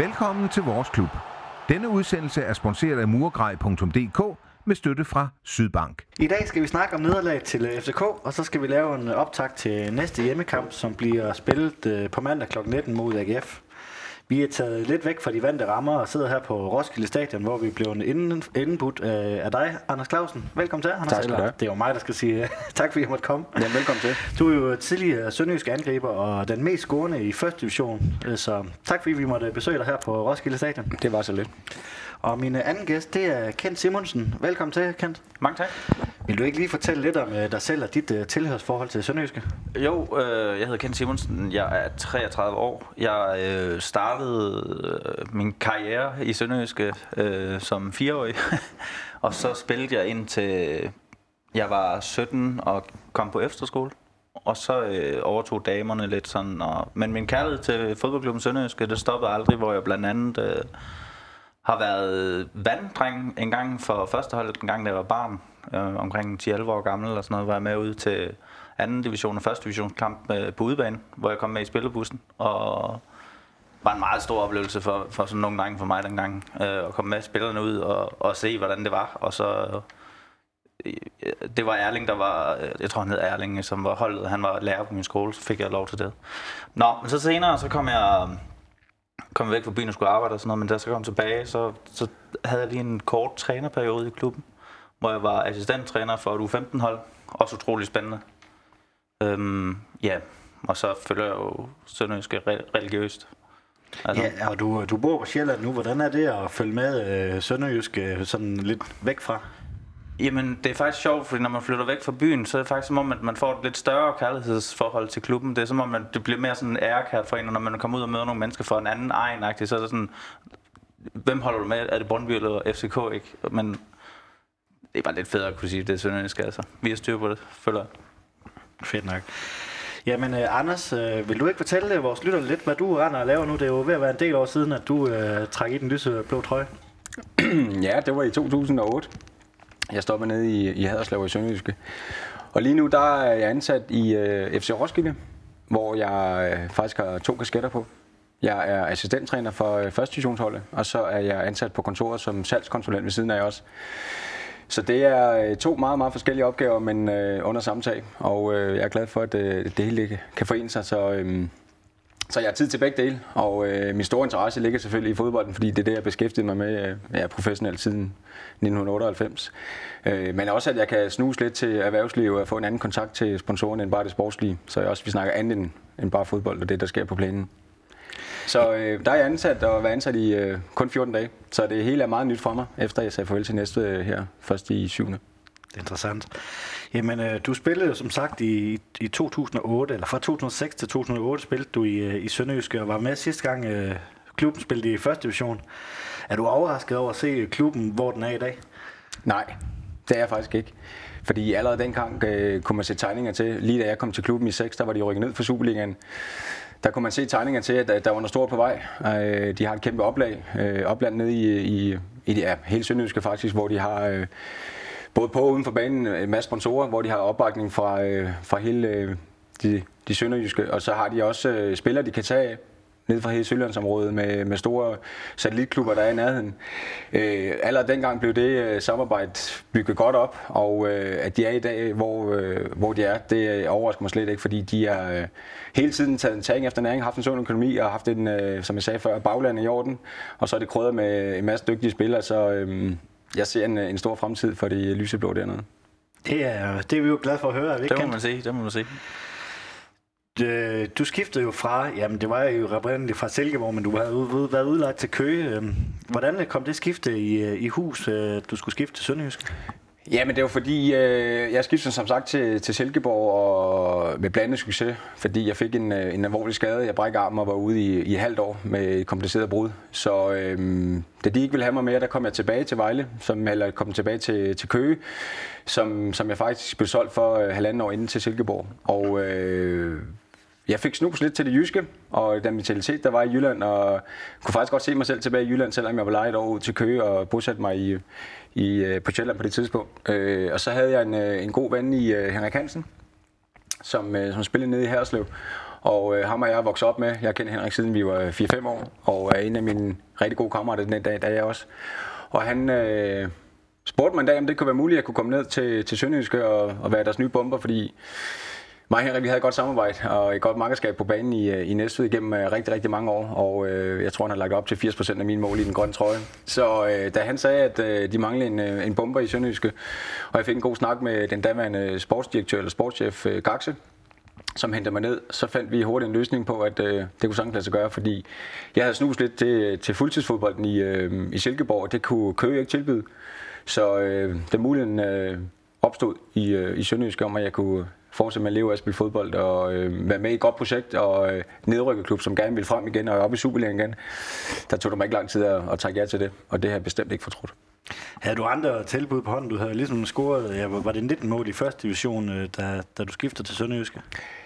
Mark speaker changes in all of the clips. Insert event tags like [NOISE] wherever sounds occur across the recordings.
Speaker 1: Velkommen til vores klub. Denne udsendelse er sponsoreret af murgrej.dk med støtte fra Sydbank.
Speaker 2: I dag skal vi snakke om nederlag til øh, FCK, og så skal vi lave en optakt til næste hjemmekamp, som bliver spillet øh, på mandag kl. 19 mod AGF. Vi er taget lidt væk fra de vante rammer og sidder her på Roskilde Stadion, hvor vi blevet inden, indenbudt øh, af dig, Anders Clausen. Velkommen til, Anders.
Speaker 3: Tak skal du have.
Speaker 2: Det er jo mig, der skal sige [LAUGHS] tak, fordi jeg måtte komme.
Speaker 3: Ja, velkommen til.
Speaker 2: Du er jo tidligere sønderjysk angriber og den mest scorende i første division, øh, så tak fordi vi måtte besøge dig her på Roskilde Stadion.
Speaker 3: Det var så lidt.
Speaker 2: Og min øh, anden gæst, det er Kent Simonsen. Velkommen til, Kent.
Speaker 4: Mange tak.
Speaker 2: Vil du ikke lige fortælle lidt om øh, dig selv og dit uh, tilhørsforhold til Sønderjyske?
Speaker 4: Jo, øh, jeg hedder Kent Simonsen. Jeg er 33 år. Jeg øh, startede øh, min karriere i Sønderjyske øh, som fireårig. [LAUGHS] og så spillede jeg ind til jeg var 17 og kom på efterskole. Og så øh, overtog damerne lidt sådan. Og, men min kærlighed til fodboldklubben Sønderjyske, det stoppede aldrig, hvor jeg blandt andet øh, har været vanddreng en gang for førsteholdet, en gang da jeg var barn, øh, omkring 10-11 år gammel, og sådan noget, var jeg med ud til anden division og første divisionskamp øh, på udebane, hvor jeg kom med i spillerbussen, og var en meget stor oplevelse for, for sådan nogle drenge for mig dengang, øh, at komme med spillerne ud og, og se, hvordan det var, og så... Øh, det var Erling, der var, øh, jeg tror han hed Erling, som var holdet, han var lærer på min skole, så fik jeg lov til det. Nå, men så senere, så kom jeg, kom væk fra byen og skulle arbejde og sådan noget, men da jeg så kom tilbage, så, så havde jeg lige en kort trænerperiode i klubben, hvor jeg var assistenttræner for et U15-hold. Også utrolig spændende. Øhm, ja, og så følger jeg jo Sønderjyske religiøst. Altså,
Speaker 2: Ja, og du, du bor på Sjælland nu. Hvordan er det at følge med øh, Sønderjysk øh, sådan lidt væk fra?
Speaker 4: Jamen, det er faktisk sjovt, fordi når man flytter væk fra byen, så er det faktisk som om, at man får et lidt større kærlighedsforhold til klubben. Det er som om, at det bliver mere sådan en ærekært for en, og når man kommer ud og møder nogle mennesker fra en anden egen så er det sådan, hvem holder du med? Er det Brøndby eller FCK, ikke? Men det er bare lidt federe at kunne sige, det er Sønderjyske, altså. Vi har styr på det, føler jeg.
Speaker 2: Fedt nok. Jamen, øh, Anders, øh, vil du ikke fortælle øh, vores lytter lidt, hvad du render og laver nu? Det er jo ved at være en del år siden, at du øh, trækker i den lyseblå trøje. [CLEARS THROAT]
Speaker 3: Ja, det var i 2008. Jeg stopper nede i, i Haderslev i Sønderjyske. Og lige nu der er jeg ansat i øh, FC Roskilde, hvor jeg øh, faktisk har to kasketter på. Jeg er assistenttræner for øh, første divisionsholdet, og så er jeg ansat på kontoret som salgskonsulent ved siden af også. Så det er øh, to meget, meget forskellige opgaver, men øh, under samme tag. Og øh, jeg er glad for, at øh, det hele kan- kan forene sig. Så, øh, så jeg har tid til begge dele, og øh, min store interesse ligger selvfølgelig i fodbolden, fordi det er det, jeg beskæftiger mig med øh, ja, professionelt siden 1998. Øh, men også, at jeg kan snuse lidt til erhvervslivet og få en anden kontakt til sponsorerne end bare det sportslige. Så jeg også, vi snakker andet end, end bare fodbold og det, der sker på planen. Så øh, der er jeg ansat og været ansat i øh, kun 14 dage. Så det hele er meget nyt for mig, efter jeg sagde farvel til næste øh, her, først i 7.
Speaker 2: Det er interessant. Jamen, øh, du spillede som sagt i, i 2008, eller fra 2006 til 2008 spillede du i, øh, i Sønderjyske og var med sidste gang øh, klubben spillede i første division. Er du overrasket over at se klubben, hvor den er i dag?
Speaker 3: Nej, det er jeg faktisk ikke. Fordi allerede dengang øh, kunne man se tegninger til, lige da jeg kom til klubben i 6, der var de rykket ned for Superligaen. Der kunne man se tegninger til, at, at der var noget stort på vej. Øh, de har et kæmpe oplag, øh, opland nede i, i, i det, ja, hele Sønderjyske faktisk, hvor de har øh, både på og uden for banen øh, en masse sponsorer, hvor de har opbakning fra, øh, fra hele øh, de, de sønderjyske. Og så har de også øh, spillere, de kan tage af ned fra hele Sydlandsområdet med, med store satellitklubber, der er i nærheden. Øh, allerede dengang blev det øh, samarbejde bygget godt op, og øh, at de er i dag, hvor, øh, hvor de er, det øh, overrasker mig slet ikke, fordi de har øh, hele tiden taget en tagning efter næring, haft en sund økonomi og haft en, øh, som jeg sagde før, bagland i orden, og så er det krydret med en masse dygtige spillere, så øh, jeg ser en, en stor fremtid for de lyseblå dernede.
Speaker 2: Det er, det er vi jo glade for at høre, er vi ikke
Speaker 4: Det må man sige, det må man sige.
Speaker 2: Øh, Du skiftede jo fra, jamen det var jo oprindeligt fra Silkeborg, men du har ud- været udlagt til Køge. Øhm, Hvordan kom det skifte i, øh, i hus, øh, du skulle skifte til Sønderjysk?
Speaker 3: Ja, men det var fordi, øh, jeg skiftede som sagt til, til Silkeborg og med blandet succes, fordi jeg fik en, øh, en alvorlig skade. Jeg brækkede armen og var ude i, i et halvt år med et kompliceret brud. Så øh, da de ikke ville have mig mere, der kom jeg tilbage til Vejle, som, eller kom tilbage til, til Køge, som, som jeg faktisk blev solgt for øh, halvanden år inden til Silkeborg. Og øh, jeg fik snus lidt til det jyske, og den mentalitet, der var i Jylland, og kunne faktisk godt se mig selv tilbage i Jylland, selvom jeg var lejet over til Køge og bosat mig i, i, øh, på Sjælland på det tidspunkt. Øh, og så havde jeg en, øh, en god ven i øh, Henrik Hansen, som, som spillede nede i Herslev. Og øh, ham og jeg er vokset op med. Jeg kender Henrik siden vi var 4-5 år, og er en af mine rigtig gode kammerater den dag, der er jeg også. Og han øh, spurgte mig en dag, om det kunne være muligt, at jeg kunne komme ned til, til Sønderjyske og, og være deres nye bomber, fordi mig og Henrik, vi havde et godt samarbejde og et godt markedskab på banen i, øh, i Næstved igennem øh, rigtig, rigtig mange år, og øh, jeg tror, han har lagt op til 80% af mine mål i den grønne trøje. Så øh, da han sagde, at øh, de manglede en, øh, en bomber i Sønderjyske, og jeg fik en god snak med den daværende sportsdirektør eller sportschef øh, Gaxe, som hentede mig ned, så fandt vi hurtigt en løsning på, at øh, det kunne sagtens lade sig gøre, fordi jeg havde snus lidt til, til fuldtidsfodbolden i, øh, i Silkeborg, og det kunne Køge ikke tilbyde. Så øh, den muligheden øh, opstod i, øh, i Sønderjysk om, at jeg kunne fortsætte med at leve at spille fodbold og øh, være med i et godt projekt og øh, nedrykkerklub, som gerne ville frem igen og op i Superligaen igen. Der tog det mig ikke lang tid at, at trække ja til det, og det har jeg bestemt ikke fortrudt.
Speaker 2: Havde du andre tilbud på hånden? Du havde ligesom scoret, ja, var det 19 mål i første division, øh, da, da du skiftede til Sønderjyske?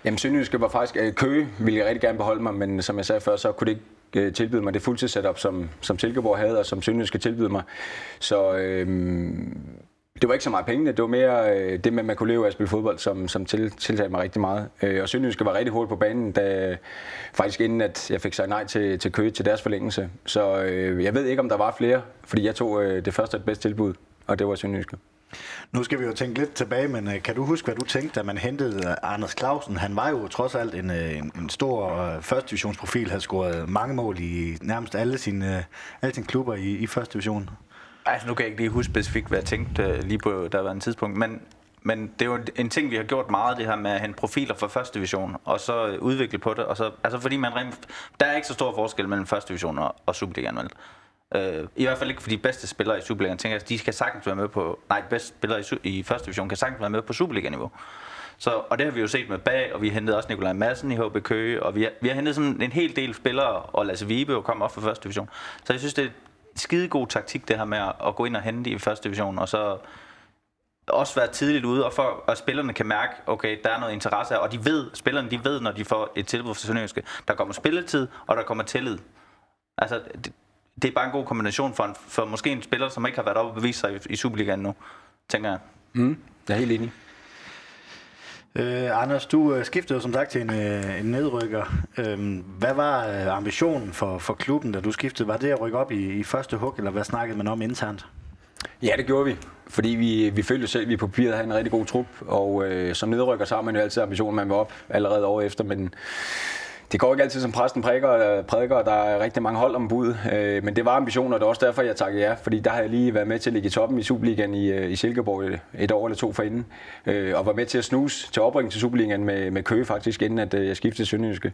Speaker 3: Jamen Sønderjyske var faktisk, øh, Køge ville jeg rigtig gerne beholde mig, men som jeg sagde før, så kunne det ikke øh, tilbyde mig det fuldtidssetup, som, som Silkeborg havde, og som Sønderjyske tilbyde mig. Så øh, det var ikke så meget pengene, det var mere øh, det med, at man kunne leve af at spille fodbold, som, som til, tiltalte mig rigtig meget. Øh, og Sønderjyske var rigtig hurtigt på banen, da, faktisk inden at jeg fik sagt nej til, til Køge til deres forlængelse. Så øh, jeg ved ikke, om der var flere, fordi jeg tog øh, det første og det bedste tilbud, og det var Sønderjyske.
Speaker 2: Nu skal vi jo tænke lidt tilbage, men øh, kan du huske, hvad du tænkte, da man hentede Anders Clausen? Han var jo trods alt en, øh, en, en stor øh, første divisionsprofil, havde scoret mange mål i nærmest alle sine, øh, alle sine klubber i, i første division.
Speaker 4: Altså, nu kan jeg ikke lige huske specifikt, hvad jeg tænkte øh, lige på der var en tidspunkt, men, men det er jo en ting, vi har gjort meget, det her med at hente profiler fra første division, og så øh, udvikle på det, og så, altså fordi man rent, der er ikke så stor forskel mellem første division og, og Superligaen, vel? Uh, I hvert fald ikke for de bedste spillere i Superligaen, tænker jeg, de skal sagtens være med på, nej, de bedste spillere i, i første division kan sagtens være med på Superliga-niveau. Så, og det har vi jo set med bag, og vi har hentet også Nikolaj Madsen i HB Køge, og vi har, vi har hentet sådan en hel del spillere, og Lasse Vibe kom op fra første division. Så jeg synes, det, skide god taktik, det her med at gå ind og hente i første division, og så også være tidligt ude, og for at spillerne kan mærke, okay, der er noget interesse her, og de ved, spillerne de ved, når de får et tilbud fra Sønderjyske, der kommer spilletid, og der kommer tillid. Altså, det, det er bare en god kombination for, en, for måske en spiller, som ikke har været oppe og bevise sig i, i Superligaen nu, tænker jeg.
Speaker 3: Mm, jeg er helt enig.
Speaker 2: Øh, Anders, du øh, skiftede som sagt til en, øh, en nedrykker. Øh, hvad var øh, ambitionen for, for klubben, da du skiftede? Var det at rykke op i, i første hug, eller hvad snakkede man om internt?
Speaker 3: Ja, det gjorde vi. Fordi vi, vi følte selv, at vi på papiret havde en rigtig god trup. Og øh, som nedrykker, så har man jo altid ambitionen, man vil op allerede over efter. Men det går ikke altid som præsten prædiker, øh, prædiker der er rigtig mange hold om bud, øh, men det var ambitioner, og det er også derfor, jeg takkede ja, fordi der har jeg lige været med til at ligge i toppen i Superligaen i, øh, i Silkeborg et år eller to forinden, øh, og var med til at snuse til opringen til Superligaen med, med Køge faktisk, inden at øh, jeg skiftede til Sønderjyske.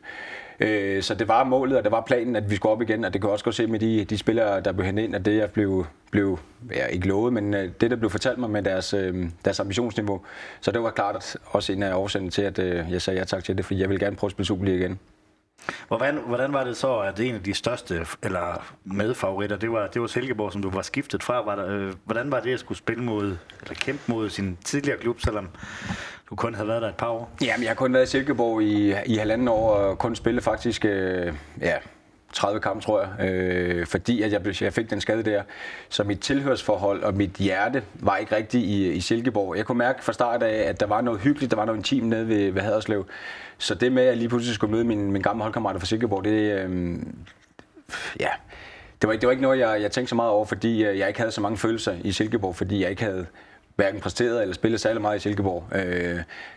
Speaker 3: Øh, så det var målet, og det var planen, at vi skulle op igen, og det kan også godt se med de, de spillere, der blev hentet ind, at det jeg blev, blev ja, ikke lovet, men øh, det, der blev fortalt mig med deres, øh, deres ambitionsniveau. Så det var klart også en af årsagerne til, at jeg sagde ja tak til det, fordi jeg vil gerne prøve at spille Superliga igen.
Speaker 2: Hvordan, hvordan var det så, at en af de største eller medfavoritter, det var, det var Silkeborg, som du var skiftet fra? Var der, øh, hvordan var det at skulle spille mod, eller kæmpe mod sin tidligere klub, selvom du kun havde været der et par år?
Speaker 3: Jamen, jeg har kun været i Silkeborg i, i halvanden år, og kun spillet faktisk, øh, ja, 30 kampe, tror jeg, øh, fordi at jeg, jeg fik den skade der. Så mit tilhørsforhold og mit hjerte var ikke rigtigt i, i Silkeborg. Jeg kunne mærke fra start af, at der var noget hyggeligt, der var noget intimt nede ved, ved Haderslev. Så det med, at jeg lige pludselig skulle møde min, min gamle holdkammerater fra Silkeborg, det, øh, ja, det var, det var ikke noget, jeg, jeg tænkte så meget over, fordi øh, jeg ikke havde så mange følelser i Silkeborg, fordi jeg ikke havde hverken præsteret eller spillet særlig meget i Silkeborg. Øh,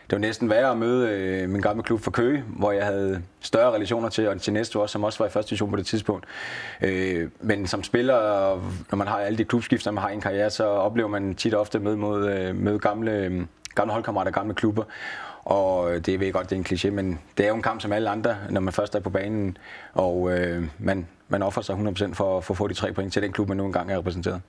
Speaker 3: det var næsten værre at møde øh, min gamle klub for Køge, hvor jeg havde større relationer til, og til næste år, som også var i første division på det tidspunkt. Øh, men som spiller, når man har alle de klubskifter, man har i en karriere, så oplever man tit og ofte møde, mod, øh, møde gamle, gamle holdkammerater, gamle klubber. Og øh, det ved jeg godt, det er en kliché, men det er jo en kamp som alle andre, når man først er på banen, og øh, man, man offer sig 100% for, for at få de tre point til den klub, man nu engang er repræsenteret.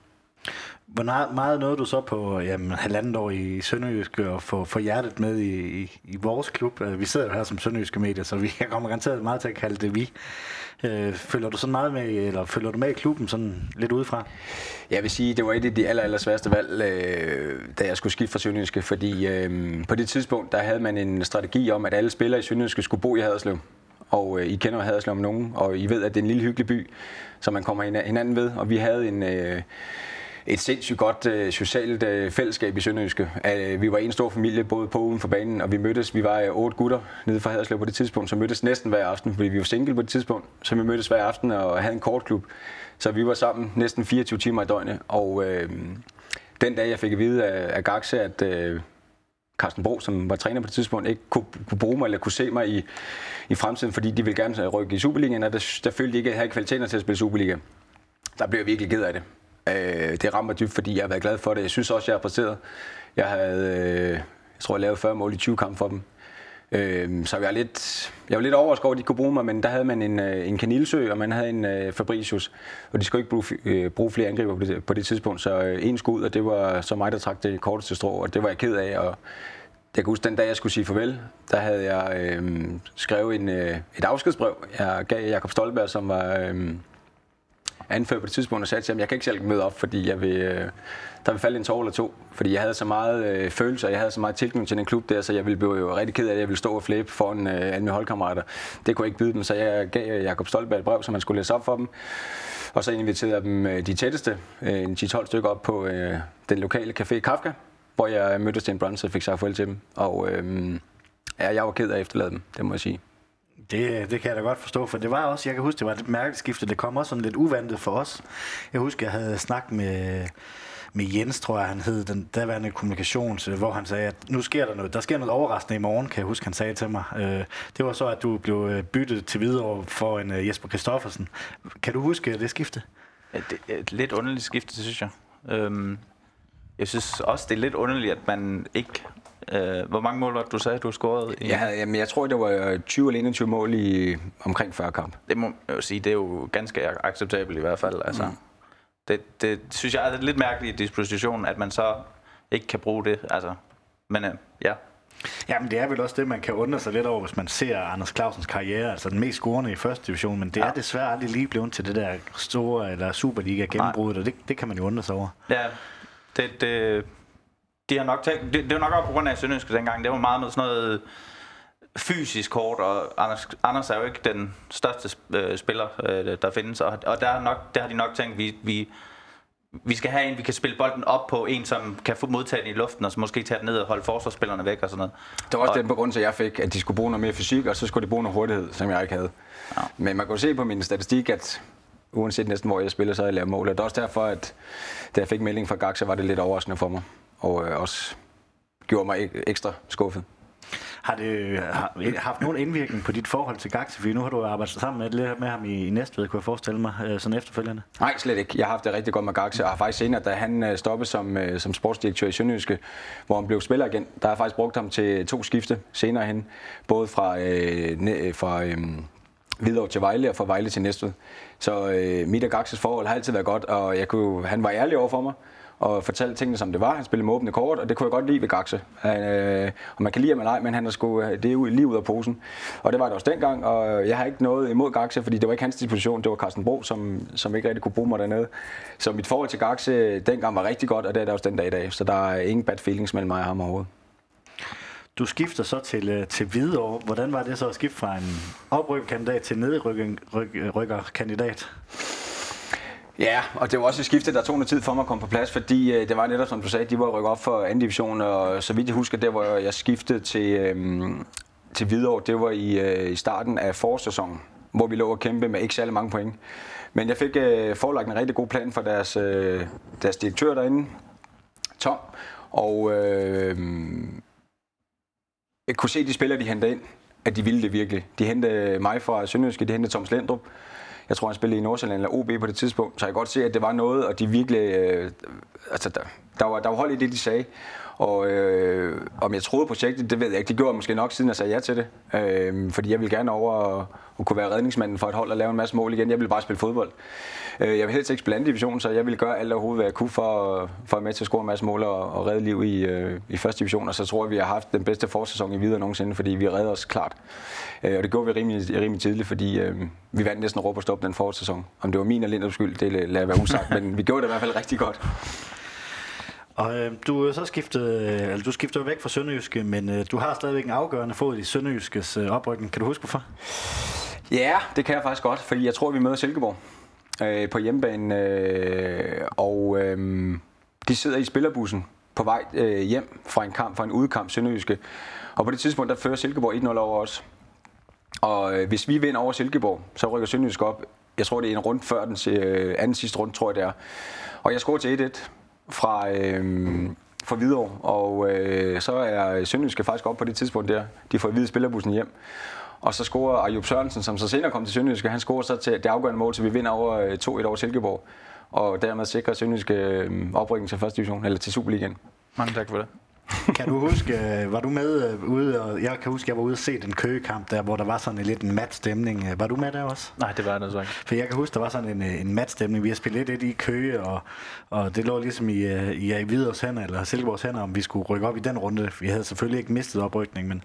Speaker 2: Hvor meget nåede du så på jamen, halvandet år i Sønderjysk og få, få hjertet med i, i, i vores klub? Øh, vi sidder jo her som Sønderjyske medier, så vi [LAUGHS] kommer garanteret meget til at kalde det vi. Øh, følger du sådan meget med, eller følger du med i klubben sådan lidt udefra?
Speaker 3: Jeg vil sige, det var et af de aller, aller sværeste valg, øh, da jeg skulle skifte fra Sønderjyske, fordi øh, på det tidspunkt, der havde man en strategi om, at alle spillere i Sønderjyske skulle bo i Haderslev. Og øh, I kender Haderslev om nogen, og I ved, at det er en lille hyggelig by, som man kommer hinanden ved. Og vi havde en... Øh, et sindssygt godt øh, socialt øh, fællesskab i Sønderjyske. Øh, vi var en stor familie, både på uden for banen, og vi mødtes, vi var øh, otte gutter nede fra Haderslev på det tidspunkt, så mødtes næsten hver aften, fordi vi var single på det tidspunkt, så vi mødtes hver aften og havde en kortklub. Så vi var sammen næsten 24 timer i døgnet, og øh, den dag jeg fik at vide af, af Gaxe, at øh, Carsten Bro, som var træner på det tidspunkt, ikke kunne, kunne bruge mig eller kunne se mig i, i fremtiden, fordi de ville gerne øh, rykke i Superligaen, og der, der følte de ikke, at jeg havde kvaliteter til at spille Superliga. Der blev jeg virkelig ked af det. Øh, det rammer dybt, fordi jeg har været glad for det. Jeg synes også, jeg har præsteret. Jeg havde, øh, jeg tror, jeg lavede 40 mål i 20 kampe for dem. Øh, så jeg var lidt, jeg var lidt overrasket over, at de kunne bruge mig, men der havde man en, øh, en Kanilsø, og man havde en øh, Fabricius, og de skulle ikke bruge, øh, bruge flere angriber på det, på det tidspunkt, så øh, en skulle ud, og det var så mig, der trak det korteste strå, og det var jeg ked af, og jeg kan huske, den dag jeg skulle sige farvel, der havde jeg øh, skrevet en, øh, et afskedsbrev, jeg gav Jakob Stolberg, som var øh, anfører på det tidspunkt, og sagde til ham, jeg kan ikke selv møde op, fordi jeg vil, øh, der vil falde en tår eller to. Fordi jeg havde så meget øh, følelser, jeg havde så meget tilknytning til den klub der, så jeg ville blive jo rigtig ked af, at jeg ville stå og flæbe foran øh, alle mine holdkammerater. Det kunne jeg ikke byde dem, så jeg gav øh, Jakob Stolberg et brev, som han skulle læse op for dem. Og så inviterede jeg dem øh, de tætteste, øh, en 10-12 stykker op på øh, den lokale café Kafka, hvor jeg mødte Sten Brunson og fik sagt farvel til dem. Og øh, ja, jeg var ked af at efterlade dem, det må jeg sige.
Speaker 2: Det, det kan jeg da godt forstå, for det var også, jeg kan huske, det var et mærkeskifte, det kom også sådan lidt uventet for os. Jeg husker, jeg havde snakket med, med Jens, tror jeg han hed, den daværende kommunikations, øh, hvor han sagde, at nu sker der noget, der sker noget overraskende i morgen, kan jeg huske, han sagde til mig. Øh, det var så, at du blev øh, byttet til videre for en øh, Jesper Kristoffersen. Kan du huske det skifte?
Speaker 4: Ja, det er et lidt underligt skifte, synes jeg. Øhm, jeg synes også, det er lidt underligt, at man ikke... Øh, hvor mange mål var det, du sagde, du scorede? I?
Speaker 3: Ja, jamen, jeg tror, det var 20 eller 21 mål i omkring 40 kamp.
Speaker 4: Det må jeg jo sige, det er jo ganske acceptabelt i hvert fald. Altså, mm. det, det synes jeg er lidt mærkeligt i dispositionen, at man så ikke kan bruge det. Altså, men øh, ja,
Speaker 2: Jamen det er vel også det, man kan undre sig lidt over, hvis man ser Anders Clausens karriere, altså den mest scorende i første division, men det ja. er desværre aldrig lige blevet til det der store eller Superliga gennembrud, og det, det kan man jo undre sig over.
Speaker 4: Ja, det, det, de har nok tænkt, det, det var nok også på grund af Sønderjyske dengang. Det var meget med sådan noget fysisk kort, og Anders, Anders er jo ikke den største øh, spiller, øh, der findes. Og, og der, er nok, der har de nok tænkt, at vi, vi, vi skal have en, vi kan spille bolden op på, en som kan få modtage den i luften, og så måske tage den ned og holde forsvarsspillerne væk og sådan noget.
Speaker 3: Det var også
Speaker 4: og,
Speaker 3: den begrundelse, jeg fik, at de skulle bruge noget mere fysik, og så skulle de bruge noget hurtighed, som jeg ikke havde. Ja. Men man kan se på min statistik, at uanset næsten hvor jeg spiller, så har jeg lavet mål. Og det er også derfor, at da jeg fik melding fra GAG, så var det lidt overraskende for mig. Og øh, også gjorde mig ekstra skuffet.
Speaker 2: Har det har, haft nogen indvirkning på dit forhold til Gaxe? For nu har du arbejdet sammen med, lidt med ham i, i Næstved, kunne jeg forestille mig, øh, sådan efterfølgende.
Speaker 3: Nej, slet ikke. Jeg har haft det rigtig godt med Gaxe, og har faktisk senere, da han øh, stoppede som, øh, som sportsdirektør i Sønderjyske, hvor han blev spiller igen, der har jeg faktisk brugt ham til to skifte senere hen, både fra, øh, fra øh, videre til Vejle og fra Vejle til Næstved. Så øh, mit og Gaxes forhold har altid været godt, og jeg kunne, han var ærlig over for mig og fortalte tingene, som det var. Han spillede med åbne kort, og det kunne jeg godt lide ved Gaxe. Han, øh, og man kan lide ham eller ej, men han er sgu, øh, det er lige ud af posen. Og det var det også dengang, og jeg har ikke noget imod Gaxe, fordi det var ikke hans disposition, det var Carsten Bro, som, som ikke rigtig kunne bruge mig dernede. Så mit forhold til Gaxe dengang var rigtig godt, og det er det også den dag i dag. Så der er ingen bad feelings mellem mig og ham overhovedet.
Speaker 2: Du skifter så til, øh, til Hvidovre. Hvordan var det så at skifte fra en oprykkerkandidat til nedrykkerkandidat?
Speaker 3: Øh, Ja, og det var også et skifte, der tog noget tid for mig at komme på plads, fordi øh, det var netop, som du sagde, de var rykket op for anden division, og så vidt jeg husker, det var jeg skiftede til, øh, til Hvidovre, det var i, øh, i starten af forårssæsonen, hvor vi lå og kæmpe med ikke særlig mange point. Men jeg fik øh, forelagt en rigtig god plan for deres, øh, deres direktør derinde, Tom, og øh, jeg kunne se de spillere, de hentede ind, at de ville det virkelig. De hentede mig fra Sønderjyske, de hentede Tom Slendrup. Jeg tror, han spillede i Nordsjælland eller OB på det tidspunkt, så jeg kan godt se, at det var noget, og de virkelig... Øh, altså, der, der, var, der var hold i det, de sagde. Og øh, om jeg troede projektet, det ved jeg ikke. Det gjorde jeg måske nok, siden jeg sagde ja til det. Øh, fordi jeg vil gerne over og, og kunne være redningsmanden for et hold og lave en masse mål igen. Jeg vil bare spille fodbold. Øh, jeg vil helst ikke spille anden division, så jeg vil gøre alt overhovedet, hvad jeg kunne for, for at med til at score en masse mål og, og redde liv i, øh, i første division. Og så tror jeg, vi har haft den bedste forsæson i videre nogensinde, fordi vi redder os klart. Øh, og det gjorde vi rimelig, rimelig tidligt, fordi øh, vi vandt næsten råb og stop den forsæson. Om det var min eller skyld, det lader jeg være usagt, men vi gjorde det i hvert fald rigtig godt.
Speaker 2: Og øh, du er så skiftet, øh, du skifter væk fra Sønderjyske, men øh, du har stadigvæk en afgørende fod i Sønderjyskes øh, oprykning. Kan du huske hvorfor?
Speaker 3: Ja, det kan jeg faktisk godt, fordi jeg tror, vi møder Silkeborg. øh, på hjemmebane, øh, og øh, de sidder i spillerbussen på vej øh, hjem fra en kamp, fra en udkamp Sønderjyske. Og på det tidspunkt, der fører Silkeborg 1-0 over os. Og øh, hvis vi vinder over Silkeborg, så rykker Sønderjysk op. Jeg tror, det er en runde før den øh, anden sidste runde, tror jeg det er. Og jeg scorer til 1-1 fra, øh, fra Hvidovre, og øh, så er Sønderjyske faktisk op på det tidspunkt der. De får hvide spillerbussen hjem. Og så scorer Ayub Sørensen, som så senere kom til Sønderjyske, han scorer så til det afgørende mål, så vi vinder over 2-1 øh, over Silkeborg. Og dermed sikrer Sønderjyske øh, oprykning til første division, eller til Superligaen.
Speaker 4: Mange tak for det. [LAUGHS]
Speaker 2: kan du huske, øh, var du med ude, og jeg kan huske, jeg var ude og se den køgekamp der, hvor der var sådan en lidt en mat stemning. Var du med der også?
Speaker 4: Nej, det var det så ikke.
Speaker 2: For jeg kan huske, der var sådan en, en mat stemning. Vi har spillet lidt i Køge, og, og det lå ligesom i, i, i Hvidovs hænder, eller Silkeborgs hænder, om vi skulle rykke op i den runde. Vi havde selvfølgelig ikke mistet oprykning, men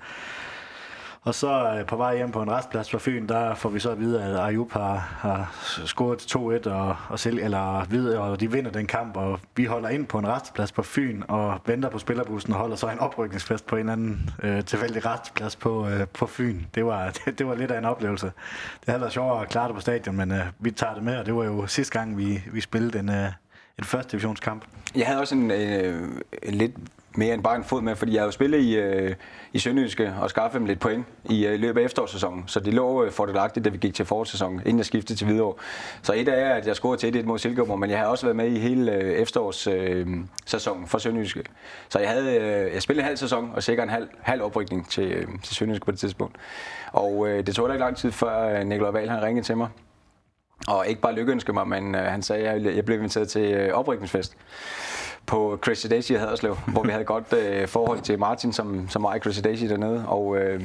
Speaker 2: og så øh, på vej hjem på en restplads på Fyn, der får vi så at vide, at Ayub har, har scoret 2-1, og, og, selv, eller videre, og de vinder den kamp, og vi holder ind på en restplads på Fyn, og venter på spillerbussen, og holder så en oprykningsfest på en anden øh, tilfældig restplads på, øh, på Fyn. Det var, [LAUGHS] det, det var lidt af en oplevelse. Det havde været sjovere at klare det på stadion, men øh, vi tager det med, og det var jo sidste gang, vi, vi spillede en, øh, en første divisionskamp.
Speaker 3: Jeg havde også en, øh, en lidt mere end bare en fod med, fordi jeg har jo spillet i, øh, i Sønderjyske og skaffet dem lidt point i øh, løbet af efterårssæsonen. Så det lå øh, fordelagtigt, da vi gik til forårssæsonen, inden jeg skiftede til Hvidovre. Så et er, at jeg scorede til et mod Silkeborg, men jeg har også været med i hele øh, efterårssæsonen øh, for Sønderjyske. Så jeg, havde, øh, jeg spillede en halv sæson og sikkert en halv, halv oprykning til, øh, til Sønderjyske på det tidspunkt. Og øh, det tog da ikke lang tid, før øh, Nikolaj Wahl han ringede til mig. Og ikke bare lykkeønske mig, men øh, han sagde, at jeg blev inviteret til øh, oprykningsfest på Crazy Daisy i Haderslev, hvor vi havde godt øh, forhold til Martin, som, som var i Crazy Daisy dernede. Og øh,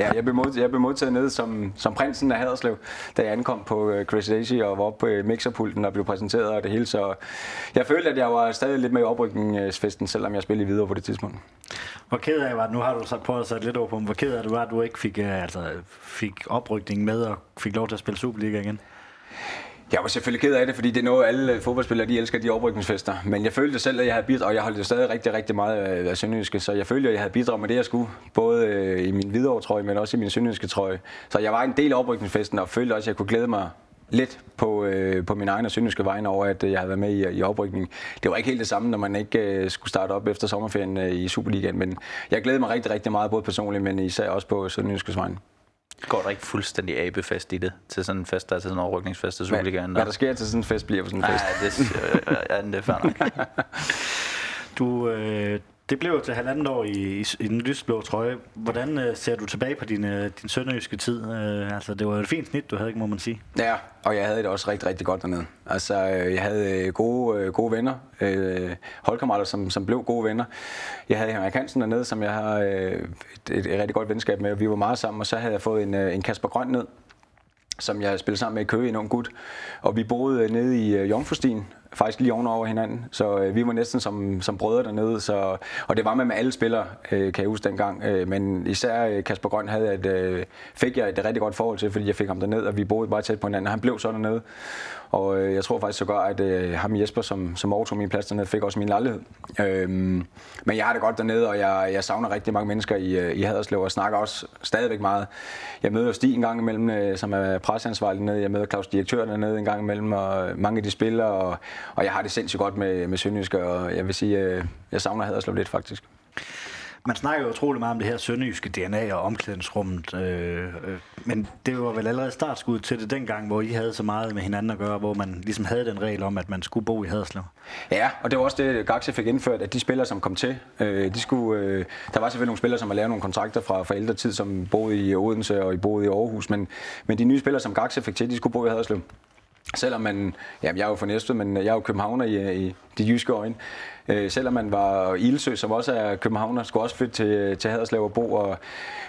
Speaker 3: ja, jeg blev, modtaget, jeg blev modtaget nede som, som prinsen af Haderslev, da jeg ankom på øh, Crazy Daisy og var oppe på øh, mixerpulten og blev præsenteret og det hele. Så jeg følte, at jeg var stadig lidt med i oprykningsfesten, selvom jeg spillede videre på det tidspunkt.
Speaker 2: Hvor ked af var nu har du så prøvet at sætte lidt over på, hvor ked af det var, at du ikke fik, øh, altså, fik oprykning med og fik lov til at spille Superliga igen?
Speaker 3: Jeg var selvfølgelig ked af det, fordi det er noget, alle øh, fodboldspillere de elsker, de oprykningsfester. Men jeg følte selv, at jeg havde bidraget, og jeg holdt jo stadig rigtig, rigtig meget øh, af Sønderjyske, så jeg følte, at jeg havde bidraget med det, jeg skulle. Både øh, i min hvidovre trøje, men også i min Sønderjyske trøje. Så jeg var en del af oprykningsfesten, og følte også, at jeg kunne glæde mig lidt på, øh, på min egen og sønderjyske vegne over, at jeg havde været med i, i oprykningen. Det var ikke helt det samme, når man ikke øh, skulle starte op efter sommerferien øh, i Superligaen, men jeg glæder mig rigtig, rigtig meget, både personligt, men især også på sønderjyskes vegne.
Speaker 4: Går der ikke fuldstændig abefest i det, til sådan en fest, der er til sådan en overrykningsfest til Superligaen?
Speaker 3: Hvad, hvad der sker til sådan en fest, bliver på sådan en fest.
Speaker 4: Nej, det, ja, det er fair [LAUGHS]
Speaker 2: Du, øh, det blev til halvandet år i, i, i den lysblå trøje. Hvordan øh, ser du tilbage på din, øh, din sønderjyske tid? Øh, altså, det var et fint snit, du havde, ikke, må man sige.
Speaker 3: Ja, og jeg havde det også rigtig, rigtig godt dernede. Altså, øh, jeg havde øh, gode, øh, gode venner, øh, holdkammerater, som, som blev gode venner. Jeg havde Henrik Hansen dernede, som jeg har øh, et, et, et rigtig godt venskab med, vi var meget sammen, og så havde jeg fået en, øh, en Kasper Grøn ned, som jeg spillede sammen med i Køge, en ung gut. Og vi boede øh, nede i uh, Jomfrustien, faktisk lige ovenover hinanden. Så øh, vi var næsten som, som brødre dernede. Så, og det var med med alle spillere, øh, kan jeg huske dengang. øh, men især øh, Kasper Grøn havde et, øh, fik jeg et rigtig godt forhold til, fordi jeg fik ham derned, og vi boede bare tæt på hinanden. Han blev så dernede. Og øh, jeg tror faktisk så godt, at øh, ham Jesper, som, som overtog min plads dernede, fik også min lejlighed. Øhm, men jeg har det godt dernede, og jeg, jeg savner rigtig mange mennesker i, øh, i Haderslev, og snakker også stadigvæk meget. Jeg møder Stig en gang imellem, øh, som er presseansvarlig dernede. Jeg møder Claus Direktør dernede en gang imellem, og mange af de spillere. Og, og jeg har det sindssygt godt med, med Sønderjyske, og jeg vil sige, øh, jeg savner Haderslev lidt faktisk.
Speaker 2: Man snakker jo utrolig meget om det her sønderjyske DNA og omklædningsrummet, øh, øh, men det var vel allerede startskud til det dengang, hvor I havde så meget med hinanden at gøre, hvor man ligesom havde den regel om, at man skulle bo i Haderslev.
Speaker 3: Ja, og det var også det, Gaxe fik indført, at de spillere, som kom til, øh, de skulle, øh, der var selvfølgelig nogle spillere, som havde lavet nogle kontrakter fra, fra ældre tid, som boede i Odense og I boede i Aarhus, men, men de nye spillere, som Gaxe fik til, de skulle bo i Haderslev. Selvom man, jamen jeg er jo fra Næstved, men jeg er jo københavner i, i de jyske øjne. Øh, selvom man var Ilsø, som også er københavner, skulle også flytte til, til Haderslev og bo. Og,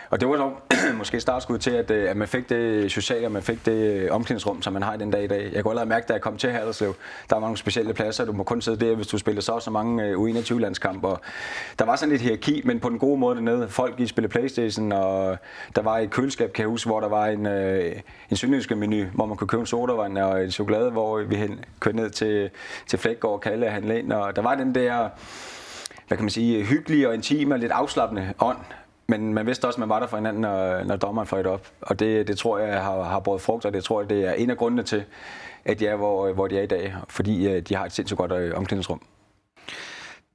Speaker 3: og det var så [CLEARS THROAT] måske startskud til, at, øh, at man fik det sociale, og man fik det øh, omklædningsrum, som man har i den dag i dag. Jeg kunne allerede mærke, da jeg kom til Haderslev, der var nogle specielle pladser. Du må kun sidde der, hvis du spiller så så mange øh, U21-landskampe. Der var sådan lidt hierarki, men på den gode måde dernede. Folk i spille Playstation, og der var et køleskab, kan jeg huske, hvor der var en, øh, en sønderjyske menu, hvor man kunne købe en sodavand og en chokolade, hvor vi kørte ned til, til Flækgaard og Kalle og handle ind. Og der var den der hvad kan man sige, hyggelige og intime og lidt afslappende ånd, men man vidste også, at man var der for hinanden, når, når dommeren fløjte op. Og det, det tror jeg har, har båret frugt, og det tror jeg, det er en af grundene til, at de er, hvor, hvor de er i dag. Fordi øh, de har et sindssygt godt øh, omklædningsrum.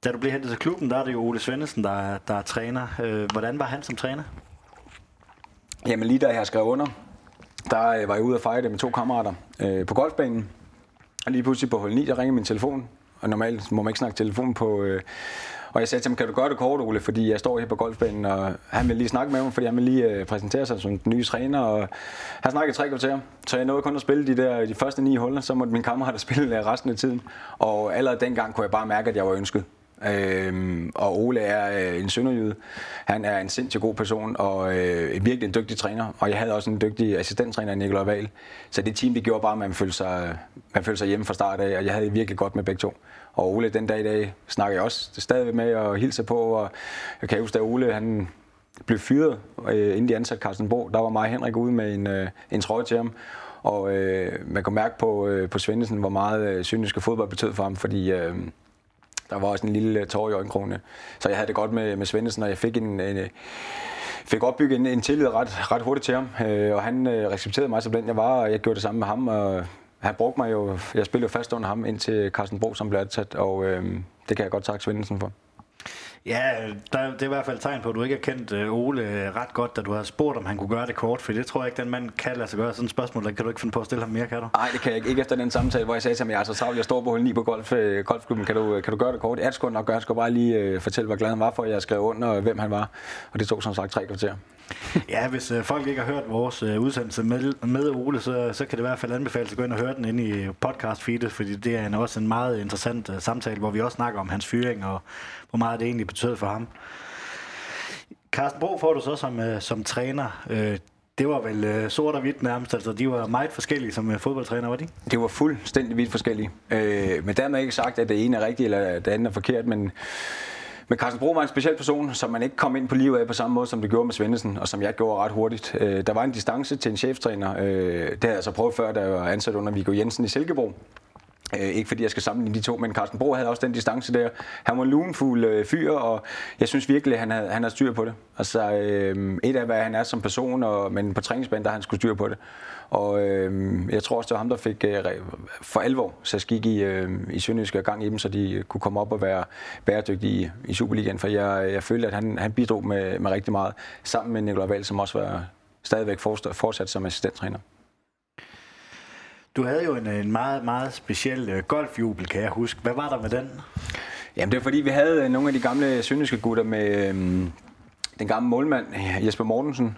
Speaker 2: Da du blev hentet til klubben, der er det jo Ole Svendesen, der, er- der er træner. Øh, Hvordan var han som træner?
Speaker 3: Jamen lige da jeg skrev under, der var jeg ude at fejre det med to kammerater øh, på golfbanen. Og lige pludselig på hul 9, der ringer min telefon. Og normalt må man ikke snakke telefon på... Øh, og jeg sagde til ham, kan du gøre det kort, Ole, fordi jeg står her på golfbanen, og han vil lige snakke med mig, fordi han vil lige øh, præsentere sig som den nye træner. Og han snakkede tre kvarter, så jeg nåede kun at spille de, der, de første ni huller, så måtte min kammerater [LAUGHS] spille øh, resten af tiden. Og allerede dengang kunne jeg bare mærke, at jeg var ønsket. Øhm, og Ole er øh, en sønderjyde. Han er en sindssygt god person og øh, virkelig en dygtig træner. Og jeg havde også en dygtig assistenttræner, Nikolaj Wahl. Så det team, det gjorde bare, at man følte sig, man følte sig hjemme fra start af, og jeg havde det virkelig godt med begge to. Og Ole, den dag i dag, snakker jeg også stadig med og hilser på, og jeg kan huske, at Ole, han blev fyret, øh, inden de ansatte Carsten Bo. Der var mig og Henrik ude med en, øh, en trøje til ham. Og øh, man kunne mærke på, øh, på Svendesen, hvor meget øh, syndiske fodbold betød for ham, fordi øh, der var også en lille øh, tår i øjenkrogene. Så jeg havde det godt med, med Svendesen, og jeg fik en, en øh, fik opbygget en, en tillid ret, ret hurtigt til ham. Øh, og han øh, respekterede mig som den jeg var, og jeg gjorde det samme med ham. Og han brugte mig jo, jeg spillede jo fast under ham indtil Carsten Bro, som blev ansat, og øh, det kan jeg godt takke Svendesen for.
Speaker 2: Ja, der, det er i hvert fald et tegn på, at du ikke har kendt øh, Ole øh, ret godt, da du har spurgt, om han kunne gøre det kort, for det tror jeg ikke, den mand kan lade sig gøre. Sådan et spørgsmål, der kan du ikke finde på at stille ham mere, kan du?
Speaker 3: Nej, det kan jeg ikke. Ikke efter den samtale, hvor jeg sagde til ham, jeg er så travlt, jeg står på hul 9 på golf, øh, golfklubben. Kan du, øh, kan du gøre det kort? Ja, det skulle nok gøre. Jeg skulle bare lige øh, fortælle, hvor glad han var for, at jeg skrev under, og hvem han var. Og det tog som sagt tre kvarter.
Speaker 2: Ja, hvis øh, folk ikke har hørt vores øh, udsendelse med, med Ole, så, så kan det i hvert fald anbefales at gå ind og høre den inde i podcast-feedet, fordi det er en, også en meget interessant øh, samtale, hvor vi også snakker om hans fyring og hvor meget det egentlig betød for ham. Carsten Bro får du så som, øh, som træner. Øh, det var vel øh, sort og hvidt nærmest, altså de var meget forskellige som øh, fodboldtræner, var de? ikke?
Speaker 3: Det var fuldstændig vidt forskellige. Øh, men dermed ikke sagt, at det ene er rigtigt, eller det andet er forkert, men men Carsten Bro var en speciel person, som man ikke kom ind på livet af på samme måde, som det gjorde med Svendesen, og som jeg gjorde ret hurtigt. Øh, der var en distance til en cheftræner. Øh, det havde jeg så prøvet før, da jeg var ansat under Viggo Jensen i Silkeborg. Øh, ikke fordi jeg skal sammenligne de to, men Carsten Bro havde også den distance der. Han var en lunefuld øh, fyr, og jeg synes virkelig, han havde, han havde styr på det. Altså, øh, et af, hvad han er som person, og, men på træningsbanen, der han skulle styr på det. Og øh, jeg tror også, det var ham, der fik øh, for alvor sat skik i, øh, i Sønderjysk og gang i dem, så de kunne komme op og være bæredygtige i, Superligaen. For jeg, jeg følte, at han, han bidrog med, med rigtig meget, sammen med Nikolaj Wahl, som også var stadigvæk fortsat, som assistenttræner.
Speaker 2: Du havde jo en, en meget, meget speciel øh, golfjubel, kan jeg huske. Hvad var der med den?
Speaker 3: Jamen det var fordi, vi havde nogle af de gamle sønderjyske gutter med øhm, den gamle målmand Jesper Mortensen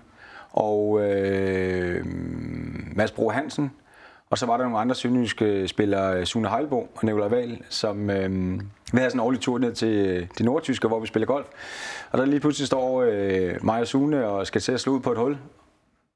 Speaker 3: og øh, Mads Bro Hansen. Og så var der nogle andre sønderjyske spillere, øh, Sune Heilbo og Nikolaj Wahl, som øh, vi havde sådan en årlig tur ned til øh, det nordtyske, hvor vi spiller golf. Og der lige pludselig står øh, mig og Sune og skal til at slå ud på et hul.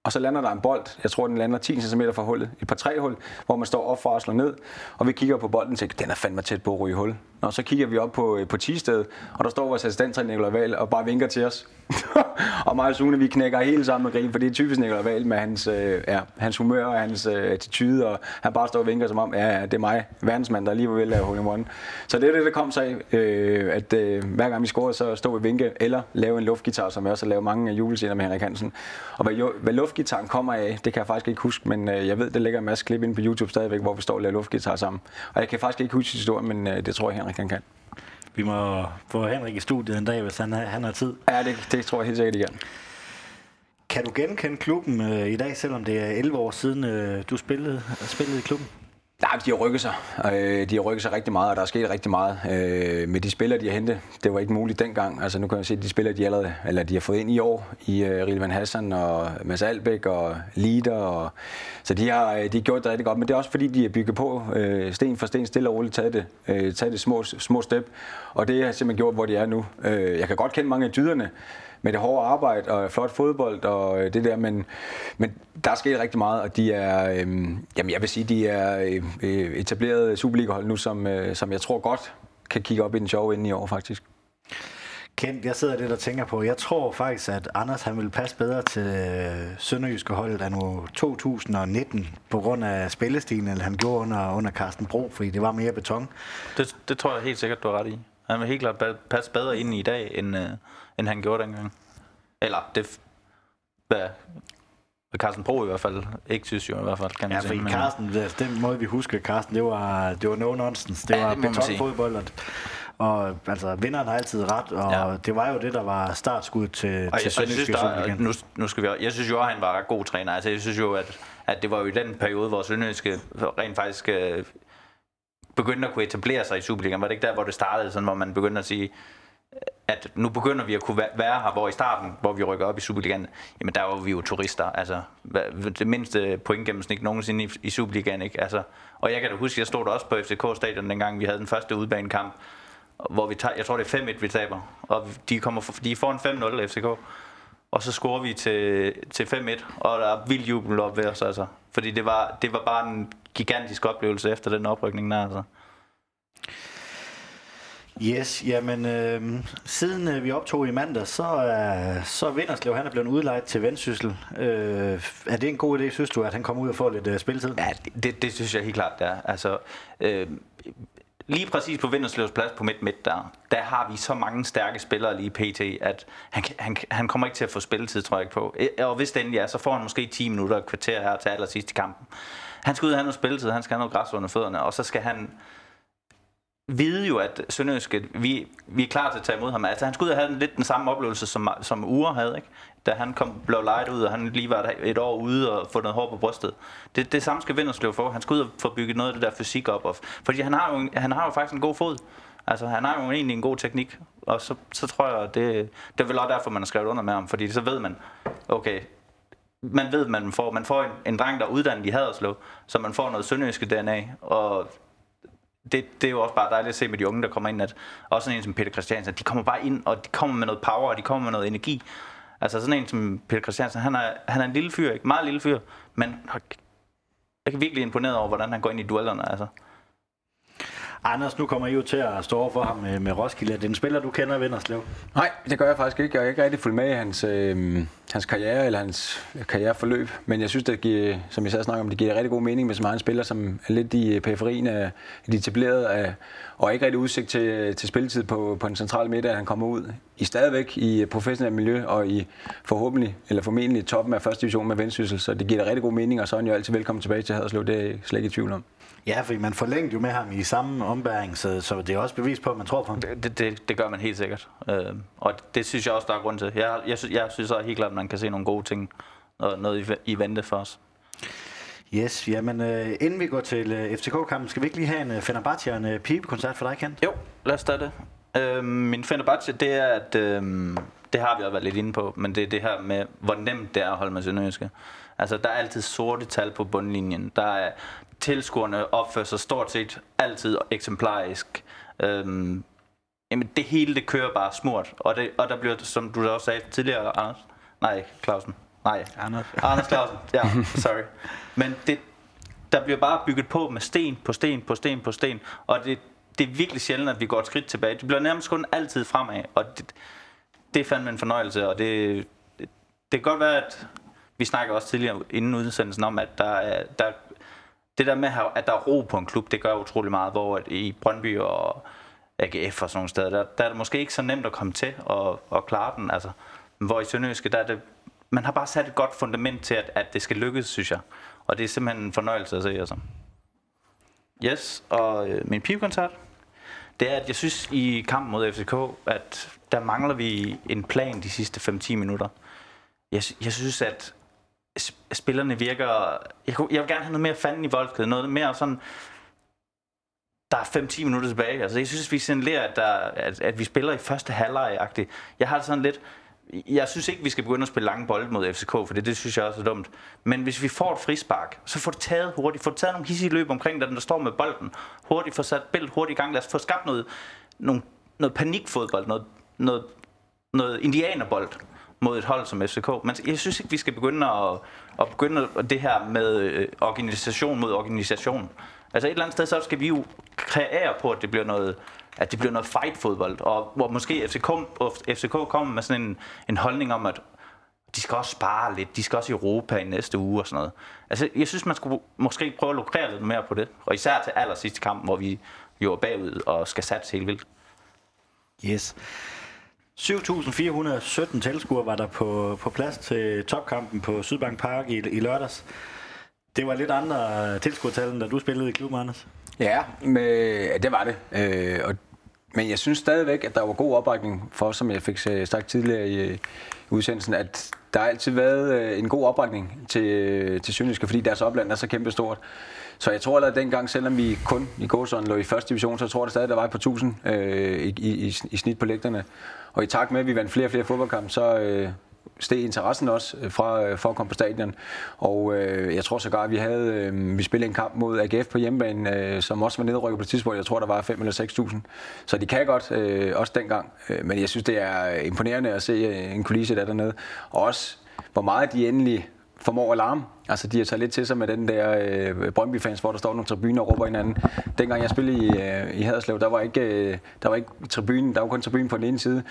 Speaker 3: Og så lander der en bold, jeg tror den lander 10 cm fra hullet, et par tre hul, hvor man står op for at slå ned, og vi kigger på bolden og tænker, den er fandme tæt på at ryge hul. Og så kigger vi op på, øh, på Tisted, og der står vores assistenttræner Nikolaj Wahl og bare vinker til os. [LAUGHS] og mig og Sune, vi knækker helt sammen med grin, for det er typisk Nikolaj Wahl med hans, øh, ja, hans humør og hans øh, attitude, og han bare står og vinker som om, ja, ja, det er mig, verdensmand, der lige var ved at lave hole one. Så det er det, der kom sig af, øh, at øh, hver gang vi scorede, så stod vi og vinke, eller lave en luftgitar, som jeg også har lavet mange julescener med Henrik Hansen. Og hvad, jo, hvad luftgitaren kommer af, det kan jeg faktisk ikke huske, men øh, jeg ved, der ligger en masse klip inde på YouTube stadigvæk, hvor vi står og laver luftgitar sammen. Og jeg kan faktisk ikke huske historien, men øh, det tror jeg, Henrik han kan.
Speaker 2: Vi må få Henrik i studiet en dag, hvis han har, han har tid.
Speaker 3: Ja, det, det tror jeg helt sikkert igen.
Speaker 2: Kan du genkende klubben øh, i dag, selvom det er 11 år siden, øh, du spillede, spillede i klubben?
Speaker 3: Nej, de har rykket sig. Øh, de har rykket sig rigtig meget, og der er sket rigtig meget øh, med de spillere, de har hentet. Det var ikke muligt dengang. Altså nu kan jeg se, at de spillere, de allerede, eller de har fået ind i år, i øh, Rilvan Hassan og Mads Albæk og Lider. Og, så de har, de har gjort det rigtig godt, men det er også fordi, de har bygget på sten for sten, stille og roligt, taget det, taget det små, små step. Og det har simpelthen gjort, hvor de er nu. Jeg kan godt kende mange af dyderne, med det hårde arbejde og flot fodbold og øh, det der, men, men der er sket rigtig meget, og de er, øh, jamen jeg vil sige, de er øh, etableret Superliga-hold nu, som, øh, som jeg tror godt kan kigge op i den sjove ende i år faktisk.
Speaker 2: Kent, jeg sidder lidt og tænker på, jeg tror faktisk, at Anders han vil passe bedre til øh, Sønderjyske holdet af nu 2019 på grund af spillestilen, end han gjorde under, under Carsten Bro, fordi det var mere beton.
Speaker 4: Det, det tror jeg helt sikkert, du har ret i. Han vil helt klart passe bedre ind i dag, end, øh, end han gjorde dengang. Eller det, hvad, Carsten Bro i hvert fald ikke synes jo i hvert fald, kan
Speaker 2: Ja,
Speaker 4: sige.
Speaker 2: for
Speaker 4: Men-
Speaker 2: Carsten, den måde vi husker Carsten, det var, det var no nonsense. Det
Speaker 4: Ja,
Speaker 2: var
Speaker 4: sige.
Speaker 2: betonfodbold, og, og altså, vinderen har altid ret, og
Speaker 4: Ja.
Speaker 2: det var jo det, der var startskud til,
Speaker 4: Og
Speaker 2: til
Speaker 4: jeg, og jeg, synes, der, nu, nu skal vi, jeg synes jo, at han var god træner. Altså, jeg synes jo, at, at det var jo i den periode, hvor Sønderjyske rent faktisk øh, begyndte at kunne etablere sig i Superligaen. Var det ikke der, hvor det startede, sådan, hvor man begyndte at sige, at nu begynder vi at kunne være her, hvor i starten, hvor vi rykker op i Superligaen, jamen der var vi jo turister, altså det mindste pointgennemsnit nogensinde i, i Superligaen, ikke? Altså, og jeg kan da huske, jeg stod der også på FCK-stadion, dengang vi havde den første udbanekamp, hvor vi tager, jeg tror det er 5-1, vi taber, og de, kommer for, de får en 5-0 FCK, og så scorer vi til, til 5-1, og der er vild jubel op ved os, altså. Fordi det var, det var bare en gigantisk oplevelse efter den oprykning der, altså.
Speaker 2: Yes, jamen øh, siden øh, vi optog i mandag, så er, så er Vinderslev, han er blevet udlejet til Vendsyssel. Øh, er det en god idé, synes du, at han kommer ud og får lidt øh, spilletid?
Speaker 4: Ja, det, det, det synes jeg helt klart, det er. Altså, øh, lige præcis på Vinderslevs plads på midt midt der, der har vi så mange stærke spillere lige pt, at han, han, han kommer ikke til at få spilletid, tror jeg ikke på. Øh, og hvis det endelig er, så får han måske 10 minutter og kvarter her til allersidst i kampen. Han skal ud og have noget spilletid, han skal have noget græs under fødderne, og så skal han vide jo, at Sønderjyske, vi, vi er klar til at tage imod ham. Altså, han skulle ud og have lidt den samme oplevelse, som, som Ure havde, ikke? Da han kom, blev lejet ud, og han lige var et år ude og få noget hår på brystet. Det, det samme skal Vinderslev få. Han skal ud og få bygget noget af det der fysik op. Og, fordi han har, jo, han har jo faktisk en god fod. Altså, han har jo egentlig en god teknik. Og så, så tror jeg, det, det er vel også derfor, man har skrevet under med ham. Fordi så ved man, okay, man ved, man får, man får en, en dreng, der er uddannet i Haderslev, så man får noget sønderjyske DNA, og det, det er jo også bare dejligt at se med de unge, der kommer ind, at også sådan en som Peter Christiansen, de kommer bare ind, og de kommer med noget power, og de kommer med noget energi. Altså sådan en som Peter Christiansen, han er, han er en lille fyr, ikke? Meget lille fyr, men jeg er virkelig imponeret over, hvordan han går ind i duellerne, altså.
Speaker 2: Anders, nu kommer I jo til at stå over for ham med, med Roskilde. Er det en spiller, du kender, Vinderslev?
Speaker 3: Nej, det gør jeg faktisk ikke. Jeg har ikke rigtig fulgt med i hans, øh, hans karriere eller hans karriereforløb. Men jeg synes, det giver, som jeg sad snakker om, det giver rigtig god mening, med så mange spillere, som er lidt i øh, periferien af de etablerede, af, og ikke rigtig udsigt til, øh, til spilletid på, på den centrale midte, at han kommer ud i stadigvæk i professionelt miljø og i forhåbentlig, eller formentlig toppen af første division med Vendsyssel. Så det giver da rigtig god mening, og så er han jo altid velkommen tilbage til Haderslev. Det er jeg slet ikke i tvivl om.
Speaker 2: Ja, fordi man forlængte jo med ham i samme ombæring, så, så det er også bevis på, at man tror på ham.
Speaker 4: Det, det, det gør man helt sikkert. Øh, og det synes jeg også, der er grund til. Jeg, jeg, synes, jeg synes også helt klart, at man kan se nogle gode ting, og noget i, i vente for os.
Speaker 2: Yes, jamen øh, inden vi går til øh, FCK-kampen, skal vi ikke lige have en øh, Fenerbahce og en øh, pibekoncert for dig, Kent?
Speaker 4: Jo, lad os tage det. Øhm, min Fenerbahce, det er, at øhm, det har vi også været lidt inde på, men det er det her med, hvor nemt det er at holde med Sønderjyske. Altså, der er altid sorte tal på bundlinjen. Der er tilskuerne opfører sig stort set altid eksemplarisk. Øhm, jamen, det hele, det kører bare smurt. Og, det, og der bliver, som du også sagde tidligere, Anders, nej, Clausen, nej,
Speaker 2: Anders.
Speaker 4: Anders Clausen, ja, [LAUGHS] sorry. Men det, der bliver bare bygget på med sten på sten på sten på sten, og det, det er virkelig sjældent, at vi går et skridt tilbage. Det bliver nærmest kun altid fremad, og det, det er fandme en fornøjelse, og det, det, det kan godt være, at vi snakker også tidligere inden udsendelsen om, at der er, der, det der med, at der er ro på en klub, det gør utrolig meget, hvor at i Brøndby og AGF og sådan nogle steder, der, der er det måske ikke så nemt at komme til og, og klare den. Altså, hvor i Sønderjyske, der er det, man har bare sat et godt fundament til, at, at det skal lykkes, synes jeg. Og det er simpelthen en fornøjelse at se, altså. Yes, og øh, min pivkoncert, det er, at jeg synes i kampen mod FCK, at der mangler vi en plan de sidste 5-10 minutter. Jeg, jeg synes, at spillerne virker... Jeg, kunne- jeg vil gerne have noget mere fanden i voldsked, noget mere sådan... Der er 5-10 minutter tilbage. Altså, jeg synes, vi signalerer, at, der, at, at vi spiller i første halvleg -agtigt. Jeg har det sådan lidt... Jeg synes ikke, vi skal begynde at spille lange bolde mod FCK, for det, det synes jeg også er dumt. Men hvis vi får et frispark, så får det taget hurtigt. Få taget nogle hissige løb omkring den, der står med bolden. Hurtigt få sat bælt hurtigt i gang. Lad os få skabt noget, nogle, noget panikfodbold, noget, noget, noget indianerbold mod et hold som FCK. Men jeg synes ikke, vi skal begynde at, at begynde at det her med øh, organisation mod organisation. Altså et eller andet sted, så skal vi jo kreere på, at det bliver noget, at det bliver noget fight-fodbold, og hvor måske FCK, FCK kommer med sådan en, en holdning om, at de skal også spare lidt, de skal også i Europa i næste uge og sådan noget. Altså, jeg synes, man skulle måske prøve at lukrere lidt mere på det, og især til allersidste kamp, hvor vi jo er bagud og skal satse helt vildt.
Speaker 2: Yes. 7.417 tilskuere var der på, på plads til topkampen på Sydbank Park i, i lørdags. Det var lidt andre tilskuertal, end da du spillede i klubben, Anders.
Speaker 3: Ja, med, ja det var det. Øh, og, men jeg synes stadigvæk, at der var god opbakning for, som jeg fik øh, sagt tidligere i, i udsendelsen, at der har altid været øh, en god opbakning til, øh, til Sønderjyske, fordi deres opland er så kæmpestort. Så jeg tror allerede dengang, selvom vi kun i Gåsøen lå i første division, så tror jeg stadig, der var et par tusind øh, i, i, i snit på lægterne. Og i takt med, at vi vandt flere og flere fodboldkampe, så, øh, steg interessen også øh, fra, øh, for at komme på stadion. Og øh, jeg tror sågar, at vi havde øh, vi spillede en kamp mod AGF på hjemmebane, øh, som også var nedrykket på et tidspunkt. Jeg tror, der var 5 eller 6.000. Så de kan godt, øh, også dengang. Øh, men jeg synes, det er imponerende at se en kulisse der dernede. Og også, hvor meget de endelig formår at larme. Altså, de har taget lidt til sig med den der øh, Brøndby-fans, hvor der står nogle tribuner og råber hinanden. Dengang jeg spillede i, øh, i Haderslev, der var ikke, øh, der var ikke tribunen, der var kun tribunen på den ene side,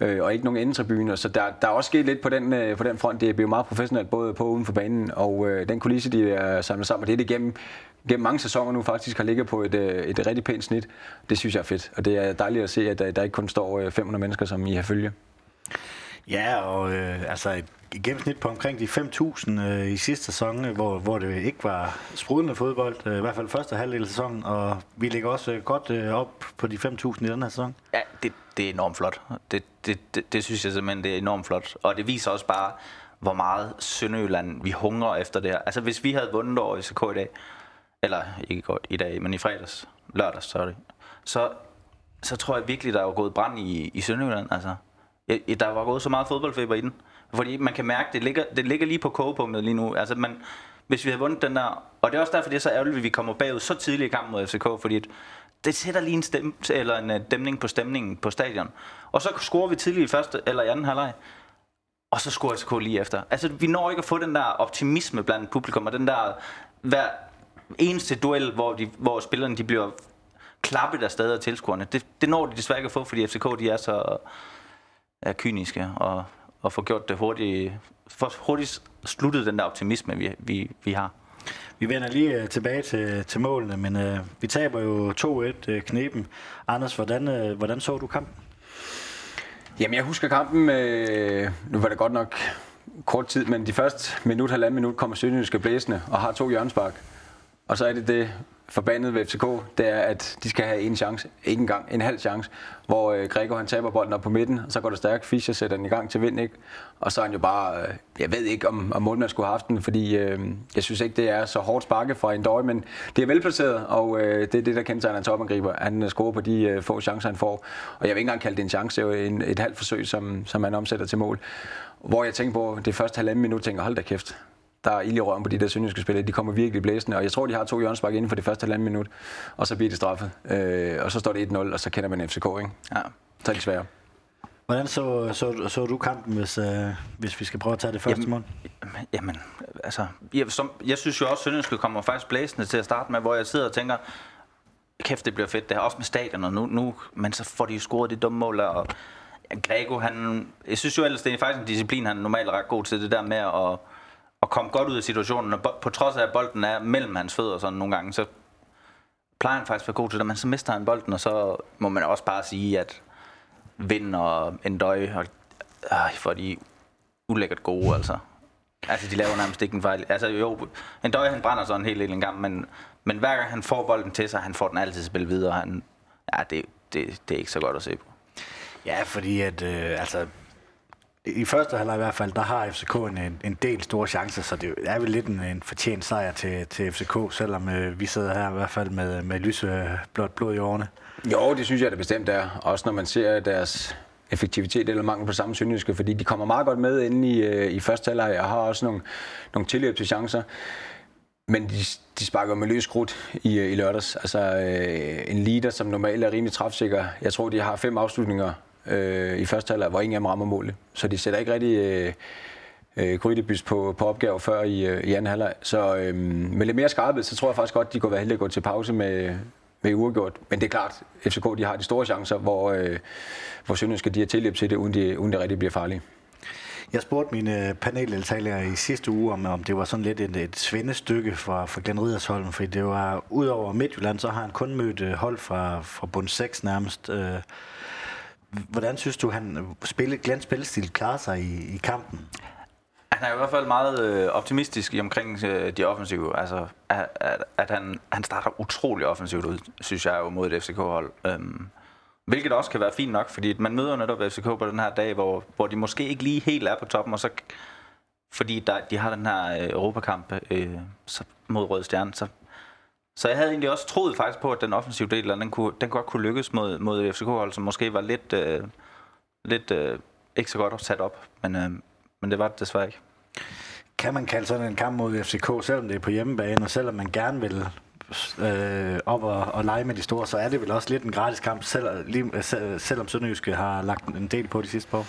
Speaker 3: øh, og ikke nogen endetribuner. Så der, der er også sket lidt på den, øh, på den front. Det er blevet meget professionelt, både på og uden for banen, og øh, den kulisse, de er samlet sammen, og det er det gennem, gennem mange sæsoner nu faktisk har ligget på et, øh, et rigtig pænt snit. Det synes jeg er fedt, og det er dejligt at se, at der, der ikke kun står øh, 500 mennesker, som I har følge.
Speaker 2: Ja, og øh, altså et gennemsnit på omkring de 5.000 øh, i sidste sæson, øh, hvor, hvor det ikke var sprudende fodbold, øh, i hvert fald første halvdel af sæsonen, og vi ligger også øh, godt øh, op på de 5.000 i den her sæson.
Speaker 4: Ja, det, det er enormt flot. Det, det, det, det synes jeg simpelthen, det er enormt flot. Og det viser også bare, hvor meget Sønderjylland vi hungrer efter det her. Altså hvis vi havde vundet over i i dag, eller ikke godt i dag, men i fredags, lørdags, sorry, så, så tror jeg virkelig, der er gået brand i, i Sønderjylland. Altså, der var gået så meget fodboldfeber i den. Fordi man kan mærke, det ligger, det ligger lige på kogepunktet lige nu. Altså man, hvis vi havde vundet den der... Og det er også derfor, det er så ærgerligt, at vi kommer bagud så tidligt i kampen mod FCK, fordi det sætter lige en, stem, eller en øh, dæmning på stemningen på stadion. Og så scorer vi tidligt i første eller i anden halvleg. Og så scorer FCK lige efter. Altså, vi når ikke at få den der optimisme blandt publikum, og den der hver eneste duel, hvor, de, hvor spillerne de bliver klappet af stadig af tilskuerne. Det, det når de desværre ikke at få, fordi FCK de er så øh, er kyniske og at få gjort det hurtigt, for hurtigt sluttet den der optimisme, vi, vi, vi har.
Speaker 2: Vi vender lige uh, tilbage til, til målene, men uh, vi taber jo 2-1 uh, øh, knepen. Anders, hvordan, uh, hvordan så du kampen?
Speaker 3: Jamen, jeg husker kampen, uh, nu var det godt nok kort tid, men de første minut, halvanden minut kommer Sønderjyske blæsende og har to hjørnspark. Og så er det det, forbandet ved FCK, det er, at de skal have en chance, ikke engang en halv chance, hvor øh, Gregor han taber bolden op på midten, og så går det stærkt, Fischer sætter den i gang til vind, ikke? og så er han jo bare, øh, jeg ved ikke om, om målmanden skulle have haft den, fordi øh, jeg synes ikke, det er så hårdt sparket fra en døj, men det er velplaceret, og øh, det er det, der kendetegner en topangriber. Han øh, scorer på de øh, få chancer, han får, og jeg vil ikke engang kalde det en chance, det er jo en, et halvt forsøg, som, som han omsætter til mål. Hvor jeg tænker på det første halvanden minut, tænker hold da kæft, der er ild i røven på de der sønderjyske spillere. De kommer virkelig blæsende, og jeg tror, de har to hjørnespark inden for det første halvanden minut, og så bliver det straffet. Øh, og så står det 1-0, og så kender man FCK, ikke? Ja. Så er det svære.
Speaker 2: Hvordan så, så, så du kampen, hvis, øh, hvis vi skal prøve at tage det første
Speaker 4: jamen,
Speaker 2: mål?
Speaker 4: Jamen, altså, jeg, som, jeg synes jo også, at Sønderjyske kommer faktisk blæsende til at starte med, hvor jeg sidder og tænker, kæft, det bliver fedt, det her, også med stadion, og nu, nu, men så får de jo scoret de dumme mål, og Grego, han, jeg synes jo ellers, det er faktisk en disciplin, han er normalt ret god til, det der med at at komme godt ud af situationen, og på trods af, at bolden er mellem hans fødder sådan nogle gange, så plejer han faktisk at være god til det, men så mister han bolden, og så må man også bare sige, at Vind og Endøj, og, øh, for de ulækkert gode, altså. Altså, de laver nærmest ikke en fejl. Altså, jo, Endøj, han brænder sådan en hel del en gang, men, men hver gang han får bolden til sig, han får den altid spillet videre. Han, ja, det, det, det er ikke så godt at se på.
Speaker 2: Ja, fordi at, øh, altså, i første halvleg i hvert fald, der har FCK en, en del store chancer, så det er vel lidt en, en fortjent sejr til, til FCK, selvom øh, vi sidder her i hvert fald med, med lyse øh, blod i årene.
Speaker 3: Jo, det synes jeg det bestemt er. Også når man ser deres effektivitet eller mangel på samme syndiske, fordi de kommer meget godt med inde i, øh, i første halvleg og har også nogle, nogle tilløb til chancer. Men de, de sparker med løs krudt i, øh, i lørdags. Altså øh, en leader, som normalt er rimelig træfsikker. Jeg tror, de har fem afslutninger øh, i første halvleg, hvor ingen af dem rammer målet. Så de sætter ikke rigtig øh, øh, på, på opgave før i, øh, i anden halvleg. Så øh, med lidt mere skarphed, så tror jeg faktisk godt, de kunne være heldige at gå til pause med, med uafgjort. Men det er klart, FCK de har de store chancer, hvor, øh, hvor Sønderjyske de har tilløb til det, uden det uden det rigtig bliver farlige.
Speaker 2: Jeg spurgte mine øh, paneldeltagere i sidste uge, om, om det var sådan lidt et, et svendestykke for, for Glenn Ridersholm, for det var, udover Midtjylland, så har han kun mødt øh, hold fra, fra bund 6 nærmest. Øh, hvordan synes du, han øh, spille, Glens spillestil klarer sig i, i kampen?
Speaker 4: Han er i hvert fald meget øh, optimistisk i omkring øh, de offensive. Altså, at, at, at han, han starter utrolig offensivt ud, synes jeg jo, mod et FCK-hold. Øhm, hvilket også kan være fint nok, fordi man møder netop FCK på den her dag, hvor, hvor de måske ikke lige helt er på toppen, og så fordi der, de har den her øh, Europakamp øh, så, mod Røde Stjerne, så, så jeg havde egentlig også troet faktisk på, at den offensive del, den, kunne, den godt kunne lykkes mod, mod FCK-hold, som måske var lidt, øh, lidt øh, ikke så godt sat op, men, øh, men det var det desværre ikke.
Speaker 2: Kan man kalde sådan en kamp mod FCK, selvom det er på hjemmebane, og selvom man gerne vil øh, op og, og lege med de store, så er det vel også lidt en gratis kamp, selv, lige, selvom Sønderjyske har lagt en del på de sidste par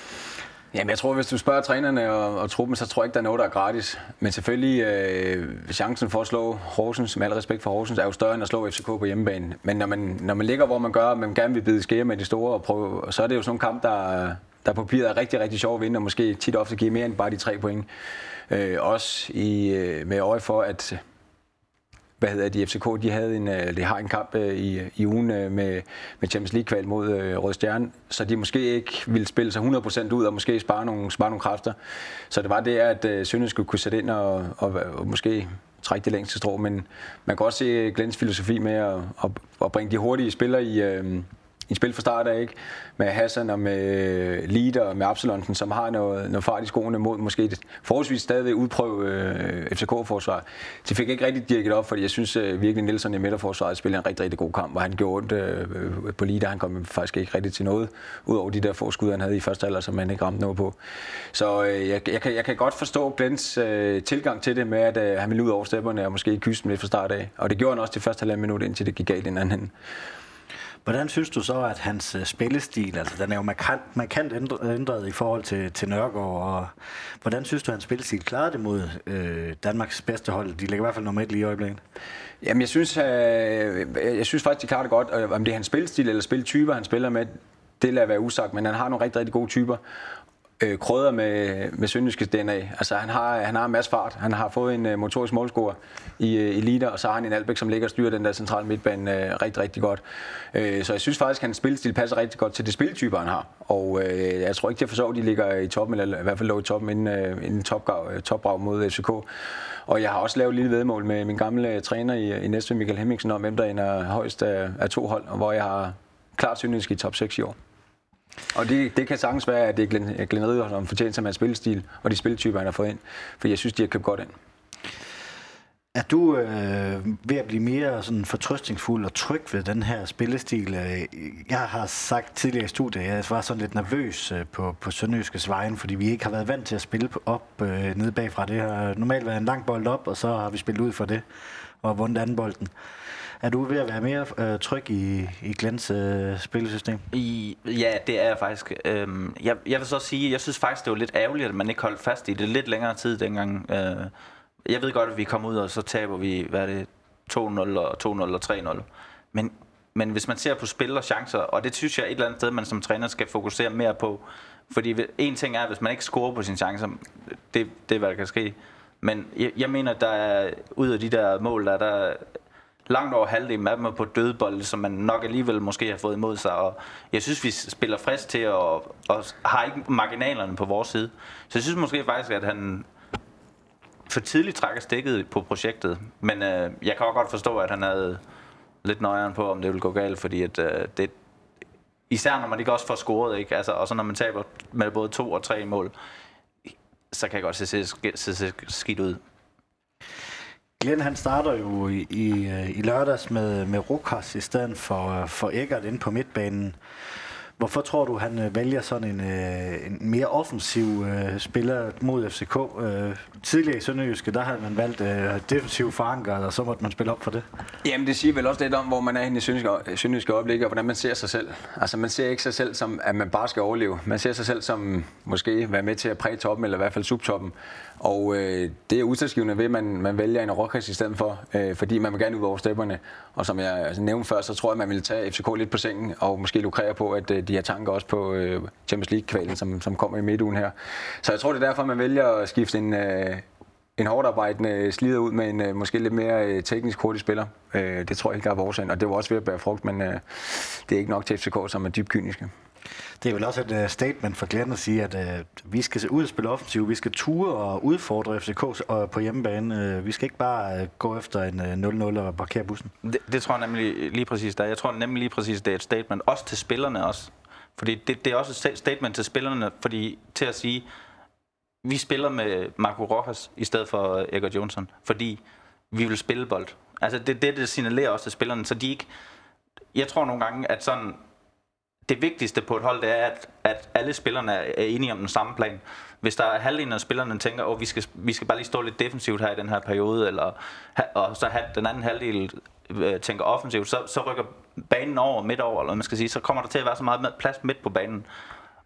Speaker 3: Jamen, jeg tror, hvis du spørger trænerne og, og truppen, så tror jeg ikke, der er noget, der er gratis. Men selvfølgelig, øh, chancen for at slå Horsens, med al respekt for Horsens, er jo større end at slå FCK på hjemmebane. Men når man, når man ligger, hvor man gør, og man gerne vil bide skære med de store, og prøve, så er det jo sådan en kamp, der, der på papiret er rigtig, rigtig sjov at vinde, og måske tit ofte giver mere end bare de tre point. Øh, også i, øh, med øje for, at hvad hedder de, FCK, de, havde en, øh, de har en kamp øh, i, i ugen øh, med, med Champions League-kval mod øh, Rød Stjerne, så de måske ikke ville spille sig 100% ud og måske spare nogle, spare nogle kræfter. Så det var det, at øh, Sønderjysk skulle kunne sætte ind og, og, og måske trække det længste strå, men man kan også se Glens filosofi med at, at, at bringe de hurtige spillere i, øh, i spil fra start af, ikke? Med Hassan og med Lider og med Absalonsen, som har noget, noget fart i skoene mod måske et forholdsvis stadig udprøve øh, FCK-forsvar. De fik ikke rigtig dirket op, fordi jeg synes øh, virkelig, Nielsen i midterforsvaret spillede en rigtig, rigtig god kamp, hvor han gjorde ondt øh, på Lider. Han kom faktisk ikke rigtig til noget, udover de der få skud, han havde i første alder, som han ikke ramte noget på. Så øh, jeg, jeg, kan, jeg kan godt forstå Glens øh, tilgang til det med, at øh, han ville ud over stepperne og måske kysse dem lidt fra start af. Og det gjorde han også til første halvandet minut, indtil det gik galt den anden
Speaker 2: Hvordan synes du så, at hans øh, spillestil, altså den er jo markant, markant ændret, i forhold til, til Nørgaard, og hvordan synes du, at hans spillestil klarede det mod øh, Danmarks bedste hold? De ligger i hvert fald nummer et lige i øjeblikket.
Speaker 3: Jamen, jeg synes, øh, øh jeg synes faktisk, de klarer det godt. Øh, om det er hans spillestil eller spiltyper, han spiller med, det lader være usagt, men han har nogle rigtig, rigtig gode typer øh, krøder med, med Sønderjyskes DNA. Altså, han har, han har en masse fart. Han har fået en øh, motorisk målscorer i øh, Elite, og så har han en Albæk, som ligger og styrer den der centrale midtbane øh, rigtig, rigtig godt. Øh, så jeg synes faktisk, at hans spilstil passer rigtig godt til det spiltyper, han har. Og øh, jeg tror ikke, det er for så, at de ligger i toppen, eller i hvert fald lå i toppen inden, øh, inden topgrav, øh, topbrav mod FCK. Og jeg har også lavet et lille vedmål med min gamle øh, træner i, i Næstved, Michael Hemmingsen, om hvem der er højst af, af to hold, og hvor jeg har klart Sønderjysk i top 6 i år. Og det, det kan sagtens være, at det er Glenn, Glenn Ridder, som fortjener sig med spillestil og de spiltyper, han har fået ind. For jeg synes, de har købt godt ind.
Speaker 2: Er du øh, ved at blive mere sådan fortrøstningsfuld og tryg ved den her spillestil? Øh, jeg har sagt tidligere i studiet, at jeg var sådan lidt nervøs øh, på, på Sønderjyskes vejen, fordi vi ikke har været vant til at spille op øh, nede bagfra. Det har normalt været en lang bold op, og så har vi spillet ud for det og vundet anden bolden. Er du ved at være mere øh, tryg i, i Glens øh, spillesystem?
Speaker 4: I, ja, det er jeg faktisk. Øhm, jeg, jeg vil så sige, jeg synes faktisk, det var lidt ærgerligt, at man ikke holdt fast i det lidt længere tid dengang. Øh, jeg ved godt, at vi kommer ud, og så taber vi, hvad er det, 2-0 og 2-0 og 3-0. Men, men hvis man ser på spil og chancer, og det synes jeg et eller andet sted, man som træner skal fokusere mere på. Fordi en ting er, hvis man ikke scorer på sine chancer, det, det er, hvad der kan ske. Men jeg, jeg mener, der er ud af de der mål, der, der langt over halvdelen af dem er på dødbold, som man nok alligevel måske har fået imod sig. Og jeg synes, vi spiller frisk til og, og har ikke marginalerne på vores side. Så jeg synes måske faktisk, at han for tidligt trækker stikket på projektet. Men øh, jeg kan også godt forstå, at han havde lidt nøjeren på, om det ville gå galt, fordi at, øh, det, især når man ikke også får scoret, ikke? Altså, og så når man taber med både to og tre mål, så kan jeg godt se, se, se, se skidt ud.
Speaker 2: Glenn han starter jo i, i, øh, i lørdags med, med Rukas i stedet for, for Eggert ind på midtbanen. Hvorfor tror du, han øh, vælger sådan en, øh, en mere offensiv øh, spiller mod FCK? Øh, tidligere i Sønderjyske, der havde man valgt øh, defensiv forankret, og så måtte man spille op for det.
Speaker 3: Jamen, det siger vel også lidt om, hvor man er i Sønderjyske, Sønderjyske øjeblik, og hvordan man ser sig selv. Altså, man ser ikke sig selv som, at man bare skal overleve. Man ser sig selv som måske være med til at præge toppen, eller i hvert fald subtoppen. Og øh, det er udsatsgivende ved, at man, man vælger en rockers i stedet for, øh, fordi man vil gerne ud over stepperne. Og som jeg altså, nævnte før, så tror jeg, at man vil tage FCK lidt på sengen, og måske lukrere på, at øh, de har tanker også på øh, Champions League-kvalen, som, som kommer i midtugen her. Så jeg tror, det er derfor, man vælger at skifte en, øh, en hårdt arbejdende slider ud med en øh, måske lidt mere øh, teknisk hurtig spiller. Øh, det tror jeg ikke, der er vores og det var også ved at bære frugt, men øh, det er ikke nok til FCK, som er dybt kyniske.
Speaker 2: Det er vel også et uh, statement for Glenn at sige, at uh, vi skal se ud og spille offensivt, vi skal ture og udfordre FCK uh, på hjemmebane. Uh, vi skal ikke bare uh, gå efter en uh, 0-0 og parkere bussen.
Speaker 4: Det, det tror jeg nemlig lige præcis der. Jeg tror nemlig lige præcis, det er et statement. Også til spillerne også. Fordi det, det er også et statement til spillerne, fordi til at sige, vi spiller med Marco Rojas i stedet for Edgar Johnson, fordi vi vil spille bold. Altså det, det, det signalerer også til spillerne, så de ikke... Jeg tror nogle gange, at sådan det vigtigste på et hold, det er, at, at alle spillerne er enige om den samme plan. Hvis der er halvdelen af spillerne, der tænker, at oh, vi, skal, vi skal bare lige stå lidt defensivt her i den her periode, eller, og så have den anden halvdel øh, tænker offensivt, så, så rykker banen over midt over, eller man skal sige, så kommer der til at være så meget plads midt på banen.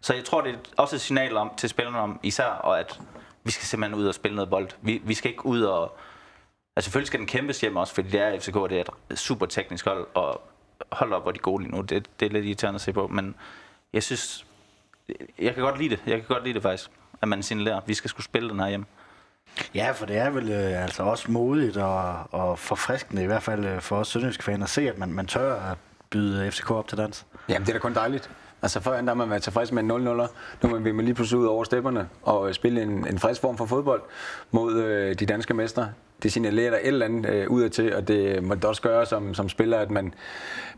Speaker 4: Så jeg tror, det er også et signal om, til spillerne om især, og at vi skal simpelthen ud og spille noget bold. Vi, vi skal ikke ud og... Altså selvfølgelig skal den kæmpes hjem også, fordi det er FCK, det er et super teknisk hold, og hold op, hvor de gode lige nu. Det, det er lidt irriterende at se på, men jeg synes, jeg kan godt lide det. Jeg kan godt lide det faktisk, at man signalerer, at vi skal skulle spille den her hjem.
Speaker 2: Ja, for det er vel øh, altså også modigt og, og forfriskende, i hvert fald øh, for os sønderjyske faner, at se, at man, man tør at byde FCK op til dans.
Speaker 3: Jamen, det er da kun dejligt. Altså før der man været tilfreds med en 0 0 Nu vil man lige pludselig ud over stepperne og spille en, en frisk form for fodbold mod øh, de danske mestre det signalerer der et eller andet øh, ud af til, og det må det også gøre som, som spiller, at man,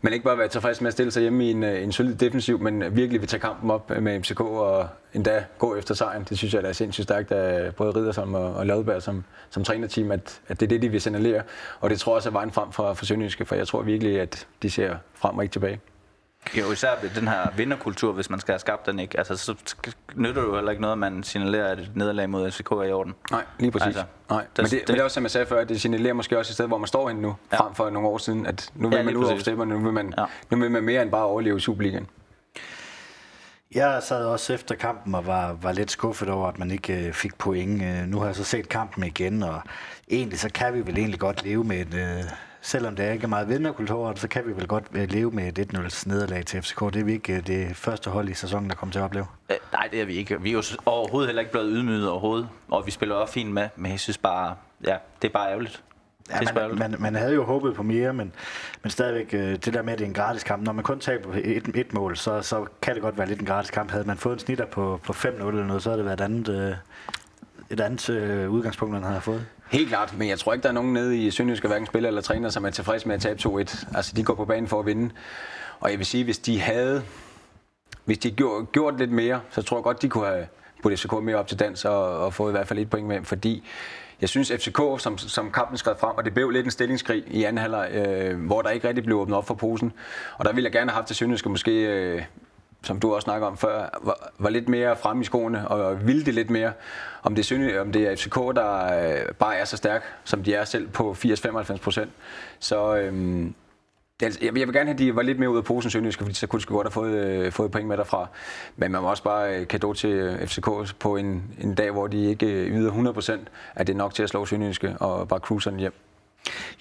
Speaker 3: man ikke bare vil være tilfreds med at stille sig hjemme i en, øh, en solid defensiv, men virkelig vil tage kampen op med MCK og endda gå efter sejren. Det synes jeg, der er sindssygt stærkt af både Riddersholm og, og Ladeberg som, som trænerteam, at, at det er det, de vil signalere. Og det tror jeg også er vejen frem for, for Sønderjyske, for jeg tror virkelig, at de ser frem og ikke tilbage.
Speaker 4: Jo, især den her vinderkultur, hvis man skal have skabt den, ikke? Altså, så nytter det jo heller ikke noget, at man signalerer, at et nederlag mod FCK er i orden.
Speaker 3: Nej, lige præcis. Altså, Nej. Men, det, det, men det er også, som jeg sagde før, at det signalerer måske også et sted, hvor man står henne nu, ja. frem for nogle år siden, at nu vil ja, man ud over stemmerne, nu vil man, ja. nu vil man mere end bare overleve i Superligaen.
Speaker 2: Jeg sad også efter kampen og var, var lidt skuffet over, at man ikke øh, fik point. Øh, nu har jeg så set kampen igen, og egentlig så kan vi vel egentlig godt leve med et, øh, selvom det er ikke er meget vinderkultur, så kan vi vel godt øh, leve med et 1-0 nederlag til FCK. Det er vi ikke øh, det første hold i sæsonen, der kommer til at opleve.
Speaker 4: Øh, nej, det er vi ikke. Vi er jo overhovedet heller ikke blevet ydmyget overhovedet, og vi spiller også fint med, men jeg synes bare, ja, det er bare ærgerligt.
Speaker 2: Ja, man, man, man havde jo håbet på mere, men, men stadigvæk øh, det der med, at det er en gratis kamp. Når man kun taber et, et mål, så, så kan det godt være lidt en gratis kamp. Havde man fået en snitter på, på 5-0 eller noget, så havde det været et andet, øh, et andet øh, udgangspunkt, man havde fået.
Speaker 3: Helt klart, men jeg tror ikke, der er nogen nede i Sønderjysk, hverken spiller eller træner, som er tilfreds med at tabe 2-1. Altså, de går på banen for at vinde. Og jeg vil sige, hvis de havde hvis de gjort, gjort lidt mere, så tror jeg godt, de kunne have puttet FCK mere op til dans og, og fået i hvert fald et point med, fordi jeg synes FCK, som, som kampen skred frem, og det blev lidt en stillingskrig i anden halvleg, øh, hvor der ikke rigtig blev åbnet op for posen. Og der ville jeg gerne have haft til Sønderjyske måske øh, som du også snakker om før, var, var lidt mere frem i skoene og ville det lidt mere. Om det er, Sønne, om det er FCK, der øh, bare er så stærk, som de er selv på 80-95 procent. Så øh, jeg, jeg vil gerne have, at de var lidt mere ud af posen Sønderjyske, fordi så kunne de godt have fået, øh, fået point med derfra. Men man må også bare øh, kado til øh, FCK på en, en dag, hvor de ikke øh, yder 100 procent, at det er nok til at slå Sønderjyske og bare cruise hjem.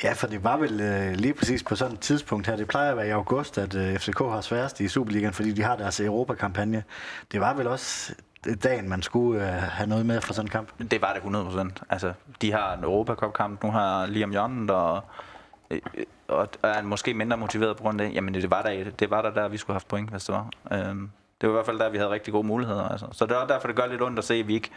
Speaker 2: Ja, for det var vel øh, lige præcis på sådan et tidspunkt her. Det plejer at være i august, at øh, FCK har sværest i Superligaen, fordi de har deres Europakampagne. Det var vel også dagen, man skulle øh, have noget med fra sådan en kamp?
Speaker 4: Det var det 100%. Altså, de har en Europacup-kamp, nu har Liam Jonnet, og, øh, og er måske mindre motiveret på grund af det. Jamen, det var der, det var der, der vi skulle have haft point, hvis det var. Øhm, det var i hvert fald der, vi havde rigtig gode muligheder. Altså. Så det er derfor, det gør lidt ondt at se, at vi ikke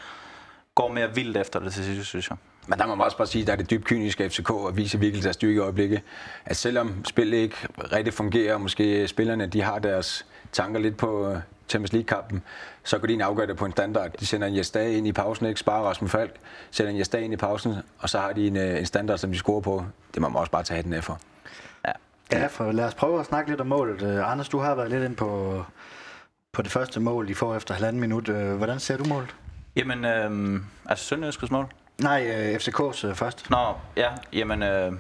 Speaker 4: går mere vildt efter det til sidst, synes jeg.
Speaker 3: Men der må man også bare sige, at der er det dybt kyniske FCK at vise virkelig deres styrke i øjeblikket. At selvom spillet ikke rigtig fungerer, og måske spillerne de har deres tanker lidt på øh, Champions League-kampen, så går de en afgøre det på en standard. De sender en Jesdag ind i pausen, ikke sparer Rasmus Falk, sender en Jesdag ind i pausen, og så har de en, øh, en standard, som de scorer på. Det må man også bare tage den af for.
Speaker 2: Ja. ja, for lad os prøve at snakke lidt om målet. Uh, Anders, du har været lidt ind på, på det første mål, I får efter halvanden minut. Hvordan ser du målet?
Speaker 4: Jamen, øh, altså Sønderjyskets mål?
Speaker 2: Nej, øh, FCK's øh, først.
Speaker 4: Nå, ja, jamen, øh,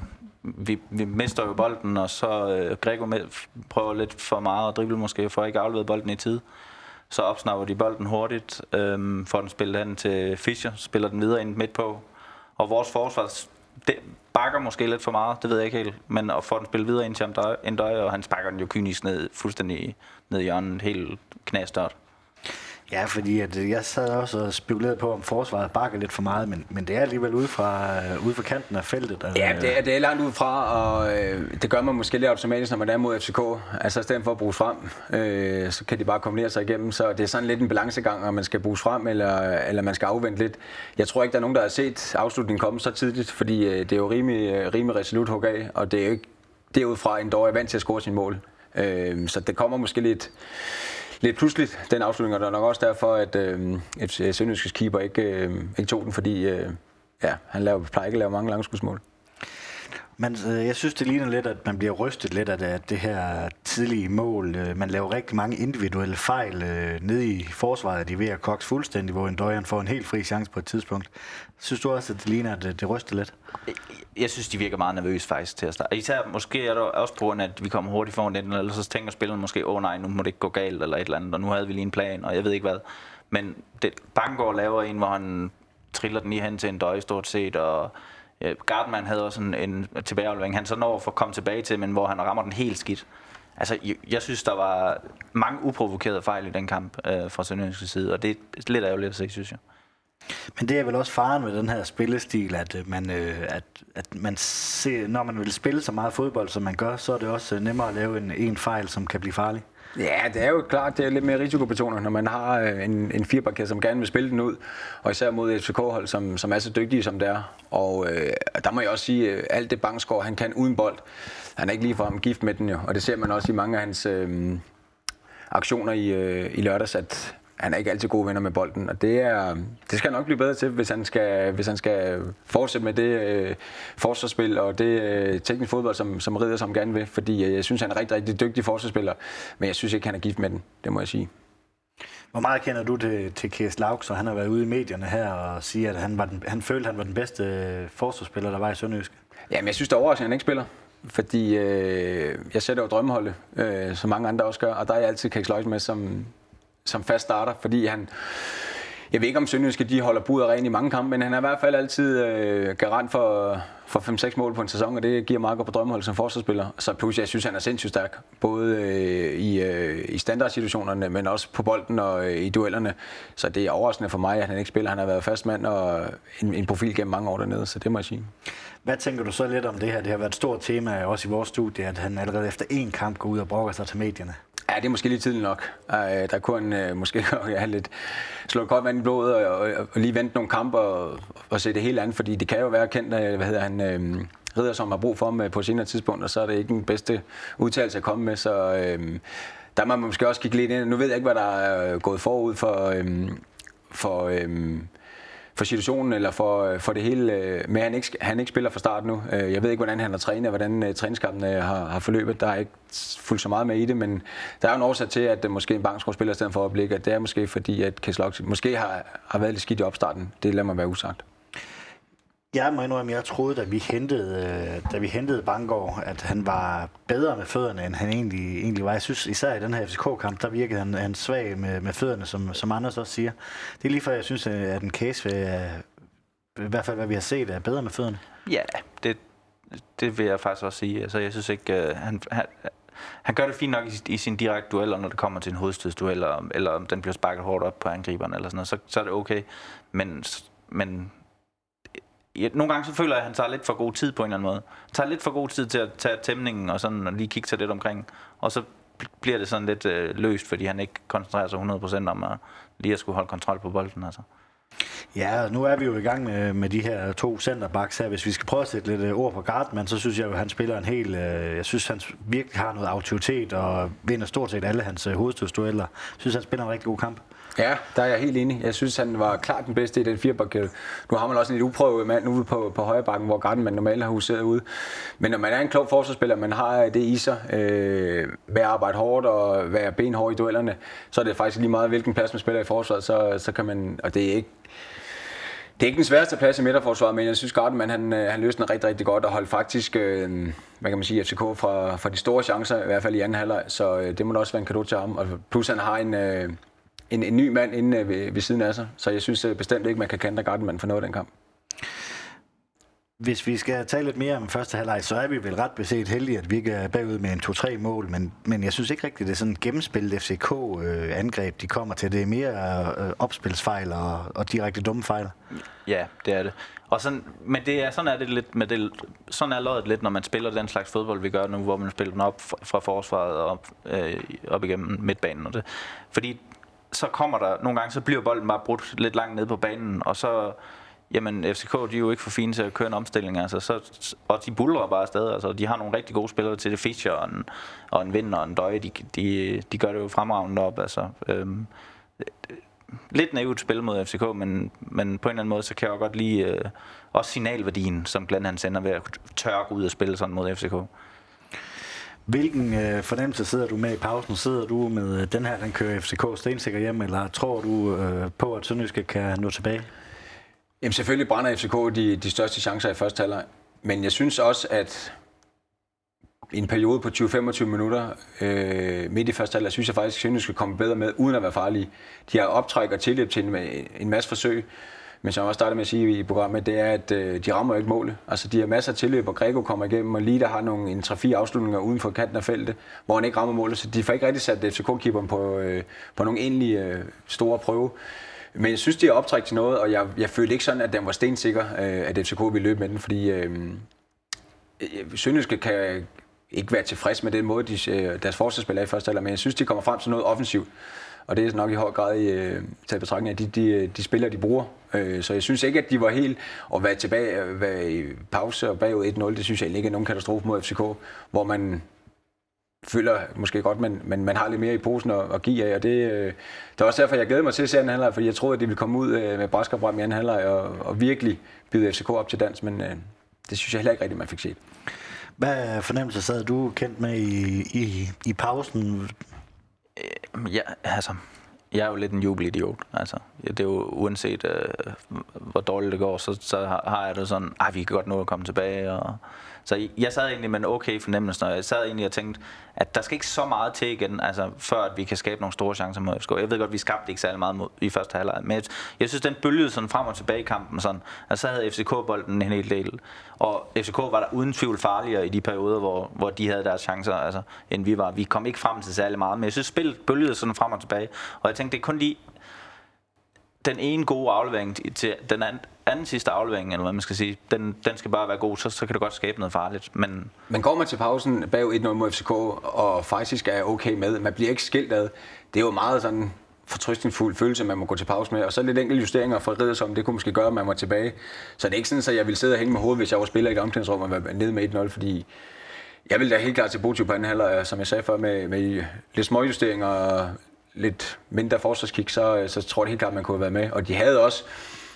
Speaker 4: vi, vi mister jo bolden, og så øh, Grego med, prøver lidt for meget at drible måske, for at ikke aflevere bolden i tid. Så opsnapper de bolden hurtigt, øh, får den spillet hen til Fischer, spiller den videre ind midt på. Og vores forsvar det bakker måske lidt for meget, det ved jeg ikke helt, men at få den spillet videre ind til Endøj, og han sparker den jo kynisk ned, fuldstændig ned i hjørnet, helt knastørt.
Speaker 2: Ja, fordi at øh, jeg sad også og spekulerede på, om forsvaret bakker lidt for meget, men, men det er alligevel ude fra, øh, ude fra kanten af feltet. Altså,
Speaker 3: Ja, det er, det er langt ud fra, og øh, det gør man måske lidt automatisk, når man er mod FCK. Altså i stedet for at bruge frem, øh, så kan de bare kombinere sig igennem. Så det er sådan lidt en balancegang, om man skal bruge frem, eller, eller man skal afvente lidt. Jeg tror ikke, der er nogen, der har set afslutningen komme så tidligt, fordi øh, det er jo rimelig, øh, rimelig resolut hug af, og det er jo ikke derudfra, en dog er vant til at score sin mål. Øh, så det kommer måske lidt, lidt pludseligt, den afslutning, og det var nok også derfor, at øhm, øh, FC Sønderjyskes keeper ikke, øh, ikke tog den, fordi øh, ja, han laver, plejer ikke at lave mange langskudsmål.
Speaker 2: Men øh, jeg synes, det ligner lidt, at man bliver rystet lidt af det, at det her tidlige mål. Øh, man laver rigtig mange individuelle fejl øh, nede i forsvaret. De er ved at koks fuldstændig, hvor en døjeren får en helt fri chance på et tidspunkt. Synes du også, at det ligner, at øh, det, ryster lidt?
Speaker 4: Jeg synes, de virker meget nervøse faktisk til at starte. Især måske er det også på grund af, at vi kommer hurtigt foran den, eller så tænker spilleren måske, åh oh, nej, nu må det ikke gå galt, eller et eller andet, og nu havde vi lige en plan, og jeg ved ikke hvad. Men det, Bangor laver en, hvor han triller den lige hen til en døje stort set, og øh, Gardman havde også en, en tilbageaflevering, han så når for at komme tilbage til, men hvor han rammer den helt skidt. Altså, jeg, jeg synes, der var mange uprovokerede fejl i den kamp øh, fra Sønderjyske side, og det er lidt ærgerligt at se, synes jeg.
Speaker 2: Men det er vel også faren med den her spillestil, at øh, man, øh, at, at man ser, når man vil spille så meget fodbold, som man gør, så er det også øh, nemmere at lave en, en fejl, som kan blive farlig.
Speaker 3: Ja, det er jo klart, det er lidt mere risikobetonet, når man har øh, en, en firebakke, som gerne vil spille den ud, og især mod et FCK-hold, som, som er så dygtige, som det er. Og øh, der må jeg også sige, at alt det Bangsgaard, han kan uden bold, han er ikke lige for ham gift med den jo, og det ser man også i mange af hans øh, aktioner i, øh, i lørdags, at han er ikke altid gode venner med bolden, og det, er, det skal han nok blive bedre til, hvis han skal, hvis han skal fortsætte med det øh, forsvarsspil og det øh, teknisk fodbold, som, som Ridder som gerne vil, fordi øh, jeg synes, han er rigtig, rigtig dygtig forsvarsspiller, men jeg synes ikke, han er gift med den, det må jeg sige.
Speaker 2: Hvor meget kender du til, til Kies Lauk, så han har været ude i medierne her og siger, at han, var den, han følte, at han var den bedste øh, forsvarsspiller, der var i Sønderjysk?
Speaker 3: Jamen, jeg synes, det er overraskende, at han ikke spiller. Fordi øh, jeg sætter jo drømmeholdet, øh, som mange andre også gør, og der er jeg altid Keks med som, som fast starter, fordi han... Jeg ved ikke, om Sønderjyske de holder bud rent i mange kampe, men han er i hvert fald altid øh, garant for, for 5-6 mål på en sæson, og det giver meget godt på drømmehold som forsvarsspiller. Så plus, jeg synes, han er sindssygt stærk, både øh, i, øh, i standardsituationerne, men også på bolden og øh, i duellerne. Så det er overraskende for mig, at han ikke spiller. Han har været fast mand og en, en profil gennem mange år dernede, så det må jeg sige.
Speaker 2: Hvad tænker du så lidt om det her? Det har været et stort tema også i vores studie, at han allerede efter én kamp går ud og brokker sig til medierne.
Speaker 3: Ja, det er måske lige tidligt nok. Der kunne uh, øh, måske [LAUGHS] have lidt slå godt vand i blodet og, og, og lige vente nogle kampe og, og se det hele andet, fordi det kan jo være kendt, øh, hvad hedder han, øh, ridder, som har brug for ham øh, på senere tidspunkt, og så er det ikke den bedste udtalelse at komme med, så øh, der må man måske også kigge lidt ind. Nu ved jeg ikke, hvad der er gået forud for, øh, for øh, for situationen eller for, øh, for det hele, øh, men han ikke, han ikke spiller fra start nu. Øh, jeg ved ikke, hvordan han har trænet, hvordan træningskampen har, har forløbet. Der er ikke fuldt så meget med i det, men der er jo en årsag til, at måske en bankskov spiller i stedet for øjeblik, at det er måske fordi, at Keslock måske har, har været lidt skidt i opstarten. Det lader mig være usagt.
Speaker 2: Jeg må indrømme, jeg troede, da vi hentede, øh, da vi hentede Bangor, at han var bedre med fødderne, end han egentlig, egentlig var. Jeg synes især i den her FCK-kamp, der virkede han, han svag med, med fødderne, som, som Anders også siger. Det er lige før, jeg synes, øh, at en case, ved, i hvert fald hvad vi har set, er bedre med fødderne.
Speaker 4: Ja, det, det vil jeg faktisk også sige. Altså, jeg synes ikke, han, han, han gør det fint nok i, i sin direkte dueller, når det kommer til en hovedstødsduel, eller, eller om den bliver sparket hårdt op på angriberen, eller sådan noget, så, så er det okay. Men, men nogle gange så føler jeg, at han tager lidt for god tid på en eller anden måde. Han tager lidt for god tid til at tage tæmningen og sådan og lige kigge sig lidt omkring. Og så bliver det sådan lidt øh, løst, fordi han ikke koncentrerer sig 100% om at lige at skulle holde kontrol på bolden. Altså.
Speaker 2: Ja, nu er vi jo i gang med, med de her to centerbacks her. Hvis vi skal prøve at sætte lidt øh, ord på Gardman, så synes jeg jo, at han spiller en helt... Øh, jeg synes, han virkelig har noget autoritet og vinder stort set alle hans øh, hovedstødsdueller. Jeg synes, han spiller en rigtig god kamp.
Speaker 3: Ja, der er jeg helt enig. Jeg synes, han var klart den bedste i den firebakkæde. Nu har man også en lidt uprøvet mand ude på, på højre bakken, hvor Garden man normalt har huseret ude. Men når man er en klog forsvarsspiller, man har det i sig, øh, ved at arbejde hårdt og være benhård i duellerne, så er det faktisk lige meget, hvilken plads man spiller i forsvaret, så, så kan man, og det er ikke det er ikke den sværeste plads i midterforsvaret, men jeg synes, Gardemann han, øh, han løste den rigtig, rigtig godt og holdt faktisk, øh, hvad kan man sige, FCK fra, fra de store chancer, i hvert fald i anden halvleg, så øh, det må da også være en kado til ham. Og plus han har en, øh, en, en ny mand inde øh, ved, ved siden af sig, så jeg synes øh, bestemt ikke, man kan kende Gardemann for noget af den kamp.
Speaker 2: Hvis vi skal tale lidt mere om første halvleg, så er vi vel ret beset heldige, at vi ikke er bagud med en 2-3 mål, men, men jeg synes ikke rigtigt, det er sådan et gennemspillet FCK-angreb, de kommer til. Det er mere øh, opspilsfejl og, og direkte dumme fejl.
Speaker 4: Ja, det er det. Og sådan, men det er, sådan er det lidt med det, sådan er løjet lidt, når man spiller den slags fodbold, vi gør nu, hvor man spiller den op fra forsvaret og op, øh, op igennem midtbanen. Og det. Fordi så kommer der, nogle gange så bliver bolden bare brudt lidt langt ned på banen, og så, jamen FCK, de er jo ikke for fine til at køre en omstilling, altså, så, og de bulrer bare afsted, altså, de har nogle rigtig gode spillere til det, Fischer og en, og en Vind og en Døje, de, de, de gør det jo fremragende op, altså, øhm, lidt naivt spil mod FCK, men, men på en eller anden måde, så kan jeg godt lide øh, også signalværdien, som Glenn han sender ved at tørre ud og spille sådan mod FCK.
Speaker 2: Hvilken øh, fornemmelse sidder du med i pausen? Sidder du med øh, den her, den kører FCK stensikker hjem, eller tror du øh, på, at Sønderjyske kan nå tilbage?
Speaker 3: Jamen selvfølgelig brænder FCK de, de største chancer i første halvleg. Men jeg synes også, at i en periode på 20-25 minutter øh, midt i første halvleg, synes jeg faktisk, at Sønderjyske komme bedre med, uden at være farlige. De har optræk og tilløb til en, en masse forsøg. Men som jeg også startede med at sige i programmet, det er, at øh, de rammer ikke målet. Altså, de har masser af tilløb, og Grego kommer igennem, og Lida har nogle, en 3-4 afslutninger uden for kanten af feltet, hvor han ikke rammer målet. Så de får ikke rigtig sat FCK-keeperen på, øh, på nogle egentlig øh, store prøve. Men jeg synes, de har optræk til noget, og jeg, jeg følte ikke sådan, at den var stensikker, øh, at FCK ville løbe med den, fordi øh, øh Sønderjyske kan ikke være tilfreds med den måde, de, øh, deres forsvarsspil er i første halvleg, men jeg synes, de kommer frem til noget offensivt. Og det er nok i høj grad i øh, taget betragtning af de, de, de spillere, de bruger. Øh, så jeg synes ikke, at de var helt at være tilbage øh, være i pause og bagud 1-0. Det synes jeg ikke er nogen katastrofe mod FCK, hvor man føler måske godt, men, men man har lidt mere i posen at, at give af, og det, øh, det er også derfor, jeg glæder mig til at se anden halvleg, fordi jeg troede, at de ville komme ud øh, med brask og i anden halvleg og, og virkelig byde FCK op til dans, men øh, det synes jeg heller ikke rigtigt, man fik set.
Speaker 2: Hvad fornemmelse sad du kendt med i, i, i pausen?
Speaker 4: Ja, altså, jeg er jo lidt en jubelidiot. Altså, det er jo uanset, øh, hvor dårligt det går, så, så har jeg det sådan, at vi kan godt nå at komme tilbage, og så jeg sad egentlig med en okay fornemmelse, og jeg sad egentlig og tænkte, at der skal ikke så meget til igen, altså, før at vi kan skabe nogle store chancer mod FCK. Jeg ved godt, vi skabte ikke særlig meget mod, i første halvleg, men jeg, jeg synes, den bølgede sådan frem og tilbage i kampen, sådan, Og så havde FCK-bolden en hel del, og FCK var der uden tvivl farligere i de perioder, hvor, hvor de havde deres chancer, altså, end vi var. Vi kom ikke frem til særlig meget, men jeg synes, spillet bølgede sådan frem og tilbage, og jeg tænkte, det er kun lige den ene gode aflevering til den anden, anden sidste aflevering, eller hvad man skal sige, den, den skal bare være god, så, så kan det godt skabe noget farligt. Men,
Speaker 3: men går man til pausen bag 1-0 mod FCK, og faktisk er okay med, man bliver ikke skilt ad, det er jo meget sådan fortrystningsfuld følelse, man må gå til pause med. Og så lidt enkelte justeringer fra som det kunne måske gøre, at man var tilbage. Så det er ikke sådan, at jeg ville sidde og hænge med hovedet, hvis jeg var spiller i et omklædningsrum og være nede med 1-0, fordi jeg ville da helt klart til Botu på anden halvleg, som jeg sagde før, med, med lidt små justeringer og lidt mindre forsvarskik, så, så tror jeg helt klart, at man kunne have været med. Og de havde også,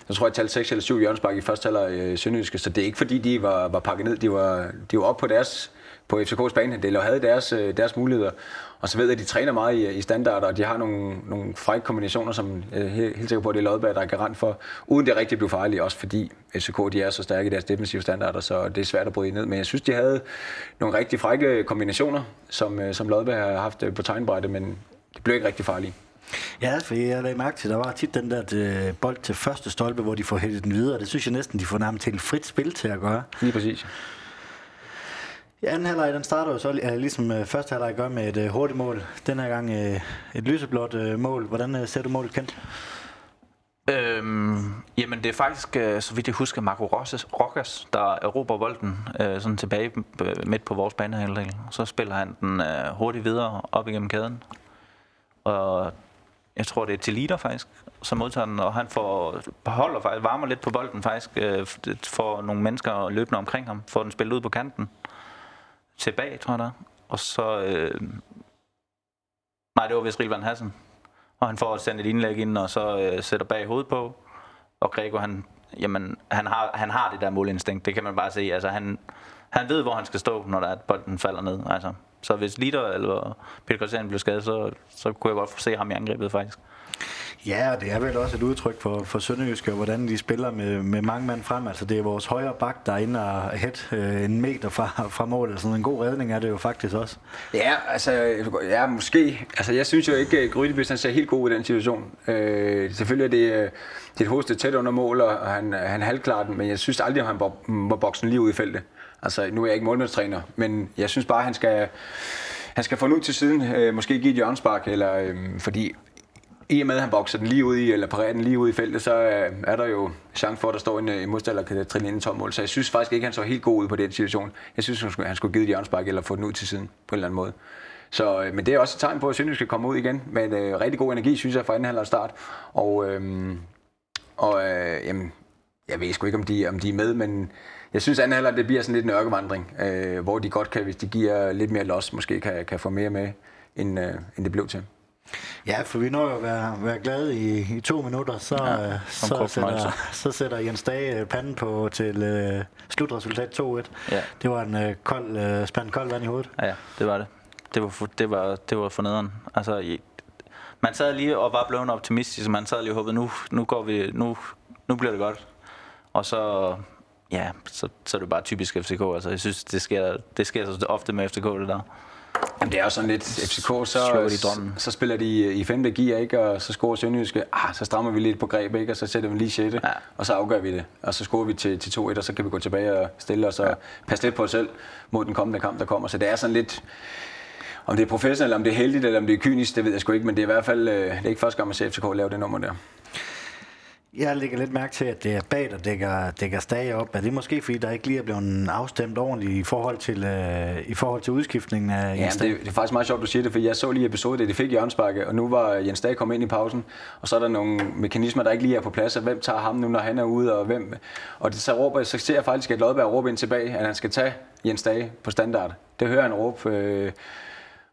Speaker 3: jeg tror, jeg talte 6 eller 7 hjørnsbakke i første halvleg øh, i Sønderjyske, så det er ikke fordi, de var, var pakket ned. De var, de var oppe på deres på FCK's bane. De havde deres, øh, deres muligheder. Og så ved jeg, at de træner meget i, i standarder, og de har nogle, nogle frække kombinationer, som jeg er helt, sikkert sikker på, at det er Lodberg, der er garant for, uden det rigtig blev farligt, også fordi FCK de er så stærke i deres defensive standarder, så det er svært at bryde ned. Men jeg synes, de havde nogle rigtig frække kombinationer, som, øh, som Lodberg har haft øh, på tegnbrættet, men det blev ikke rigtig farligt.
Speaker 2: Ja, for jeg lagde mærke til, der var tit den der øh, bold til første stolpe, hvor de får hættet den videre. Det synes jeg næsten, de får nærmest til et frit spil til at gøre.
Speaker 3: Lige præcis.
Speaker 2: Ja, anden halvleg, den starter jo så ligesom uh, første halvleg gør med et uh, hurtigt mål. Den her gang et lyseblåt mål. Hvordan ser du målet kendt?
Speaker 4: Øhm, jamen det er faktisk, så vidt jeg husker, Marco Rosses, Rokas, der erobrer bolden uh, sådan tilbage midt på vores banehalvdel. Så spiller han den uh, hurtigt videre op igennem kæden. Og jeg tror, det er til liter faktisk, som modtager den, og han får, beholder faktisk, varmer lidt på bolden faktisk, øh, for nogle mennesker løbende omkring ham, får den spillet ud på kanten tilbage, tror jeg der. Og så... Øh, nej, det var vist Rilvan Hassan. Og han får sendt et indlæg ind, og så øh, sætter bag hovedet på. Og Gregor, han, jamen, han, har, han har det der målinstinkt, det kan man bare se. Altså, han, han ved, hvor han skal stå, når der er, bolden falder ned. Altså, så hvis Litter eller Peter Christian blev skadet, så, så kunne jeg godt få se ham i angrebet faktisk.
Speaker 2: Ja, og det er vel også et udtryk for, for Sønderjyske, og hvordan de spiller med, med mange mand frem. Altså, det er vores højre bak, der er inde og hæt øh, en meter fra, fra målet. Sådan en god redning er det jo faktisk også.
Speaker 3: Ja, altså, ja, måske. Altså, jeg synes jo ikke, at Grydebys ser helt god i den situation. Øh, selvfølgelig er det, øh, det hovedste tæt under mål, og han, han halvklarer den, men jeg synes aldrig, at han må boksen lige ud i feltet. Altså, nu er jeg ikke målmandstræner, men jeg synes bare, at han skal, han skal få den ud til siden, øh, måske give et hjørnspark, eller, øh, fordi i og med, at han bokser den lige ud i, eller parerer den lige ud i feltet, så øh, er der jo chance for, at der står en, en modstander, der kan trille ind i tom mål. Så jeg synes faktisk ikke, at han så helt god ud på den situation. Jeg synes, han skulle, han skulle give et hjørnspark, eller få den ud til siden på en eller anden måde. Så, øh, men det er også et tegn på, at Sønderjysk skal komme ud igen med en øh, rigtig god energi, synes jeg, fra anden halvleg start. Og, øh, og øh, jamen, jeg ved sgu ikke, om de, om de er med, men jeg synes, at halvleg, det bliver sådan lidt en ørkevandring, øh, hvor de godt kan, hvis de giver lidt mere los, måske kan, kan få mere med, end, øh, end det blev til.
Speaker 2: Ja, for vi når jo at være, være glade i, i to minutter, så, ja, øh, så, sætter, [LAUGHS] så sætter Jens Dage øh, panden på til uh, slutresultat 2-1. Ja. Det var en uh, kold, uh, spand kold vand i hovedet.
Speaker 4: Ja, ja, det var det. Det var, for, det var, det var for nederen. Altså, i, man sad lige og var blevet optimistisk, man sad lige og håbede, nu, nu, går vi, nu, nu bliver det godt. Og så, ja, så, så er det bare typisk FCK. Altså, jeg synes, det sker, det sker så ofte med FCK, det der.
Speaker 3: Jamen, det er jo sådan lidt, FCK, så, så, så spiller de i femte gear, ikke? og så scorer Sønderjyske, ah, så strammer vi lidt på greb, ikke? og så sætter vi lige 6. Ja. og så afgør vi det. Og så scorer vi til, til 2-1, og så kan vi gå tilbage og stille os og ja. passe lidt på os selv mod den kommende kamp, der kommer. Så det er sådan lidt, om det er professionelt, om det er heldigt, eller om det er kynisk, det ved jeg sgu ikke, men det er i hvert fald, øh, det er ikke første gang, man ser FCK lave det nummer der.
Speaker 2: Jeg lægger lidt mærke til, at det er bag, der dækker, dækker stage op. Er det måske, fordi der ikke lige er blevet afstemt ordentligt i forhold til, øh, i forhold til udskiftningen af Jens
Speaker 3: ja, det, det, er faktisk meget sjovt, du siger det, for jeg så lige episode, da de fik Jørgens og nu var Jens Dage kommet ind i pausen, og så er der nogle mekanismer, der ikke lige er på plads, og hvem tager ham nu, når han er ude, og hvem... Og det, så, råber, så ser jeg faktisk, at Lodberg råber ind tilbage, at han skal tage Jens Dage på standard. Det hører han råbe... Øh,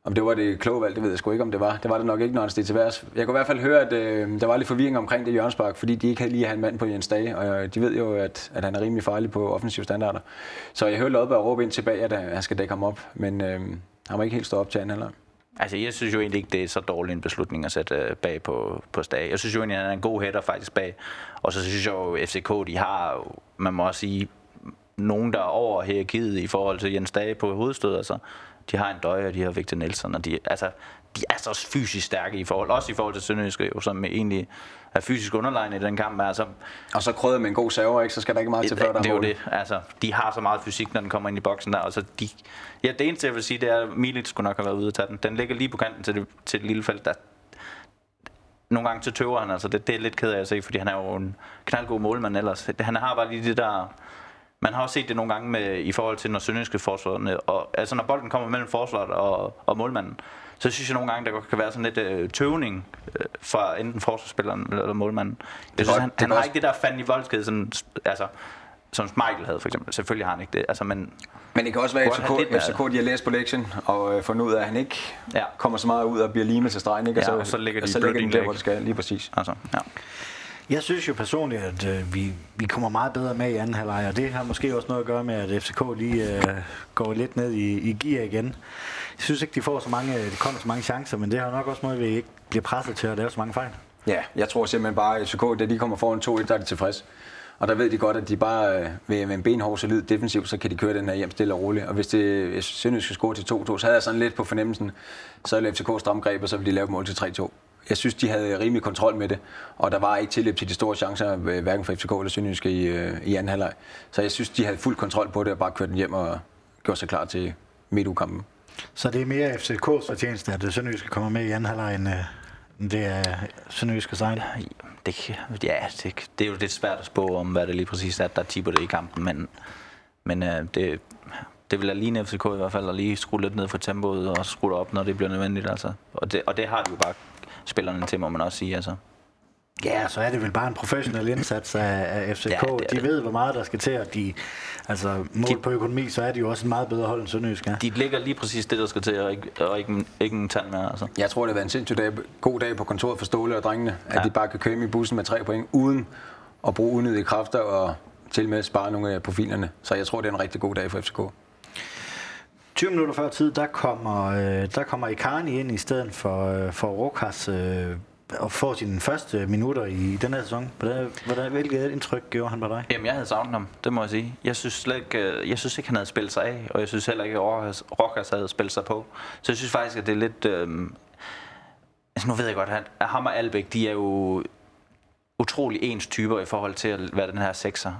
Speaker 3: om det var det kloge valg, det ved jeg sgu ikke, om det var. Det var det nok ikke, når han steg til værs. Jeg kunne i hvert fald høre, at øh, der var lidt forvirring omkring det hjørnspark, fordi de ikke havde lige have en mand på Jens Dage, og øh, de ved jo, at, at han er rimelig farlig på offensive standarder. Så jeg hørte Lodberg råbe ind tilbage, at øh, han skal dække ham op, men øh, han var ikke helt stå op til anden halvleg.
Speaker 4: Altså, jeg synes jo egentlig ikke, det er så dårlig en beslutning at sætte øh, bag på, på Stage. Jeg synes jo egentlig, at han er en god hætter faktisk bag. Og så synes jeg jo, at FCK, de har, man må også sige, nogen, der er over hierarkiet i forhold til Jens Dage på hovedstød. Altså, de har en døje, og de har Victor Nielsen, og de, altså, de er så fysisk stærke i forhold, også i forhold til Sønderjyske, jo, som egentlig er fysisk underlegnet i den kamp. Altså,
Speaker 3: og så krydder med en god server, ikke? så skal der ikke meget til før der
Speaker 4: Det er jo det. Altså, de har så meget fysik, når den kommer ind i boksen der. Altså, de, ja, det eneste, jeg vil sige, det er, at Milit skulle nok have været ude at tage den. Den ligger lige på kanten til det, til det lille felt, der nogle gange til tøver han, altså det, det er lidt ked af at se, fordi han er jo en knaldgod målmand ellers. Han har bare lige det der man har også set det nogle gange med, i forhold til, når sønderjyske forsvarerne, og, altså når bolden kommer mellem forsvaret og, og målmanden, så synes jeg nogle gange, der kan være sådan lidt øh, tøvning øh, fra enten forsvarsspilleren eller målmanden. Jeg synes, han, han har ikke det der fanden i voldskede, sådan, altså, som Michael havde for eksempel. Selvfølgelig har han ikke det. Altså, men,
Speaker 3: men det kan også være, at FCK, FCK de har læst på lektion og øh, fundet ud af, at han ikke ja. kommer så meget ud og bliver limet til stregen. Ikke?
Speaker 4: Og, ja, så, og så ligger de,
Speaker 3: så ligger de der, hvor det skal. Lige præcis.
Speaker 4: Altså, ja.
Speaker 2: Jeg synes jo personligt, at øh, vi, vi kommer meget bedre med i anden halvleg, og det har måske også noget at gøre med, at FCK lige øh, går lidt ned i, i gear igen. Jeg synes ikke, de får så mange, øh, de kommer så mange chancer, men det har nok også noget, at vi ikke bliver presset til at lave så mange fejl.
Speaker 3: Ja, jeg tror simpelthen bare, at FCK, da de kommer foran 2-1, der er de tilfreds. Og der ved de godt, at de bare øh, med, med en benhård solid defensiv, så kan de køre den her hjem stille og roligt. Og hvis det Sønderjysk skal score til 2-2, så havde jeg sådan lidt på fornemmelsen, så ville FCK stramme greb, og så ville de lave mål til 3-2 jeg synes, de havde rimelig kontrol med det, og der var ikke tilløb til de store chancer, øh, hverken for FCK eller Sønderjyske i, øh, i anden halvleg. Så jeg synes, de havde fuld kontrol på det, og bare kørt den hjem og gjort sig klar til midtugkampen.
Speaker 2: Så det er mere FCK's fortjeneste, at Sønderjyske kommer med i anden halvleg, end, end det er Sønderjyske sejl?
Speaker 4: Det, ja, det, det er jo lidt svært at spå om, hvad det lige præcis er, der tipper det i kampen, men, men øh, det, det vil ligne FCK i hvert fald at lige skrue lidt ned for tempoet og skrue det op, når det bliver nødvendigt. Altså. Og, det, og det har de jo bare spillerne til, må man også sige. Altså.
Speaker 2: Ja, så er det vel bare en professionel indsats af, af FCK. Ja, det de det. ved, hvor meget der skal til, og de, altså, mål de, på økonomi, så er de jo også en meget bedre hold end Sønderjysk. Ja.
Speaker 4: De ligger lige præcis det, der skal til, og ikke, og ikke, ikke en tand mere. Altså.
Speaker 3: Jeg tror, det har været en sindssygt dag, god dag på kontoret for Ståle og drengene, ja. at de bare kan køre i bussen med tre point, uden at bruge unødige kræfter og til med at spare nogle af profilerne. Så jeg tror, det er en rigtig god dag for FCK.
Speaker 2: 20 minutter før tid, der kommer, øh, der kommer Icarni ind i stedet for, øh, for Rokas. Øh, at få sine første minutter i den her sæson. Hvordan, hvordan, hvilket indtryk gjorde han på dig?
Speaker 4: Jamen, jeg havde savnet ham, det må jeg sige. Jeg synes, slet ikke, øh, jeg synes ikke, han havde spillet sig af, og jeg synes heller ikke, at Rokas, Rokas havde spillet sig på. Så jeg synes faktisk, at det er lidt... Øh, altså, nu ved jeg godt, at ham og Albæk, de er jo utrolig ens typer i forhold til at være den her sekser.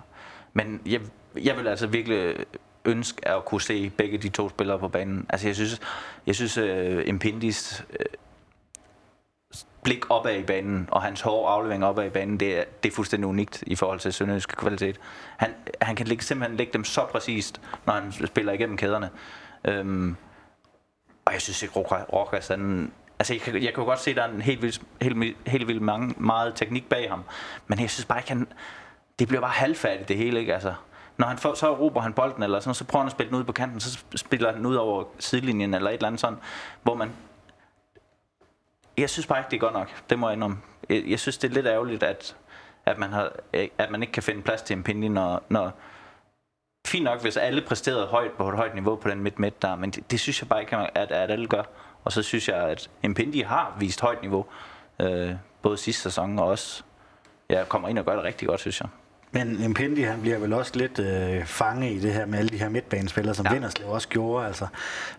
Speaker 4: Men jeg, jeg vil altså virkelig ønske at kunne se begge de to spillere på banen. Altså jeg synes, jeg synes uh, Impindis uh, blik opad i banen, og hans hårde aflevering opad i banen, det er, det er fuldstændig unikt i forhold til Sønderjyske kvalitet. Han, han kan lægge, simpelthen lægge dem så præcist, når han spiller igennem kæderne. Um, og jeg synes ikke, Rokas, han, altså jeg kan, jeg kan jo godt se, at der er en helt vildt, helt, helt vildt mange, meget teknik bag ham, men jeg synes bare ikke, han, det bliver bare halvfærdigt det hele, ikke? Altså, når han får, så råber han bolden, eller sådan, så prøver han at spille den ud på kanten, så spiller han ud over sidelinjen, eller et eller andet sådan, hvor man... Jeg synes bare ikke, det er godt nok. Det må jeg indrømme. Jeg, jeg synes, det er lidt ærgerligt, at, at, man, har, at man ikke kan finde plads til en pinde, når, når fint nok, hvis alle præsterede højt på et højt niveau på den midt-midt der, men det, det synes jeg bare ikke, at, at alle gør. Og så synes jeg, at Impindi har vist højt niveau, øh, både sidste sæson og også ja, kommer ind og gør det rigtig godt, synes jeg.
Speaker 2: Men Impendi, han bliver vel også lidt øh, fange i det her med alle de her midtbanespillere, som ja. Vinderslev også gjorde. Altså,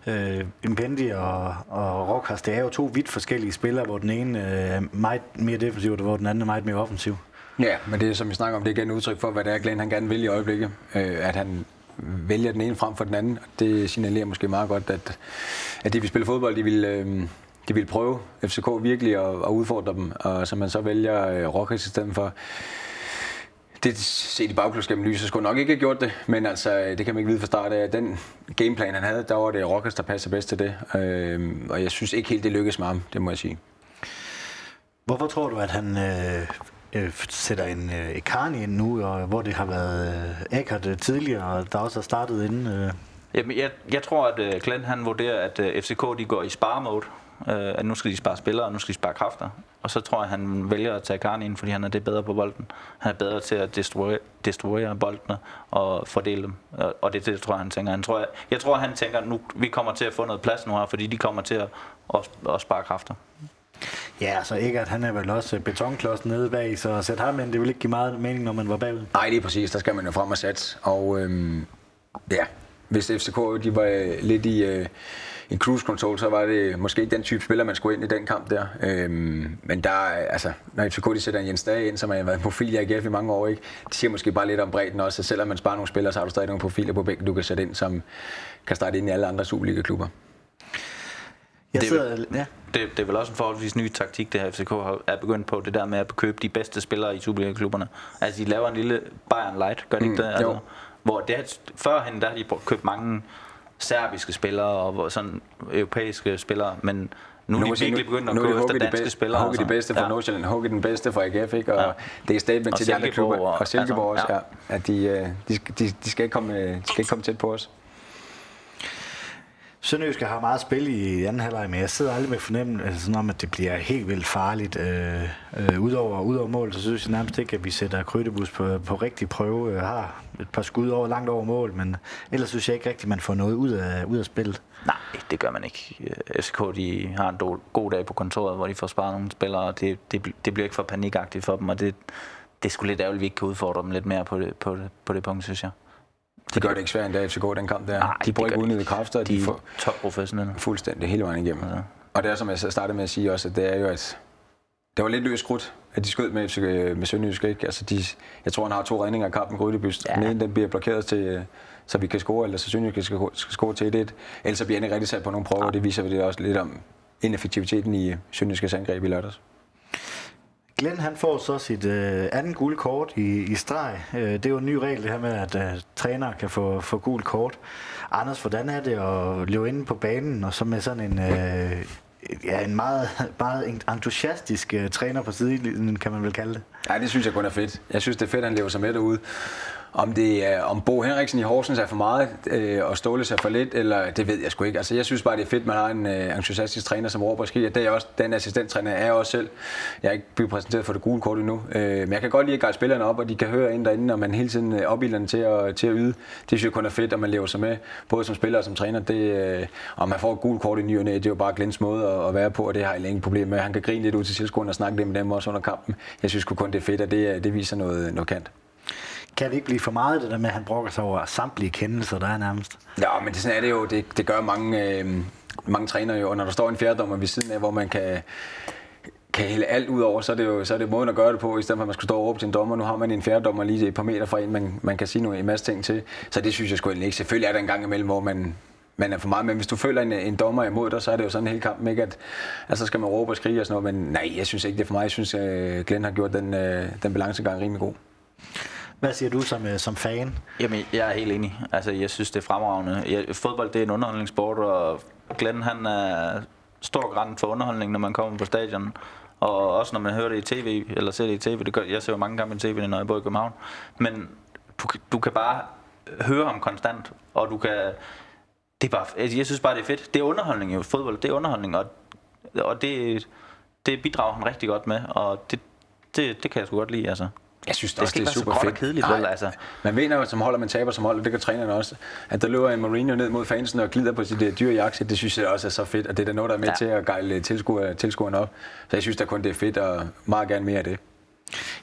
Speaker 2: øh, Impendi og, og Rokas, det er jo to vidt forskellige spillere, hvor den ene øh, er meget mere defensiv, og hvor den anden er meget mere offensiv.
Speaker 3: Ja, men det som vi snakker om, det er igen udtryk for, hvad det er, Glenn han gerne vil i øjeblikket. Øh, at han vælger den ene frem for den anden. Det signalerer måske meget godt, at, at de vil spille fodbold, de vil, øh, de vil prøve FCK virkelig at, at udfordre dem, og så man så vælger øh, Rokas i stedet for det set i bagklodskabens lys, så skulle nok ikke have gjort det, men altså, det kan man ikke vide fra start af. Den gameplan, han havde, der var det Rockers, der passer bedst til det. Øh, og jeg synes ikke helt, det lykkedes med ham, det må jeg sige.
Speaker 2: Hvorfor tror du, at han øh, øh, sætter en øh, Ekani ind nu, og hvor det har været øh, Eckert øh, tidligere, og der også har startet inden? Øh?
Speaker 4: Jamen, jeg, jeg tror, at øh, Glenn han vurderer, at øh, FCK de går i spare-mode øh, at nu skal de spare spillere, og nu skal de spare kræfter. Og så tror jeg, at han vælger at tage Karni ind, fordi han er det bedre på bolden. Han er bedre til at destruere, destruere boldene og fordele dem. Og det er det, tror jeg, han tænker. Han tror, jeg, jeg tror, han tænker, at nu, vi kommer til at få noget plads nu her, fordi de kommer til at, at, at spare kræfter.
Speaker 2: Ja, altså ikke, at han er vel også betonklods nede bag, så at sætte ham ind, det vil ikke give meget mening, når man var bagud.
Speaker 3: Nej, det er præcis. Der skal man jo frem og sætte. Og øhm, ja, hvis FCK de var lidt i... Øh, en cruise control, så var det måske ikke den type spiller, man skulle ind i den kamp der. Øhm, men der, altså, når FCK de sætter en Jens Dage ind, som har været en profil i AGF i mange år, ikke? det siger måske bare lidt om bredden også, at selvom man sparer nogle spillere, så har du stadig nogle profiler på bænken, du kan sætte ind, som kan starte ind i alle andre Superliga-klubber.
Speaker 4: Jeg det, er, ja. det, det er vel også en forholdsvis ny taktik, det her FCK er begyndt på, det der med at købe de bedste spillere i Superliga-klubberne. Altså, de laver en lille Bayern Light, gør de ikke mm, det? Altså, hvor det, førhen, der har de købt mange serbiske spillere og sådan europæiske spillere, men nu, nu er de virkelig begyndt at købe efter danske
Speaker 3: bedste,
Speaker 4: spillere.
Speaker 3: Hugge de bedste for ja. Nordsjælland, hugge den bedste for AGF, ikke? og ja. det er statement og til de andre klubber, og, og Silkeborg altså, også, ja. at de, øh, de, de, de, skal ikke komme, de skal ikke komme tæt på os.
Speaker 2: Sønderjyske har meget spil i anden halvleg, men jeg sidder aldrig med fornemmelsen om, at det bliver helt vildt farligt. Øh, øh, udover, udover mål, så synes jeg nærmest ikke, at vi sætter Krydebus på, på rigtig prøve. Jeg har et par skud over, langt over mål, men ellers synes jeg ikke rigtigt, at man får noget ud af, ud af spillet.
Speaker 4: Nej, det gør man ikke. FCK de har en do, god dag på kontoret, hvor de får sparet nogle spillere, og det, det, det bliver ikke for panikagtigt for dem, og det, det er sgu lidt ærgerligt, at vi ikke kan udfordre dem lidt mere på det, på det, på det punkt, synes jeg.
Speaker 3: De gør det ikke svært endda, FCK, den kamp der.
Speaker 4: Nej,
Speaker 3: de bruger ikke unødige kræfter.
Speaker 4: De, de er top professionelle.
Speaker 3: Fuldstændig hele vejen igennem. Ja. Og det er, som jeg startede med at sige også, at det er jo, at det var lidt løs krudt, at de skød med, FC, med Sønderjysk. Ikke? Altså de, jeg tror, han har to redninger af kampen, Grydebyst. Ja. Den ene den bliver blokeret til, så vi kan score, eller så Sønderjysk skal, skal score til 1 Ellers så bliver han ikke rigtig sat på nogle prøver, ja. og det viser vi det også lidt om ineffektiviteten i Sønderjyskets angreb i lørdags.
Speaker 2: Glenn han får så sit øh, anden gule kort i, i streg. Øh, det er jo en ny regel det her med, at øh, trænere kan få, få gul kort. Anders, hvordan er det at løbe inde på banen, og så med sådan en, øh, ja, en meget, meget entusiastisk uh, træner på siden, kan man vel kalde det?
Speaker 3: Ja, det synes jeg kun er fedt. Jeg synes, det er fedt, at han lever sig med derude. Om, det er, om Bo Henriksen i Horsens er for meget, øh, og Ståle er for lidt, eller det ved jeg sgu ikke. Altså, jeg synes bare, det er fedt, man har en øh, entusiastisk træner som Robert ski. Det er også, den assistenttræner er jeg også selv. Jeg er ikke blevet præsenteret for det gule kort endnu. Øh, men jeg kan godt lide at gøre spillerne op, og de kan høre ind derinde, og man hele tiden øh, opbilder dem til at, til at yde. Det synes jeg kun er fedt, at man lever sig med, både som spiller og som træner. Det, øh, og man får et gult kort i ny og næ, det er jo bare Glens måde at, at være på, og det har jeg ingen problem med. Han kan grine lidt ud til tilskuerne og snakke lidt med dem også under kampen. Jeg synes kun, det er fedt, at det, øh, det viser noget, noget kant.
Speaker 2: Kan det ikke blive for meget, det der med, at han brokker sig over samtlige kendelser, der er nærmest?
Speaker 3: Ja, men det, sådan er det jo. Det, det gør mange, øh, mange trænere jo. Og når der står en fjerdommer ved siden af, hvor man kan, kan hælde alt ud over, så er det jo så er det måden at gøre det på, i stedet for at man skulle stå og råbe til en dommer. Nu har man en fjerdommer lige et par meter fra en, man, man kan sige nogle, en masse ting til. Så det synes jeg sgu ikke. Selvfølgelig er der en gang imellem, hvor man, man er for meget, men hvis du føler en, en dommer imod dig, så er det jo sådan en hel kamp, ikke? At, at så skal man råbe og skrige og sådan noget, men nej, jeg synes ikke, det er for mig. Jeg synes, at uh, Glenn har gjort den, uh, den balancegang rimelig god.
Speaker 2: Hvad siger du som, øh, som fan?
Speaker 4: Jamen, jeg er helt enig. Altså, jeg synes, det er fremragende. Jeg, fodbold, det er en underholdningssport, og Glenn, han er stor græn for underholdning, når man kommer på stadion. Og også når man hører det i tv, eller ser det i tv. Det gør, jeg ser jo mange gange i tv, når jeg bor i København. Men du, du kan bare høre ham konstant, og du kan... Det er bare, altså, jeg synes bare, det er fedt. Det er underholdning jo. Fodbold, det er underholdning, og, og det, det bidrager han rigtig godt med, og det, det, det kan jeg sgu godt lide, altså.
Speaker 3: Jeg synes
Speaker 4: Det
Speaker 3: også,
Speaker 4: skal
Speaker 3: det er super
Speaker 4: og
Speaker 3: fedt.
Speaker 4: kedeligt, vel, altså.
Speaker 3: Man vinder jo som hold, og man taber som hold, og det gør trænerne også. At der løber en Mourinho ned mod fansen og glider på sit uh, dyre jakke, det synes jeg også er så fedt, og det er da noget, der er med
Speaker 4: Ja.
Speaker 3: til at gejle tilskuer, tilskuerne op. Så jeg synes da kun, det er fedt, og meget gerne mere af det.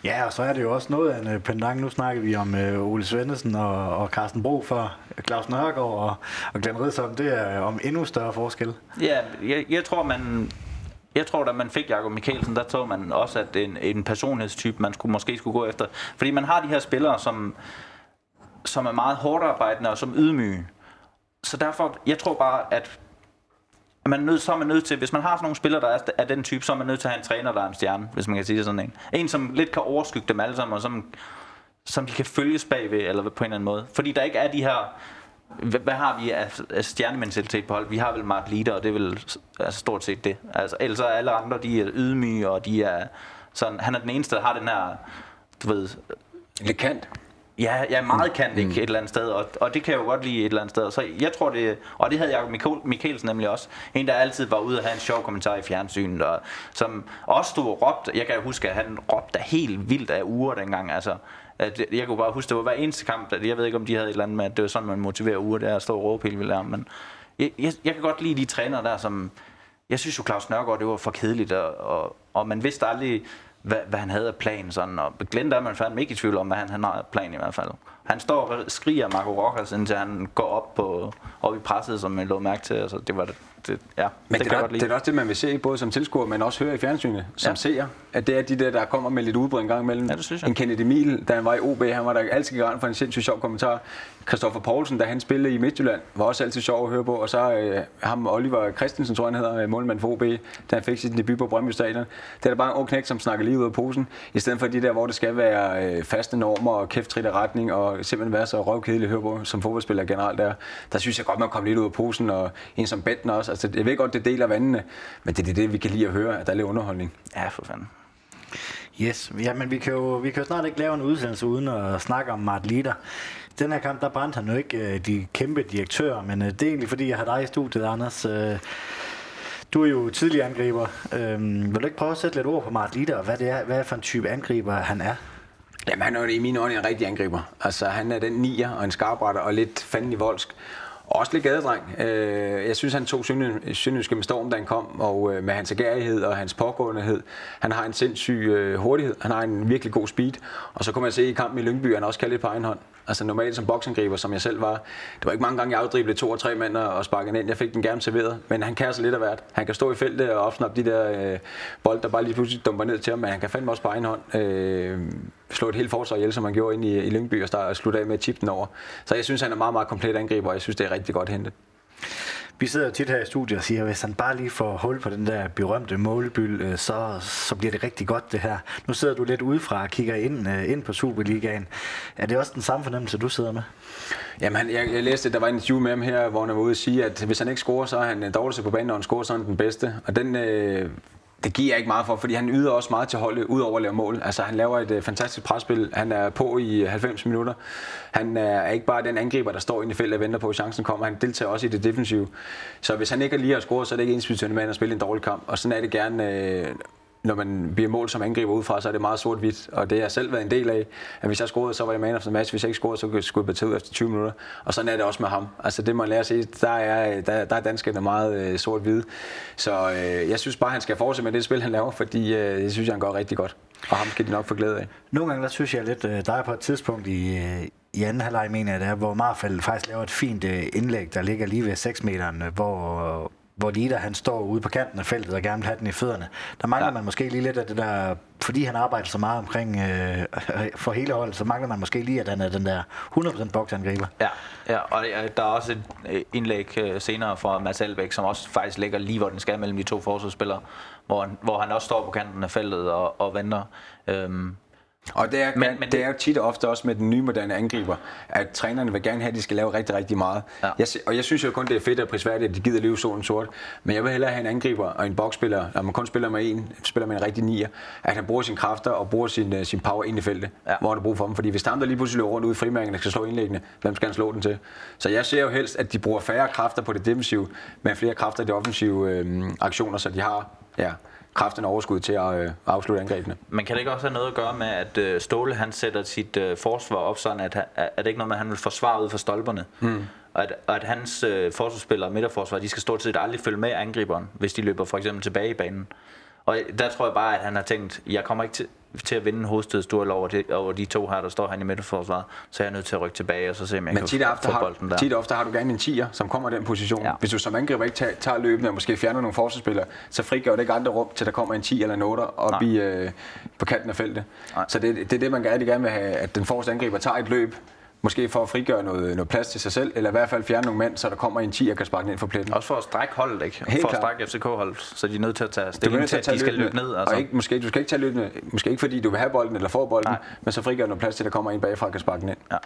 Speaker 2: Ja, og så er det jo også noget af en øh, pendant. Nu snakker vi om øh, Ole Svendesen og, og Carsten Bro for Claus Nørgaard og, og Glenn Ridsom. Det er om endnu større forskel.
Speaker 4: Ja, jeg, jeg tror, man... Jeg tror, da man fik Jakob Mikkelsen, der tog man også, at en, en personlighedstype, man skulle, måske skulle gå efter. Fordi man har de her spillere, som, som er meget hårdt arbejdende og som ydmyge. Så derfor, jeg tror bare, at man er nødt, så er man nødt til, hvis man har sådan nogle spillere, der er af den type, så er man nødt til at have en træner, der er en stjerne, hvis man kan sige det sådan en. En, som lidt kan overskygge dem alle sammen, og som, som de kan følges bagved, eller på en eller anden måde. Fordi der ikke er de her... Hvad, har vi af, af stjernementalitet på hold? Vi har vel Mark Lider, og det er vel altså stort set det. Altså, ellers er alle andre, de er ydmyge, og de er sådan... Han er den eneste, der har den her, du ved,
Speaker 3: Lidt kant.
Speaker 4: Ja, ja meget kan det ikke et eller andet sted, og, og det kan jeg jo godt lide et eller andet sted. Så jeg tror det, og det havde Jacob Mikkel- Mikkelsen nemlig også. En, der altid var ude og have en sjov kommentar i fjernsynet, og som også stod og råbte, jeg kan jo huske, at han råbte helt vildt af uger dengang, altså. At jeg kunne bare huske, det var hver eneste kamp, at jeg ved ikke, om de havde et eller andet med, at det var sådan, man motiverer uger, der at stå og råbe helt vildt men jeg, jeg, jeg, kan godt lide de trænere der, som, jeg synes jo, Claus Nørgaard, det var for kedeligt, og, og, og man vidste aldrig, hvad, hvad han havde af plan. Sådan, og Glenn, der er man fandme ikke i tvivl om, hvad han, han har af plan i hvert fald. Han står og skriger Marco Rojas, indtil han går op, på, op i presset, som jeg lå mærke til. Altså, det var det, det ja,
Speaker 3: Men
Speaker 4: det,
Speaker 3: det, er, det er også det, man vil se, både som tilskuer, men også høre i fjernsynet, som
Speaker 4: Ja.
Speaker 3: seer, at det er de der, der kommer med lidt udbrud en gang imellem.
Speaker 4: Ja, det synes jeg.
Speaker 3: En Kennedy Emil, da han var i OB, han var der altid garant for en sindssygt sjov kommentar. Christoffer Poulsen, da han spillede i Midtjylland, var også altid sjov at høre på. Og så øh, ham Oliver Christensen, tror jeg, han hedder, øh, målmand for OB, da han fik sin debut på Brøndby Stadion. Det er da bare en ung knæk, som snakker lige ud af posen, i stedet for de der, hvor det skal være øh, faste normer og kæft trit retning, og simpelthen være så røvkedelig at høre på, som fodboldspiller generelt der. Der synes jeg godt, man kommer lidt ud af posen, og en som Bentner også. Altså, jeg ved godt, det deler vandene, men det er det, vi kan lide at høre, at der er lidt underholdning.
Speaker 4: Ja, for fanden.
Speaker 2: Yes, ja, men vi kan, jo, vi kan jo snart ikke lave en udsendelse uden at snakke om Mart Lider. Den her kamp, der brændte han jo ikke øh, de kæmpe direktører, men øh, det er egentlig fordi, jeg har dig i studiet, Anders. Øh, du er jo tidligere angriber. Øhm, vil du ikke prøve at sætte lidt ord på Martin Litter, og hvad det er, hvad er for en type angriber han er?
Speaker 3: Jamen, han er jo i mine øjne en rigtig angriber. Altså, han er den nier og en skarpretter og lidt fanden i voldsk. Og også lidt gadedreng. Øh, Jeg synes, han tog Sønderjy- Sønderjyske med storm, da han kom, og øh, med hans agerighed og hans pågåendehed. Han har en sindssyg øh, hurtighed, han har en virkelig god speed. Og så kunne man se i kampen i Lyngby, at han også kan lidt på egen hånd. Altså normalt som boksangriber, som jeg selv var. Det var ikke mange gange, jeg afdriblede to og tre mænd og sparkede ind. Jeg fik den gerne serveret, men han kan altså lidt af hvert. Han kan stå i feltet og opsnappe de der øh, bold, der bare lige pludselig dumper ned til ham, men han kan fandme også på egen hånd øh, slå et helt forsvar ihjel, som han gjorde ind i, i Lyngby og, start, og slutte af med at chippe den over. Så jeg synes, han er meget, meget komplet angriber, og jeg synes, det er rigtig godt hentet.
Speaker 2: Vi sidder jo tit her i studiet og siger, at hvis han bare lige får hul på den der berømte målbyld, øh, så, så bliver det rigtig godt det her. Nu sidder du lidt udefra og kigger ind, øh, ind på Superligaen. Er det også den samme fornemmelse, du sidder med?
Speaker 3: Jamen, jeg, jeg læste, at der var en interview med ham her, hvor han var ude og sige, at hvis han ikke scorer, så er han øh, den dårligst på banen, og han scorer, så er han den bedste. Og den, øh, det giver jeg ikke meget for, fordi han yder også meget til holdet, udover at lave mål. Altså, han laver et uh, fantastisk presspil. Han er på i øh, 90 minutter. Han øh, er ikke bare den angriber, der står inde i feltet og venter på, at chancen kommer. Han deltager også i det defensive. Så hvis han ikke er lige at score, så er det ikke ens med at spille en dårlig kamp. Og sådan er det gerne, uh, når man bliver mål som angriber udefra, så er det meget sort-hvidt, og det har jeg selv været en del af. At hvis jeg scorede, så var jeg man of the match. Hvis jeg ikke scorede, så skulle jeg tage ud efter 20 minutter. Og sådan er det også med ham. Altså det må man lære at se. Der er, der, der er danskerne meget øh, sort-hvide. Så øh, jeg synes bare, han skal fortsætte med det spil, han laver, fordi øh, det synes jeg, han går rigtig godt. Og ham skal de nok få glæde af.
Speaker 2: Nogle gange, der synes jeg lidt, øh, der er på et tidspunkt i, øh, i anden halvleg, mener jeg, det er, hvor Marfald faktisk laver et fint øh, indlæg, der ligger lige ved 6 meteren, øh, hvor, hvor Lida han står ude på kanten af feltet og gerne vil have den i fødderne. Der mangler ja. man måske lige lidt af det der, fordi han arbejder så meget omkring øh, for hele holdet, så mangler man måske lige, at han er den der 100% boksangriber.
Speaker 4: Ja, ja, og der er også et indlæg øh, senere fra Mads Albeck, som også faktisk ligger lige, hvor den skal mellem de to forsvarsspillere, hvor han, hvor han også står på kanten af feltet og, og venter. Øhm,
Speaker 3: og det er, men, men det er jo tit og ofte også med den nye moderne angriber, at trænerne vil gerne have, at de skal lave rigtig, rigtig meget. Ja. Jeg, og jeg synes jo kun, det er fedt og prisværdigt, at de gider leve solen sort. Men jeg vil hellere have en angriber og en boksspiller, når man kun spiller med en, spiller med en rigtig nier, at han bruger sine kræfter og bruger sin, uh, sin power ind i feltet, ja. hvor han har brug for dem. Fordi hvis der der lige pludselig løber rundt ude i frimærken, der skal slå indlæggende, hvem skal han slå den til? Så jeg ser jo helst, at de bruger færre kræfter på det defensive, men flere kræfter i de offensive øh, aktioner, så de har ja, kraften overskud til at øh, afslutte angrebene.
Speaker 4: Men kan det ikke også have noget at gøre med, at øh, Ståle han sætter sit øh, forsvar op sådan, at, at det ikke noget med, at han vil forsvare ud for stolperne? Mm. Og at, og at hans øh, forsvarsspillere og midterforsvar, de skal stort set aldrig følge med angriberen, hvis de løber for eksempel tilbage i banen. Og der tror jeg bare, at han har tænkt, jeg kommer ikke til, til at vinde en hovedstødsduel over, de, over de to her, der står her i midterforsvaret, så er jeg nødt til at rykke tilbage, og så se, om jeg
Speaker 3: Men
Speaker 4: kan
Speaker 3: få bolden der. Tit ofte har du gerne en tiger, som kommer i den position. Ja. Hvis du som angriber ikke tager, tager løbende og måske fjerner nogle forsvarsspillere, så frigør det ikke andre rum, til der kommer en 10 eller en 8 op i, øh, på kanten af feltet. Nej. Så det, det er det, man gerne, gerne vil have, at den forreste angriber tager et løb, Måske for at frigøre noget, noget plads til sig selv, eller i hvert fald fjerne nogle mænd, så der kommer en 10 og kan sparke den ind for pletten.
Speaker 4: Også for at strække holdet, ikke? Helt for at strække FCK-holdet, så de er nødt til at tage stilling til, at de skal løbe ned.
Speaker 3: Altså. Og ikke, måske, du skal ikke tage løbende, måske ikke fordi du vil have bolden eller få bolden, Nej. men så frigør noget plads til, at der kommer en bagfra og kan sparke den ind. Ja.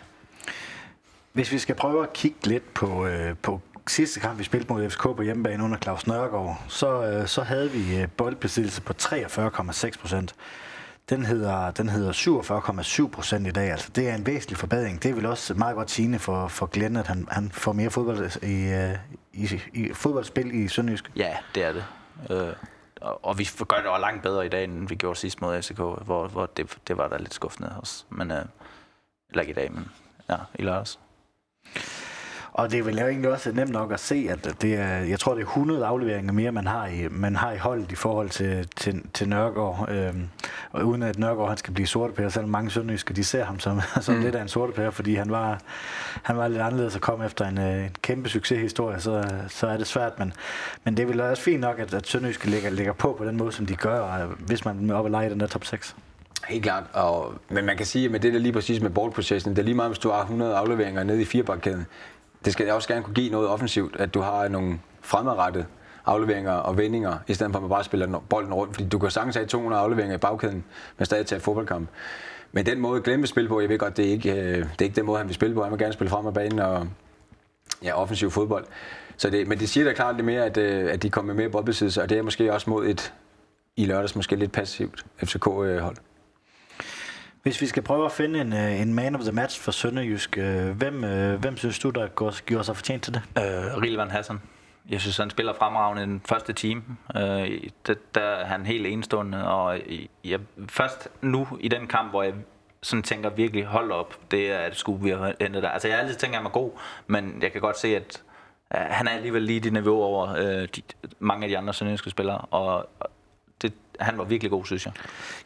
Speaker 2: Hvis vi skal prøve at kigge lidt på, øh, på sidste kamp, vi spillede mod FCK på hjemmebane under Claus Nørgaard, så, øh, så havde vi øh, boldbesiddelse på 43,6 procent. Den hedder, den hedder 47,7 procent i dag. Altså, det er en væsentlig forbedring. Det er vel også meget godt sigende for, for Glenn, at han, han får mere fodbold øh, i, øh, i, i, fodboldspil i Sønderjysk.
Speaker 4: Ja, det er det. Øh, og vi gør det også langt bedre i dag, end vi gjorde sidst mod FCK, hvor, hvor det, det var da lidt skuffende også. Men, øh, eller ikke i dag, men ja, i lørdags.
Speaker 2: Og det er vel egentlig også nemt nok at se, at det er, jeg tror, det er 100 afleveringer mere, man har i, man har i holdet i forhold til, til, til Nørgaard. Øhm, og uden at Nørgaard han skal blive sortepære, selvom mange sønderjyske, de ser ham som, [LAUGHS] som mm. lidt af en sortepære, fordi han var, han var lidt anderledes at komme efter en, øh, en kæmpe succeshistorie, så, så er det svært. Men, men det er vel også fint nok, at, at sønderjyske ligger, ligger på på den måde, som de gør, hvis man er oppe og lege den der top 6.
Speaker 3: Helt klart, og, men man kan sige, at med det der lige præcis med ball possession, det er lige meget, hvis du har 100 afleveringer nede i firebakkæden, det skal også gerne kunne give noget offensivt, at du har nogle fremadrettede afleveringer og vendinger, i stedet for at man bare spiller bolden rundt. Fordi du kan sagtens have 200 afleveringer i bagkæden, men stadig tage et fodboldkamp. Men den måde Glenn vil spille på, jeg ved godt, det er ikke, øh, det er ikke den måde, han vil spille på. Han vil gerne spille frem af banen og ja, offensiv fodbold. Så det, men det siger da klart lidt mere, at, øh, at de kommer med mere boldbesiddelse, og det er måske også mod et i lørdags måske lidt passivt FCK-hold.
Speaker 2: Øh, hvis vi skal prøve at finde en, øh, en man of the match for Sønderjysk, øh, hvem, øh, hvem synes du, der går, gjorde sig fortjent til det?
Speaker 4: Øh, Rilvan Hassan. Jeg synes, han spiller fremragende i den første team. Øh, der, der er han helt enestående, og jeg, først nu i den kamp, hvor jeg sådan tænker virkelig, hold op, det er et skub, vi har endet der. Altså jeg har altid tænkt, at han er god, men jeg kan godt se, at øh, han er alligevel lige det niveau over øh, de, mange af de andre sønderjyske spillere, og, han var virkelig god, synes jeg.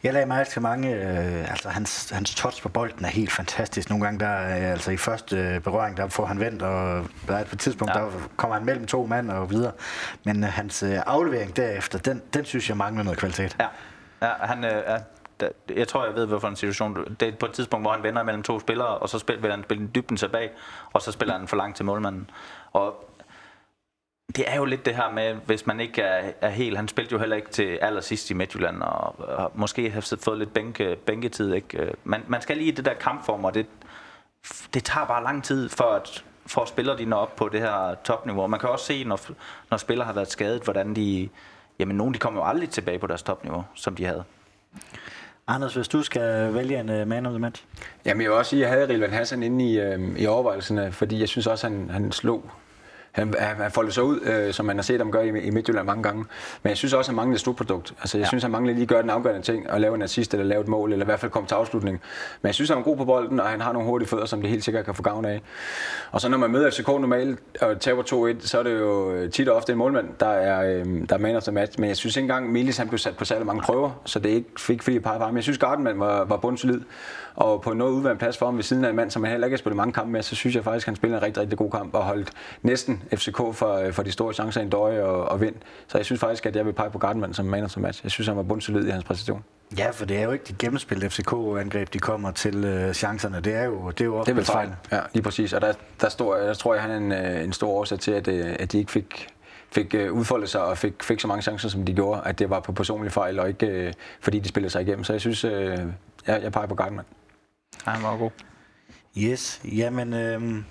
Speaker 2: Jeg lagde mærke til mange, øh, altså hans, hans touch på bolden er helt fantastisk. Nogle gange, der, øh, altså i første øh, berøring, der får han vendt, og der er på et tidspunkt, ja. der kommer han mellem to mand og videre. Men øh, hans øh, aflevering derefter, den, den synes jeg mangler noget kvalitet.
Speaker 4: Ja, ja han øh, er jeg tror, jeg ved, hvorfor en situation. Det er på et tidspunkt, hvor han vender mellem to spillere, og så spiller, han spille dybden tilbage, og så spiller han for langt til målmanden. Og det er jo lidt det her med, hvis man ikke er, er helt... Han spillede jo heller ikke til allersidst i Midtjylland, og, og måske har fået lidt bænke, bænketid. Ikke? Man, man skal lige i det der kampform, og det, det tager bare lang tid for at, for at spillere de når op på det her topniveau. Man kan også se, når, når spillere har været skadet, hvordan de, jamen nogen de kommer jo aldrig tilbage på deres topniveau, som de havde.
Speaker 2: Anders, hvis du skal vælge en uh, man of the match?
Speaker 3: Jamen jeg vil også sige, at jeg havde Rilvan Hassan inde i, øh, i overvejelserne, fordi jeg synes også, at han, han slog han, han foldet sig ud, øh, som man har set ham gøre i, i Midtjylland mange gange. Men jeg synes også, at han mangler et slutprodukt. Altså, jeg ja. synes, han mangler lige at gøre den afgørende ting, og lave en assist eller lave et mål, eller i hvert fald komme til afslutning. Men jeg synes, han er god på bolden, og han har nogle hurtige fødder, som det helt sikkert kan få gavn af. Og så når man møder FCK normalt og taber 2-1, så er det jo tit og ofte en målmand, der er, øh, der er man of the match. Men jeg synes ikke engang, Milis han blev sat på særlig mange prøver, så det ikke fik fordi par par. Men jeg synes, Gardenman var, var bundsolid og på noget udvalgt plads for ham ved siden af en mand, som han heller ikke har spillet mange kampe med, så synes jeg faktisk, at han spiller en rigtig, rigtig god kamp og holdt næsten FCK for, for de store chancer i en døje og, og vind. Så jeg synes faktisk, at jeg vil pege på Gardenman som man som match. Jeg synes, han var bundsolid i hans præstation.
Speaker 2: Ja, for det er jo ikke de gennemspillede FCK-angreb, de kommer til øh, chancerne. Det er jo, det er jo
Speaker 3: det er fejl. Ja, lige præcis. Og der, der, står, der tror jeg, han er en, øh, en stor årsag til, at, øh, at de ikke fik, fik øh, udfoldet sig og fik, fik så mange chancer, som de gjorde, at det var på personlige fejl, og ikke fordi de spillede sig igennem. Så jeg synes, jeg, jeg peger på Gardenman.
Speaker 4: Ja, han var god.
Speaker 2: Yes, jamen øh,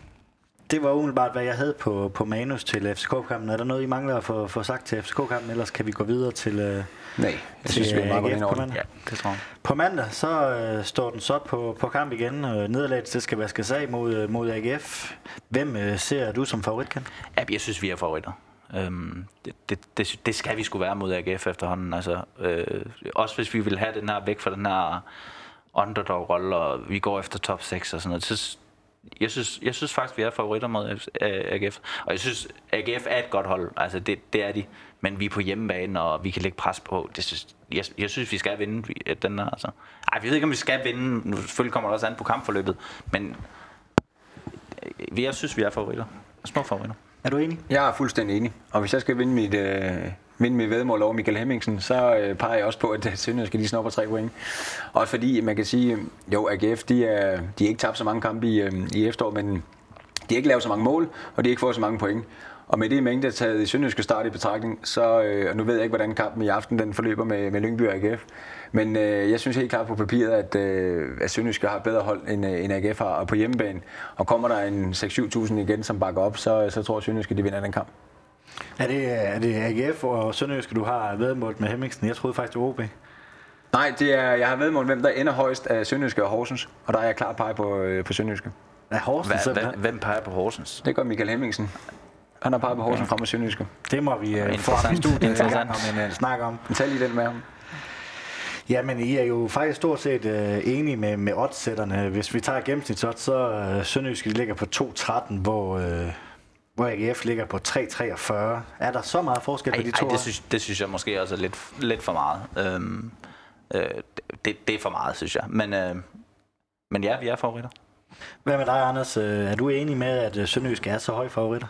Speaker 2: det var umiddelbart, hvad jeg havde på, på manus til FCK-kampen. Er der noget, I mangler at få, få sagt til FCK-kampen, ellers kan vi gå videre til... Øh,
Speaker 3: Nej, jeg synes, vi er meget godt
Speaker 2: på mandag. Ja, det tror jeg. På mandag, så øh, står den så på, på kamp igen. Øh, nederlaget, det skal vaskes af mod, øh, mod AGF. Hvem øh, ser du som favorit, Ken?
Speaker 4: Ja, jeg synes, vi er favoritter. Øhm, det, det, det, det skal vi skulle være mod AGF efterhånden. Altså, øh, også hvis vi vil have den her væk fra den her underdog-rolle, og vi går efter top 6 og sådan noget. Så jeg synes, jeg synes faktisk, vi er favoritter mod AGF. Og jeg synes, AGF er et godt hold. Altså, det, det er de. Men vi er på hjemmebane, og vi kan lægge pres på. Det synes, jeg, jeg synes, vi skal vinde den her. Altså. Ej, vi ved ikke, om vi skal vinde. Nu selvfølgelig kommer det også an på kampforløbet. Men øh, jeg synes, vi er favoritter. Små favoritter.
Speaker 2: Er du enig?
Speaker 3: Jeg er fuldstændig enig. Og hvis jeg skal vinde mit, øh, vinde med vedmål over Michael Hemmingsen, så øh, peger jeg også på, at Sønderjysk skal lige snupper tre point. Også fordi man kan sige, jo AGF, de er, de er ikke tabt så mange kampe i, øh, i efteråret, men de har ikke lavet så mange mål, og de har ikke fået så mange point. Og med det mængde taget i Sønderjyske start i betragtning, så øh, og nu ved jeg ikke, hvordan kampen i aften den forløber med, med Lyngby og AGF. Men øh, jeg synes helt klart på papiret, at, øh, at Sønderjyske har bedre hold end, øh, end AGF har og på hjemmebane. Og kommer der en 6-7.000 igen, som bakker op, så, så tror jeg, at Sønderjyske de vinder den kamp.
Speaker 2: Er det, er det AGF og Sønderjyske, du har vedmålt med Hemmingsen? Jeg troede faktisk, det var OB.
Speaker 3: Nej, det er, jeg har vedmålt, hvem der ender højst af Sønderjyske og Horsens. Og der er jeg klar pege på, øh, på Sønderjyske.
Speaker 2: Ja, Horsens,
Speaker 4: Hva, hvem, hvem peger på Horsens?
Speaker 3: Det gør Michael Hemmingsen. Han har peget på Horsens ja. frem med Sønderjyske.
Speaker 2: Det må vi uh, få ham i studiet om en uh, snak om.
Speaker 3: Tag lige den med ham.
Speaker 2: Ja, men I er jo faktisk stort set uh, enige med, med oddsætterne. Hvis vi tager gennemsnitsodds, så uh, Sønderjyske ligger på 2.13, hvor... Uh, hvor AGF ligger på 3,43. Er der så meget forskel ej, på de to?
Speaker 4: Ej, det synes, det synes jeg måske også er lidt, lidt for meget. Øhm, øh, det, det er for meget, synes jeg. Men, øh, men ja, vi er favoritter.
Speaker 2: Hvad med dig, Anders? Øh, er du enig med, at øh, Sønderjysk er så høje favoritter?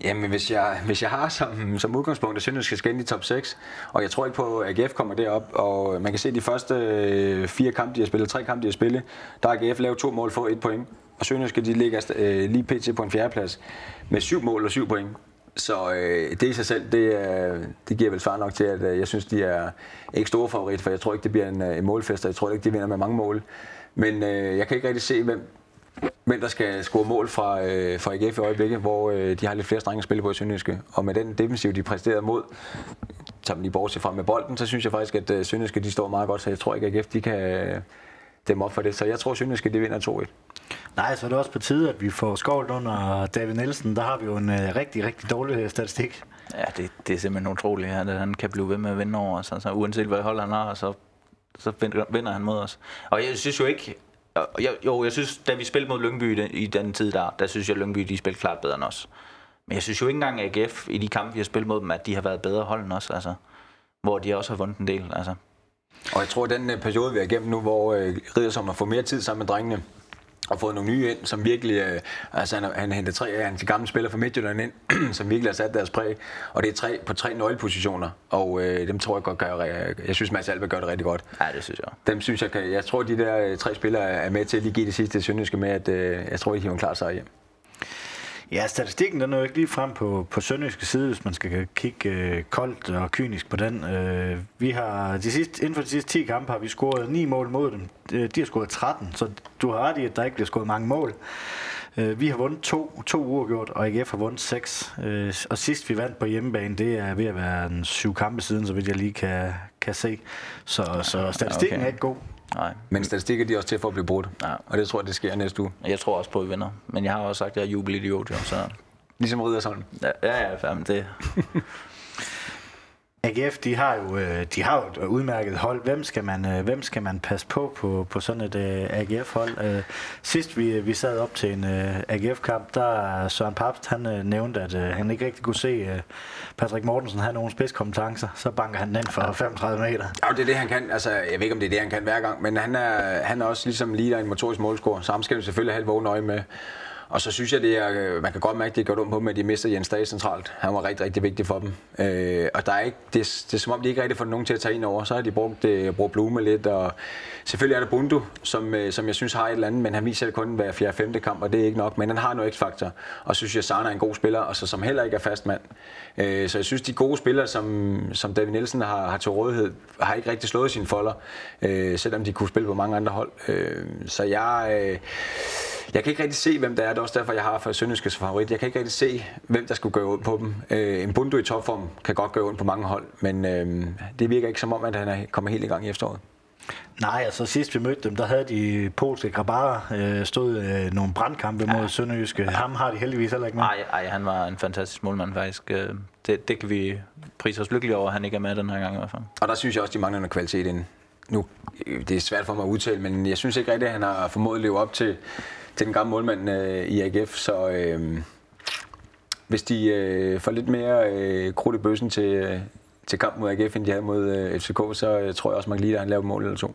Speaker 3: Jamen, hvis jeg, hvis jeg har som, som udgangspunkt, at Sønderjysk skal ind i top 6, og jeg tror ikke på, at AGF kommer derop, og man kan se de første øh, fire kampe, de har spillet, tre kampe, de har spillet, der har AGF lavet to mål for et point, og Sønderjyske, de ligger øh, lige pt. på en fjerdeplads med syv mål og syv point. Så øh, det i sig selv, det, øh, det giver vel svar nok til, at øh, jeg synes, de er ikke store favorit, for jeg tror ikke, det bliver en, øh, en målfest, og jeg tror ikke, de vinder med mange mål. Men øh, jeg kan ikke rigtig se, hvem, hvem der skal score mål fra, øh, fra AGF i øjeblikket, hvor øh, de har lidt flere strenge at spille på i Sønderjyske. Og med den defensiv, de præsterede mod, tager man lige bortset fra med bolden, så synes jeg faktisk, at øh, Sønderjyske de står meget godt, så jeg tror ikke, at AGF de kan øh, dem op for det. Så jeg tror, Sønderjyske de vinder 2-1.
Speaker 2: Nej, så er det også på tide, at vi får skovlt under David Nielsen. Der har vi jo en uh, rigtig, rigtig dårlig øh, statistik.
Speaker 4: Ja, det, det er simpelthen utroligt, at han kan blive ved med at vinde over os. Altså, uanset hvad hold han har, så, så vinder han mod os. Og jeg synes jo ikke... Jeg, jo, jeg synes, da vi spillede mod Lyngby i den, i den tid der, der synes jeg, at Lyngby de spillede klart bedre end os. Men jeg synes jo ikke engang, at AGF i de kampe, vi har spillet mod dem, at de har været bedre hold end os. Altså, hvor de også har vundet en del. Altså.
Speaker 3: Og jeg tror, at den øh, periode, vi har igennem nu, hvor øh, Riddersholm har fået mere tid sammen med drengene, og fået nogle nye ind, som virkelig, øh, altså han, han hentet tre af hans gamle spillere fra Midtjylland ind, [CLEARS THROAT] som virkelig har sat deres præg. Og det er tre på tre nøglepositioner, og øh, dem tror jeg godt gør, jeg synes Mads Alba gør det rigtig godt.
Speaker 4: Ja, det synes jeg.
Speaker 3: Dem synes jeg, kan, jeg tror de der øh, tre spillere er med til at lige give det sidste sønderjyske med, at øh, jeg tror, de hiver en klar sejr hjem.
Speaker 2: Ja, statistikken den er jo ikke lige frem på, på sønderjyske side, hvis man skal kigge øh, koldt og kynisk på den. Øh, vi har de sidste, inden for de sidste 10 kampe har vi scoret 9 mål mod dem. De har scoret 13, så du har ret i, at der ikke bliver scoret mange mål. Øh, vi har vundet to, to uafgjort, og AGF har vundet seks. Øh, og sidst vi vandt på hjemmebane, det er ved at være en syv kampe siden, så vidt jeg lige kan, kan se. Så, så statistikken
Speaker 4: okay.
Speaker 2: er ikke god.
Speaker 4: Nej.
Speaker 3: Men statistikker de er også til for at blive brudt.
Speaker 4: Ja.
Speaker 3: Og det tror jeg, det sker næste uge.
Speaker 4: Jeg tror også på, at vi vinder. Men jeg har også sagt, at jeg er jubelidiot, jo, så...
Speaker 3: Ligesom Riddersholm.
Speaker 4: Ja, ja, ja men det... [LAUGHS]
Speaker 2: AGF, de har jo, øh, de har jo et udmærket hold. Hvem skal man, øh, hvem skal man passe på på, på sådan et øh, AGF-hold? Sidst vi, vi sad op til en AGF-kamp, der Søren Papst, han nævnte, at han ikke rigtig kunne se Patrick Mortensen have nogle spidskompetencer. Så banker han den for 35 meter.
Speaker 3: Ja, det er det, han kan. Altså, jeg ved ikke, om det er det, han kan hver gang, men han er, han er også ligesom lige der en motorisk målscore, så ham skal vi selvfølgelig have et vågen øje med. Og så synes jeg, det er, øh, man kan godt mærke, at det er godt på dem, at de mister Jens Dage centralt. Han var rigtig, rigtig vigtig for dem. Øh, og der er ikke, det, det er som om, de ikke rigtig får nogen til at tage ind over. Så har de brugt, øh, brugt Blume lidt, og selvfølgelig er der Bundu, som, øh, som jeg synes har et eller andet, men han viser det kun hver 4. 5. kamp, og det er ikke nok. Men han har noget x-faktor, og synes jeg, Sarna er en god spiller, og så, som heller ikke er fast mand. Øh, så jeg synes, de gode spillere, som, som David Nielsen har, har til rådighed, har ikke rigtig slået sine folder, øh, selvom de kunne spille på mange andre hold. Øh, så jeg... Øh, jeg kan ikke rigtig se, hvem der er. Det er også derfor, jeg har for Sønderjyskes favorit. Jeg kan ikke rigtig se, hvem der skulle gøre ondt på dem. Øh, en Bundu i topform kan godt gøre ondt på mange hold, men øh, det virker ikke som om, at han er kommet helt i gang i efteråret.
Speaker 2: Nej, altså sidst vi mødte dem, der havde de polske Grabara øh, stået øh, nogle brandkampe ja. mod Sønderjyske. Ham har de heldigvis heller ikke med.
Speaker 4: Nej, ej, han var en fantastisk målmand faktisk. Øh, Det, det kan vi prise os lykkelige over, at han ikke er med den her gang i hvert fald.
Speaker 3: Og der synes jeg også, de mangler noget kvalitet inden. Nu, øh, det er svært for mig at udtale, men jeg synes ikke rigtigt, at han har formået at leve op til, til den gamle målmand øh, i AGF, så øh, hvis de øh, får lidt mere øh, krudt i bøssen til, øh, til kampen mod AGF, end de havde mod øh, FCK, så øh, tror jeg også, at han laver et mål eller to.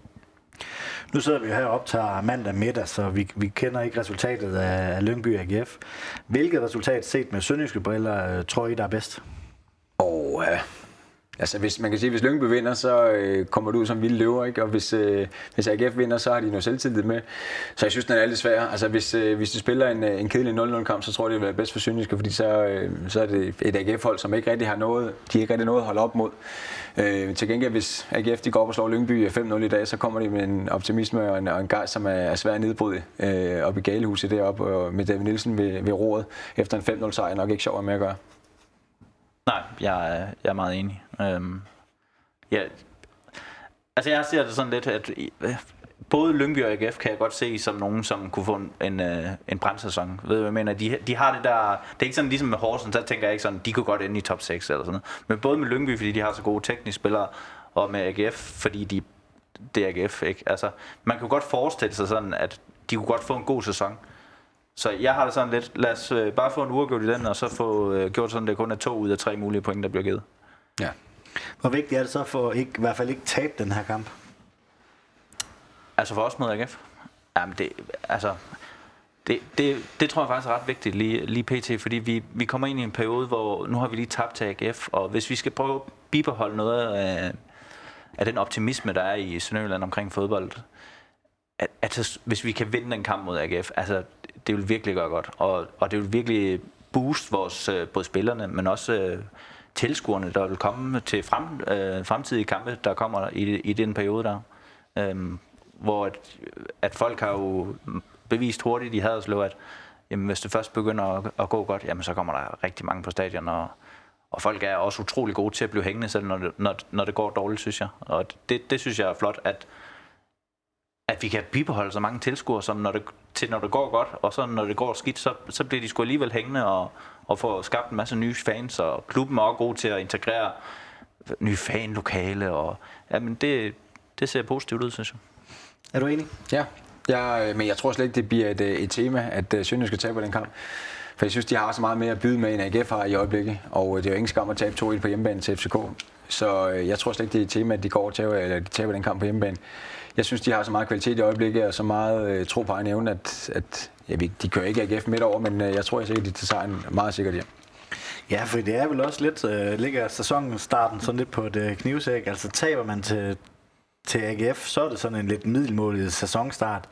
Speaker 2: Nu sidder vi her og optager mandag middag, så vi, vi kender ikke resultatet af, af Lyngby AGF. Hvilket resultat set med sønderjyske briller øh, tror I, der er bedst?
Speaker 3: Og ja, Altså, hvis, man kan sige, hvis Lyngby vinder, så øh, kommer du ud som vilde løver, ikke? Og hvis, øh, hvis AGF vinder, så har de noget selvtillid med. Så jeg synes, den er lidt svær. Altså, hvis, øh, hvis de spiller en, øh, en kedelig 0-0-kamp, så tror jeg, det vil være bedst for Sønderjyske, fordi så, øh, så er det et AGF-hold, som ikke rigtig har noget, de ikke rigtig noget at holde op mod. Øh, til gengæld, hvis AGF de går op og slår Lyngby øh, 5-0 i dag, så kommer de med en optimisme og en, og en gejst, som er, er svær at nedbryde øh, op i Galehuset deroppe, og med David Nielsen ved, ved roret efter en 5-0 sejr, nok ikke sjov at med at gøre.
Speaker 4: Nej, jeg er, jeg er meget enig. Øhm, ja, altså jeg ser det sådan lidt, at øh, både Lyngby og AGF kan jeg godt se som nogen, som kunne få en, en, øh, en. Ved du, hvad jeg mener? De, de har det der... Det er ikke sådan ligesom med Horsens, der tænker jeg ikke sådan, de kunne godt ende i top 6 eller sådan noget. Men både med Lyngby, fordi de har så gode tekniske spillere, og med AGF, fordi de, det er AGF, ikke? Altså, man kan godt forestille sig sådan, at de kunne godt få en god sæson. Så jeg har det sådan lidt, lad os øh, bare få en uafgjort i den, og så få øh, gjort sådan, at det kun er to ud af tre mulige point, der bliver givet.
Speaker 3: Ja.
Speaker 2: Hvor vigtigt er det så for ikke, i hvert fald ikke tabe den her kamp?
Speaker 4: Altså for os mod AGF? Jamen det, altså, det, det, det tror jeg faktisk er ret vigtigt lige, lige pt, fordi vi, vi kommer ind i en periode, hvor nu har vi lige tabt til AGF, og hvis vi skal prøve at bibeholde noget af, af den optimisme, der er i Sønderjylland omkring fodbold, at, at hvis vi kan vinde den kamp mod AGF, altså det vil virkelig gøre godt, og, og det vil virkelig booste vores, øh, både spillerne, men også øh, tilskuerne, der vil komme til frem, øh, fremtidige kampe, der kommer i, i den periode der. Øhm, hvor at, at folk har jo bevist hurtigt i Haderslev, at jamen, hvis det først begynder at, at gå godt, jamen, så kommer der rigtig mange på stadion, og, og folk er også utrolig gode til at blive hængende, selv når det, når, når det går dårligt, synes jeg. Og det, det synes jeg er flot, at, at vi kan bibeholde så mange tilskuere, som når det, til når det går godt, og så når det går skidt, så, så bliver de sgu alligevel hængende og, og får skabt en masse nye fans, og klubben er også god til at integrere nye fanlokale, og jamen det, det ser positivt ud, synes jeg.
Speaker 2: Er du enig?
Speaker 3: Ja, ja men jeg tror slet ikke, det bliver et, et tema, at uh, Sønderjysk skal tabe den kamp. For jeg synes, de har så meget mere at byde med, end AGF har i øjeblikket. Og det er jo ingen skam at tabe 2-1 på hjemmebane til FCK. Så jeg tror slet ikke, det er et tema, at de går og taber, eller de taber den kamp på hjemmebane. Jeg synes, de har så meget kvalitet i øjeblikket, og så meget tro på egen evne, at, at jeg ved, de kører ikke AGF midt over, men øh, jeg tror jeg sikkert, de tager sejren meget sikkert hjem.
Speaker 2: Ja, for det er vel også lidt, øh, ligger sæsonen starten sådan lidt på et øh, uh, knivsæk. Altså taber man til til AGF, så er det sådan en lidt middelmålig sæsonstart.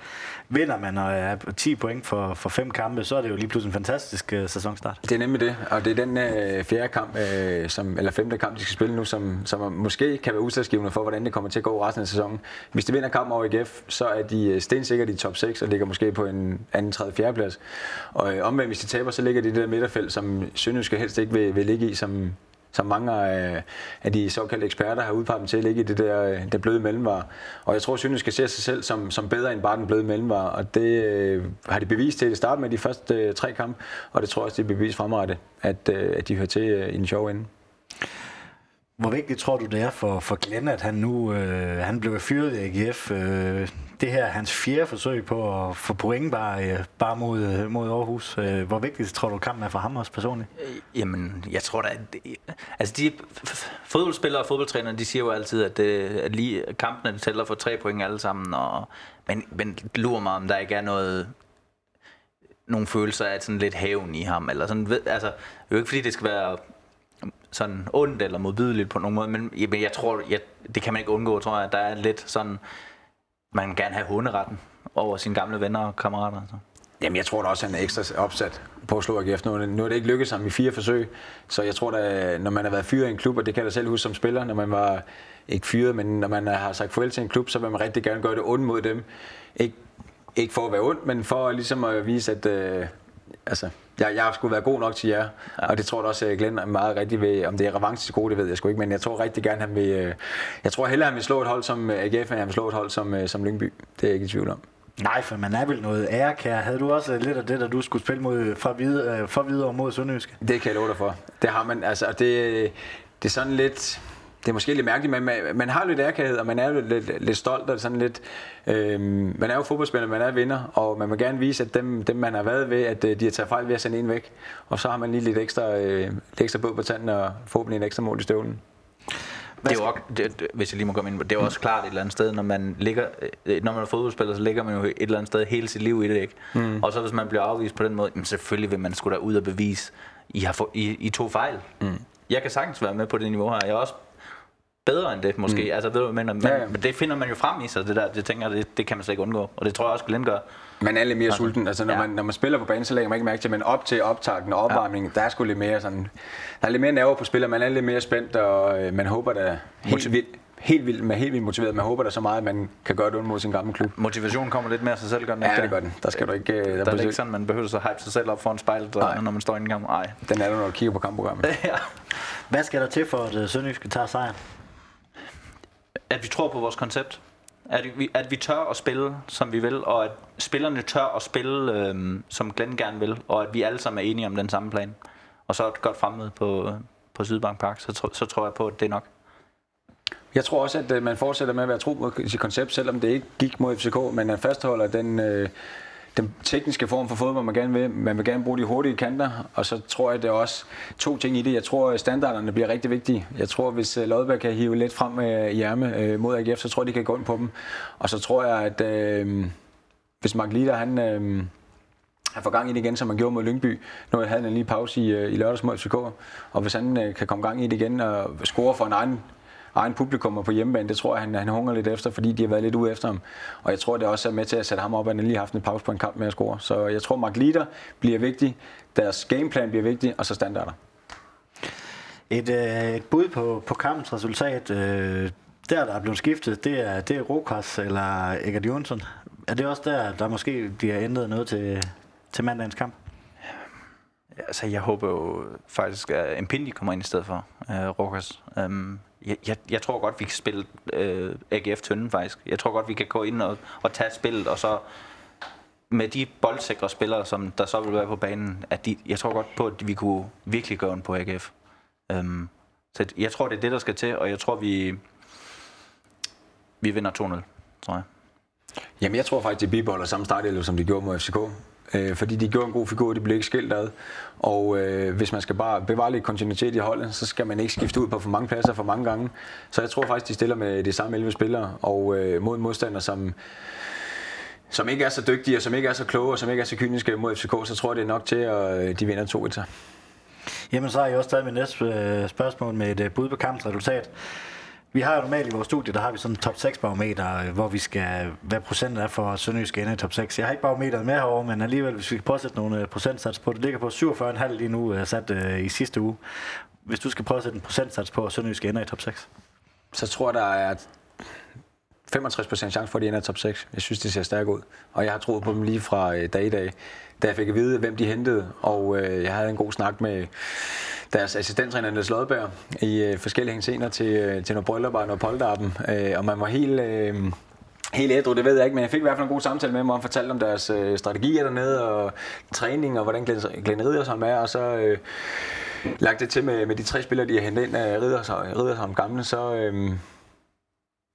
Speaker 2: Vinder man og er 10 point for, for fem kampe, så er det jo lige pludselig en fantastisk uh, sæsonstart.
Speaker 3: Det er nemlig det, og det er den øh, fjerde kamp, øh, som, eller femte kamp, de skal spille nu, som, som måske kan være udslagsgivende for, hvordan det kommer til at gå resten af sæsonen. Hvis de vinder kampen over IGF, så er de øh, stensikkert i top 6 og ligger måske på en anden, tredje, fjerde plads. Og øh, omvendt, hvis de taber, så ligger de i det der midterfelt, som Sønderjyske helst ikke vil, vil ligge i, som, som mange af, af de såkaldte eksperter har udpeget dem til at ligge i det der, øh, det bløde mellemvar. Og jeg tror, at skal se sig selv som, som bedre end bare den bløde mellemvar, og det øh, har de bevist til at starte med de første øh, tre kampe, og det tror jeg også, det er bevist fremrettet, at, øh, at de hører til øh, i en sjov ende.
Speaker 2: Hvor vigtigt tror du, det er for, for Glenn, at han nu øh, han blev fyret i AGF? Øh, det her er hans fjerde forsøg på at få point bare, øh, bare mod, øh, mod Aarhus. Øh, hvor vigtigt tror du, kampen er for ham også personligt?
Speaker 4: Øh, jamen, jeg tror da... At, altså, de fodboldspillere og fodboldtrænere, de siger jo altid, at, øh, at lige kampene tæller for tre point alle sammen. Og, men, men lurer mig, om der ikke er noget nogle følelser af sådan lidt haven i ham, eller sådan, altså, det er jo ikke fordi, det skal være sådan ondt eller modbydeligt på nogen måde, men jeg, jeg tror, jeg, det kan man ikke undgå, tror jeg, der er lidt sådan, man kan gerne have hunderetten over sine gamle venner og kammerater. Så.
Speaker 3: Jamen, jeg tror da også, at han er ekstra opsat på at slå AGF. Nu, nu er det ikke lykkedes ham i fire forsøg, så jeg tror da, når man har været fyret i en klub, og det kan jeg da selv huske som spiller, når man var ikke fyret, men når man har sagt farvel til en klub, så vil man rigtig gerne gøre det ondt mod dem. Ikke, ikke for at være ondt, men for ligesom at vise, at øh, altså, jeg, jeg skulle være god nok til jer, ja. og det tror jeg også, Glenn er meget rigtig ved. Om det er revanche til gode, det ved jeg sgu ikke, men jeg tror rigtig gerne, han vil... Øh, jeg tror hellere, han vil slå et hold som AGF, end han vil slå et hold som, øh, som Lyngby. Det er jeg ikke i tvivl om.
Speaker 2: Nej, for man er vel noget ærekær. Havde du også lidt af det, da du skulle spille mod, fra, videre, fra videre mod Sønderjyske?
Speaker 3: Det kan jeg love dig for. Det har man, altså, det, det er sådan lidt det er måske lidt mærkeligt, men man, man har lidt ærkærhed, og man er jo lidt, lidt stolt, og sådan lidt, øh, man er jo fodboldspiller, man er vinder, og man vil gerne vise, at dem, dem man har været ved, at øh, de har taget fejl ved at sende en væk, og så har man lige lidt ekstra, øh, lidt ekstra båd på tanden, og forhåbentlig en ekstra mål i støvlen.
Speaker 4: Det er jo også, det, hvis jeg lige må komme ind på, det er jo også klart et eller andet sted, når man ligger, øh, når man er fodboldspiller, så ligger man jo et eller andet sted hele sit liv i det, ikke? Mm. Og så hvis man bliver afvist på den måde, jamen selvfølgelig vil man skulle da ud og bevise, I har få, I, I to fejl. Mm. Jeg kan sagtens være med på det niveau her. Jeg er også bedre end det måske. Mm. Altså, ved du, men, men, ja, ja. men det finder man jo frem i sig, det der. Det tænker det, det kan man slet ikke undgå. Og det tror jeg også, Glenn gør.
Speaker 3: Man er lidt mere altså, sulten. Altså, når, ja. man, når man spiller på banen, så lægger man ikke mærke til, men op til optakten og opvarmningen, ja. der er sgu lidt mere sådan... Der er lidt mere nerver på spiller, man er lidt mere spændt, og øh, man håber da helt vildt, helt vildt, man er helt vildt motiveret. Man håber da så meget, at man kan gøre det under mod sin gamle klub.
Speaker 4: Motivationen kommer lidt mere af sig selv, gør den
Speaker 3: Ja, det gør den. Der skal du ikke...
Speaker 4: Der, der er det ikke sådan, man behøver så hype sig selv op foran spejlet, når man står i en kamp. Nej.
Speaker 3: Den er der, når du kigger på kampprogrammet. [LAUGHS]
Speaker 2: ja. Hvad skal der til for, at Sønderjyske tager sejren?
Speaker 4: At vi tror på vores koncept. At vi, at vi tør at spille, som vi vil, og at spillerne tør at spille, øhm, som Glenn gerne vil, og at vi alle sammen er enige om den samme plan. Og så et godt fremmøde på, på Sydbank Park, så, så tror jeg på, at det er nok.
Speaker 3: Jeg tror også, at øh, man fortsætter med at være tro på sit koncept, selvom det ikke gik mod FCK, men man fastholder den, øh, den tekniske form for fodbold, man gerne vil. Man vil gerne bruge de hurtige kanter, og så tror jeg, det er også to ting i det. Jeg tror, standarderne bliver rigtig vigtige. Jeg tror, hvis øh, Lodberg kan hive lidt frem med i ærme øh, mod AGF, så tror jeg, de kan gå ind på dem. Og så tror jeg, at øh, hvis Mark Lider, han... Øh, han får gang i det igen, som han gjorde mod Lyngby. Nu havde han en lige pause i, i lørdags mod FCK, og hvis han øh, kan komme gang i det igen og score for en egen egen publikum på hjemmebane, det tror jeg, han, han hunger lidt efter, fordi de har været lidt ude efter ham. Og jeg tror, det også er med til at sætte ham op, at han lige har haft en pause på en kamp med at score. Så jeg tror, Mark Lider bliver vigtig, deres gameplan bliver vigtig, og så standarder.
Speaker 2: Et, øh, et bud på, på kampens resultat, øh, der der er blevet skiftet, det er, det er Rokas eller Egert Jonsson. Er det også der, der måske bliver ændret noget til, til mandagens kamp?
Speaker 4: Altså, jeg håber jo faktisk, at Impindi kommer ind i stedet for uh, Rokas. Um, jeg, jeg, jeg tror godt, vi kan spille øh, AGF Tønden faktisk. Jeg tror godt, vi kan gå ind og, og tage spillet, og så med de boldsikre spillere, som der så vil være på banen, at de, jeg tror godt på, at vi kunne virkelig gøre en på AGF. Um, øhm, så jeg tror, det er det, der skal til, og jeg tror, vi, vi vinder 2-0, tror jeg.
Speaker 3: Jamen, jeg tror faktisk, de bibeholder samme startelv, som de gjorde mod FCK øh, fordi de gjorde en god figur, de blev ikke skilt ad. Og øh, hvis man skal bare bevare lidt kontinuitet i holdet, så skal man ikke skifte ud på for mange pladser for mange gange. Så jeg tror faktisk, de stiller med de samme 11 spillere, og øh, mod en modstander, som som ikke er så dygtige, og som ikke er så kloge, og som ikke er så kyniske mod FCK, så tror jeg, det er nok til, at øh, de vinder 2 1
Speaker 2: Jamen, så har jeg også taget mit næste øh, spørgsmål med et øh, bud på kampens resultat. Vi har jo normalt i vores studie, der har vi sådan en top 6 barometer, øh, hvor vi skal, hvad procent er for Sønderjysk ende i top 6. Jeg har ikke barometeret med herovre, men alligevel, hvis vi kan påsætte nogle øh, procentsats på, det ligger på 47,5 lige nu, øh, sat øh, i sidste uge. Hvis du skal prøve at sætte en procentsats på, at Sønderjysk ender i top 6.
Speaker 3: Så tror jeg, der er 65% chance for, at de ender i top 6. Jeg synes, det ser stærkt ud. Og jeg har troet på dem lige fra øh, dag i dag. Da jeg fik at vide, hvem de hentede, og øh, jeg havde en god snak med deres assistenttræner, Niels Lodberg, i øh, forskellige henseender til, øh, til noget bryllup og noget polterappen. Øh, og man var helt... Øh, Helt ædru, det ved jeg ikke, men jeg fik i hvert fald en god samtale med dem, og fortalte om deres øh, strategier dernede, og træning, og hvordan Glenn, Glenn Riddersholm er, og så øh, lagt det til med, med de tre spillere, de har hentet ind øh, af Riddersholm, Riddersholm gamle, så, øh,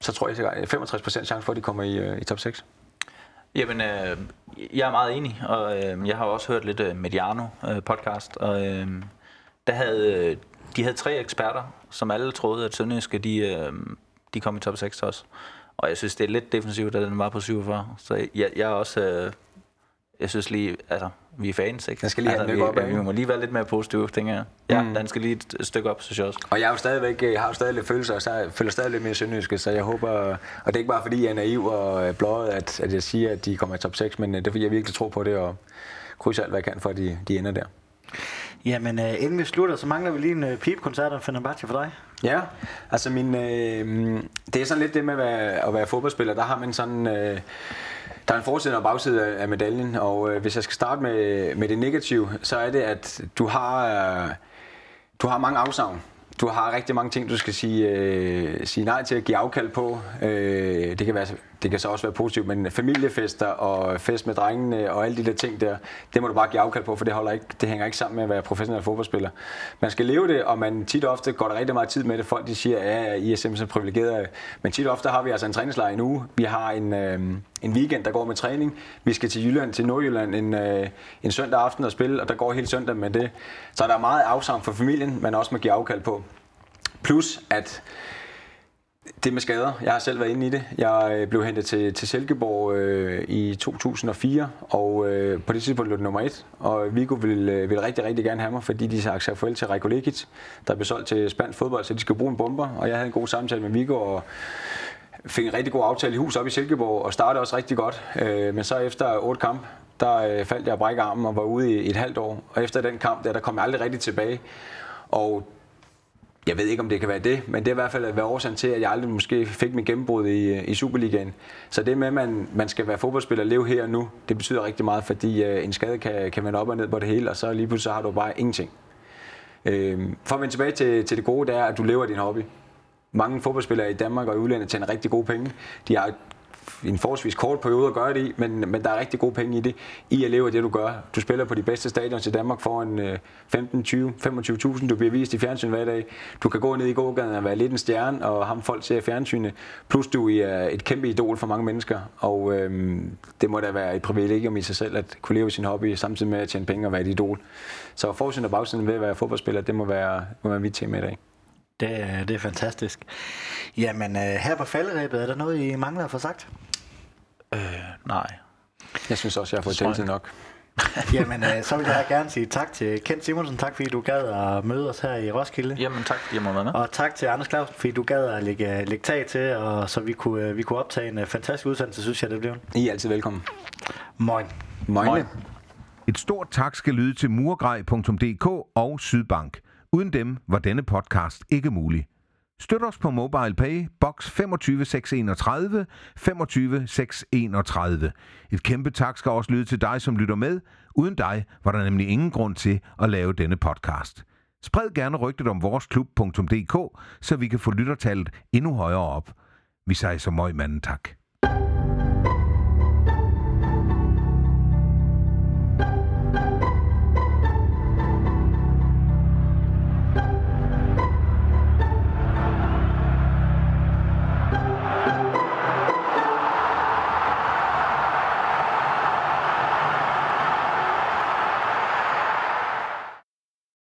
Speaker 3: så tror jeg, at 65% chance for, at de kommer i, øh, i top 6.
Speaker 4: Jamen, øh, jeg er meget enig, og øh, jeg har også hørt lidt øh, Mediano øh, podcast, og øh, der havde, øh, de havde tre eksperter, som alle troede, at Sønderjyske, de, øh, de kom i top 6 også. Og jeg synes, det er lidt defensivt, at den var på 47. Så jeg, jeg er også... Øh, jeg synes lige, altså, vi er fans, ikke?
Speaker 3: Den skal lige
Speaker 4: altså,
Speaker 3: have
Speaker 4: vi,
Speaker 3: op,
Speaker 4: vi, vi må lige være lidt mere positive, tænker jeg. Ja, mm. den skal lige et stykke op, synes jeg også.
Speaker 3: Og jeg, er jo stadigvæk, jeg har jo stadig lidt følelser, og så føler stadig lidt mere sønderjyske, så jeg håber, og det er ikke bare fordi, jeg er naiv og blåret, at, at jeg siger, at de kommer i top 6, men øh, det er fordi, jeg virkelig tror på det, og krydser alt, hvad jeg kan, for at de, de ender der.
Speaker 2: Jamen, uh, inden vi slutter, så mangler vi lige en uh, pipekoncert af Fenerbahce for dig.
Speaker 3: Ja, altså min, øh, det er sådan lidt det med at være, at være fodboldspiller. Der har man sådan... Øh, der er en forside og bagside af medaljen, og øh, hvis jeg skal starte med, med det negative, så er det, at du har, øh, du har mange afsavn du har rigtig mange ting, du skal sige, øh, sige nej til at give afkald på. Øh, det, kan være, det kan så også være positivt, men familiefester og fest med drengene og alle de der ting der, det må du bare give afkald på, for det, holder ikke, det hænger ikke sammen med at være professionel fodboldspiller. Man skal leve det, og man tit og ofte går der rigtig meget tid med det. Folk de siger, ja, I er simpelthen privilegeret. Men tit og ofte har vi altså en træningslejr en uge. Vi har en, øh, en weekend, der går med træning. Vi skal til Jylland, til Nordjylland en, øh, en søndag aften og spille, og der går hele søndag med det. Så der er meget afsavn for familien, men også man giver give afkald på. Plus at det med skader. Jeg har selv været inde i det. Jeg øh, blev hentet til, til Silkeborg øh, i 2004, og øh, på det tidspunkt lå det nummer et. Og Vigo ville, øh, ville rigtig, rigtig gerne have mig, fordi de sagde sagt farvel til Rekolekic, der blev solgt til spansk fodbold, så de skulle bruge en bomber. Og jeg havde en god samtale med Vigo, og fik en rigtig god aftale i hus op i Silkeborg, og startede også rigtig godt. Øh, men så efter otte kamp, der øh, faldt jeg og brækkede armen og var ude i et halvt år. Og efter den kamp, der, der kom jeg aldrig rigtig tilbage. Og jeg ved ikke, om det kan være det, men det er i hvert fald at være årsagen til, at jeg aldrig måske fik min gennembrud i, i Superligaen. Så det med, at man, man skal være fodboldspiller og leve her og nu, det betyder rigtig meget, fordi øh, en skade kan, kan vende op og ned på det hele, og så lige pludselig så har du bare ingenting. Øh, for at vende tilbage til, til det gode, det er, at du lever din hobby. Mange fodboldspillere i Danmark og i udlandet tjener rigtig gode penge. De har en forholdsvis kort periode at gøre det i, men, men der er rigtig gode penge i det, i at leve af det, du gør. Du spiller på de bedste stadions i Danmark for en 15, 20, 25.000. Du bliver vist i fjernsyn hver dag. Du kan gå ned i gågaden og være lidt en stjerne, og ham folk ser fjernsynet. Plus du er et kæmpe idol for mange mennesker, og øhm, det må da være et privilegium i sig selv, at kunne leve sin hobby, samtidig med at tjene penge og være et idol. Så forsiden og bagsiden ved at være fodboldspiller, det må være, må være mit tema i dag.
Speaker 2: Det, det er fantastisk. Jamen, øh, her på falderæbet, er der noget, I mangler at få sagt?
Speaker 4: Øh, nej.
Speaker 3: Jeg synes også, jeg har fået talt nok. [LAUGHS]
Speaker 2: Jamen, øh, så vil jeg gerne sige tak til Kent Simonsen. Tak fordi du gad at møde os her i Roskilde.
Speaker 4: Jamen tak, fordi jeg må være med.
Speaker 2: Og tak til Anders Clausen, fordi du gad at lægge, lægge tag til, og så vi kunne, øh, vi kunne optage en fantastisk udsendelse, synes jeg, det blev.
Speaker 3: I er altid velkommen.
Speaker 2: Moin.
Speaker 3: Moin. Moin.
Speaker 1: Et stort tak skal lyde til murgrej.dk og Sydbank. Uden dem var denne podcast ikke mulig. Støt os på MobilePay, box 25631, 25631. Et kæmpe tak skal også lyde til dig, som lytter med. Uden dig var der nemlig ingen grund til at lave denne podcast. Spred gerne rygtet om voresklub.dk, så vi kan få lyttertallet endnu højere op. Vi siger så møg manden tak.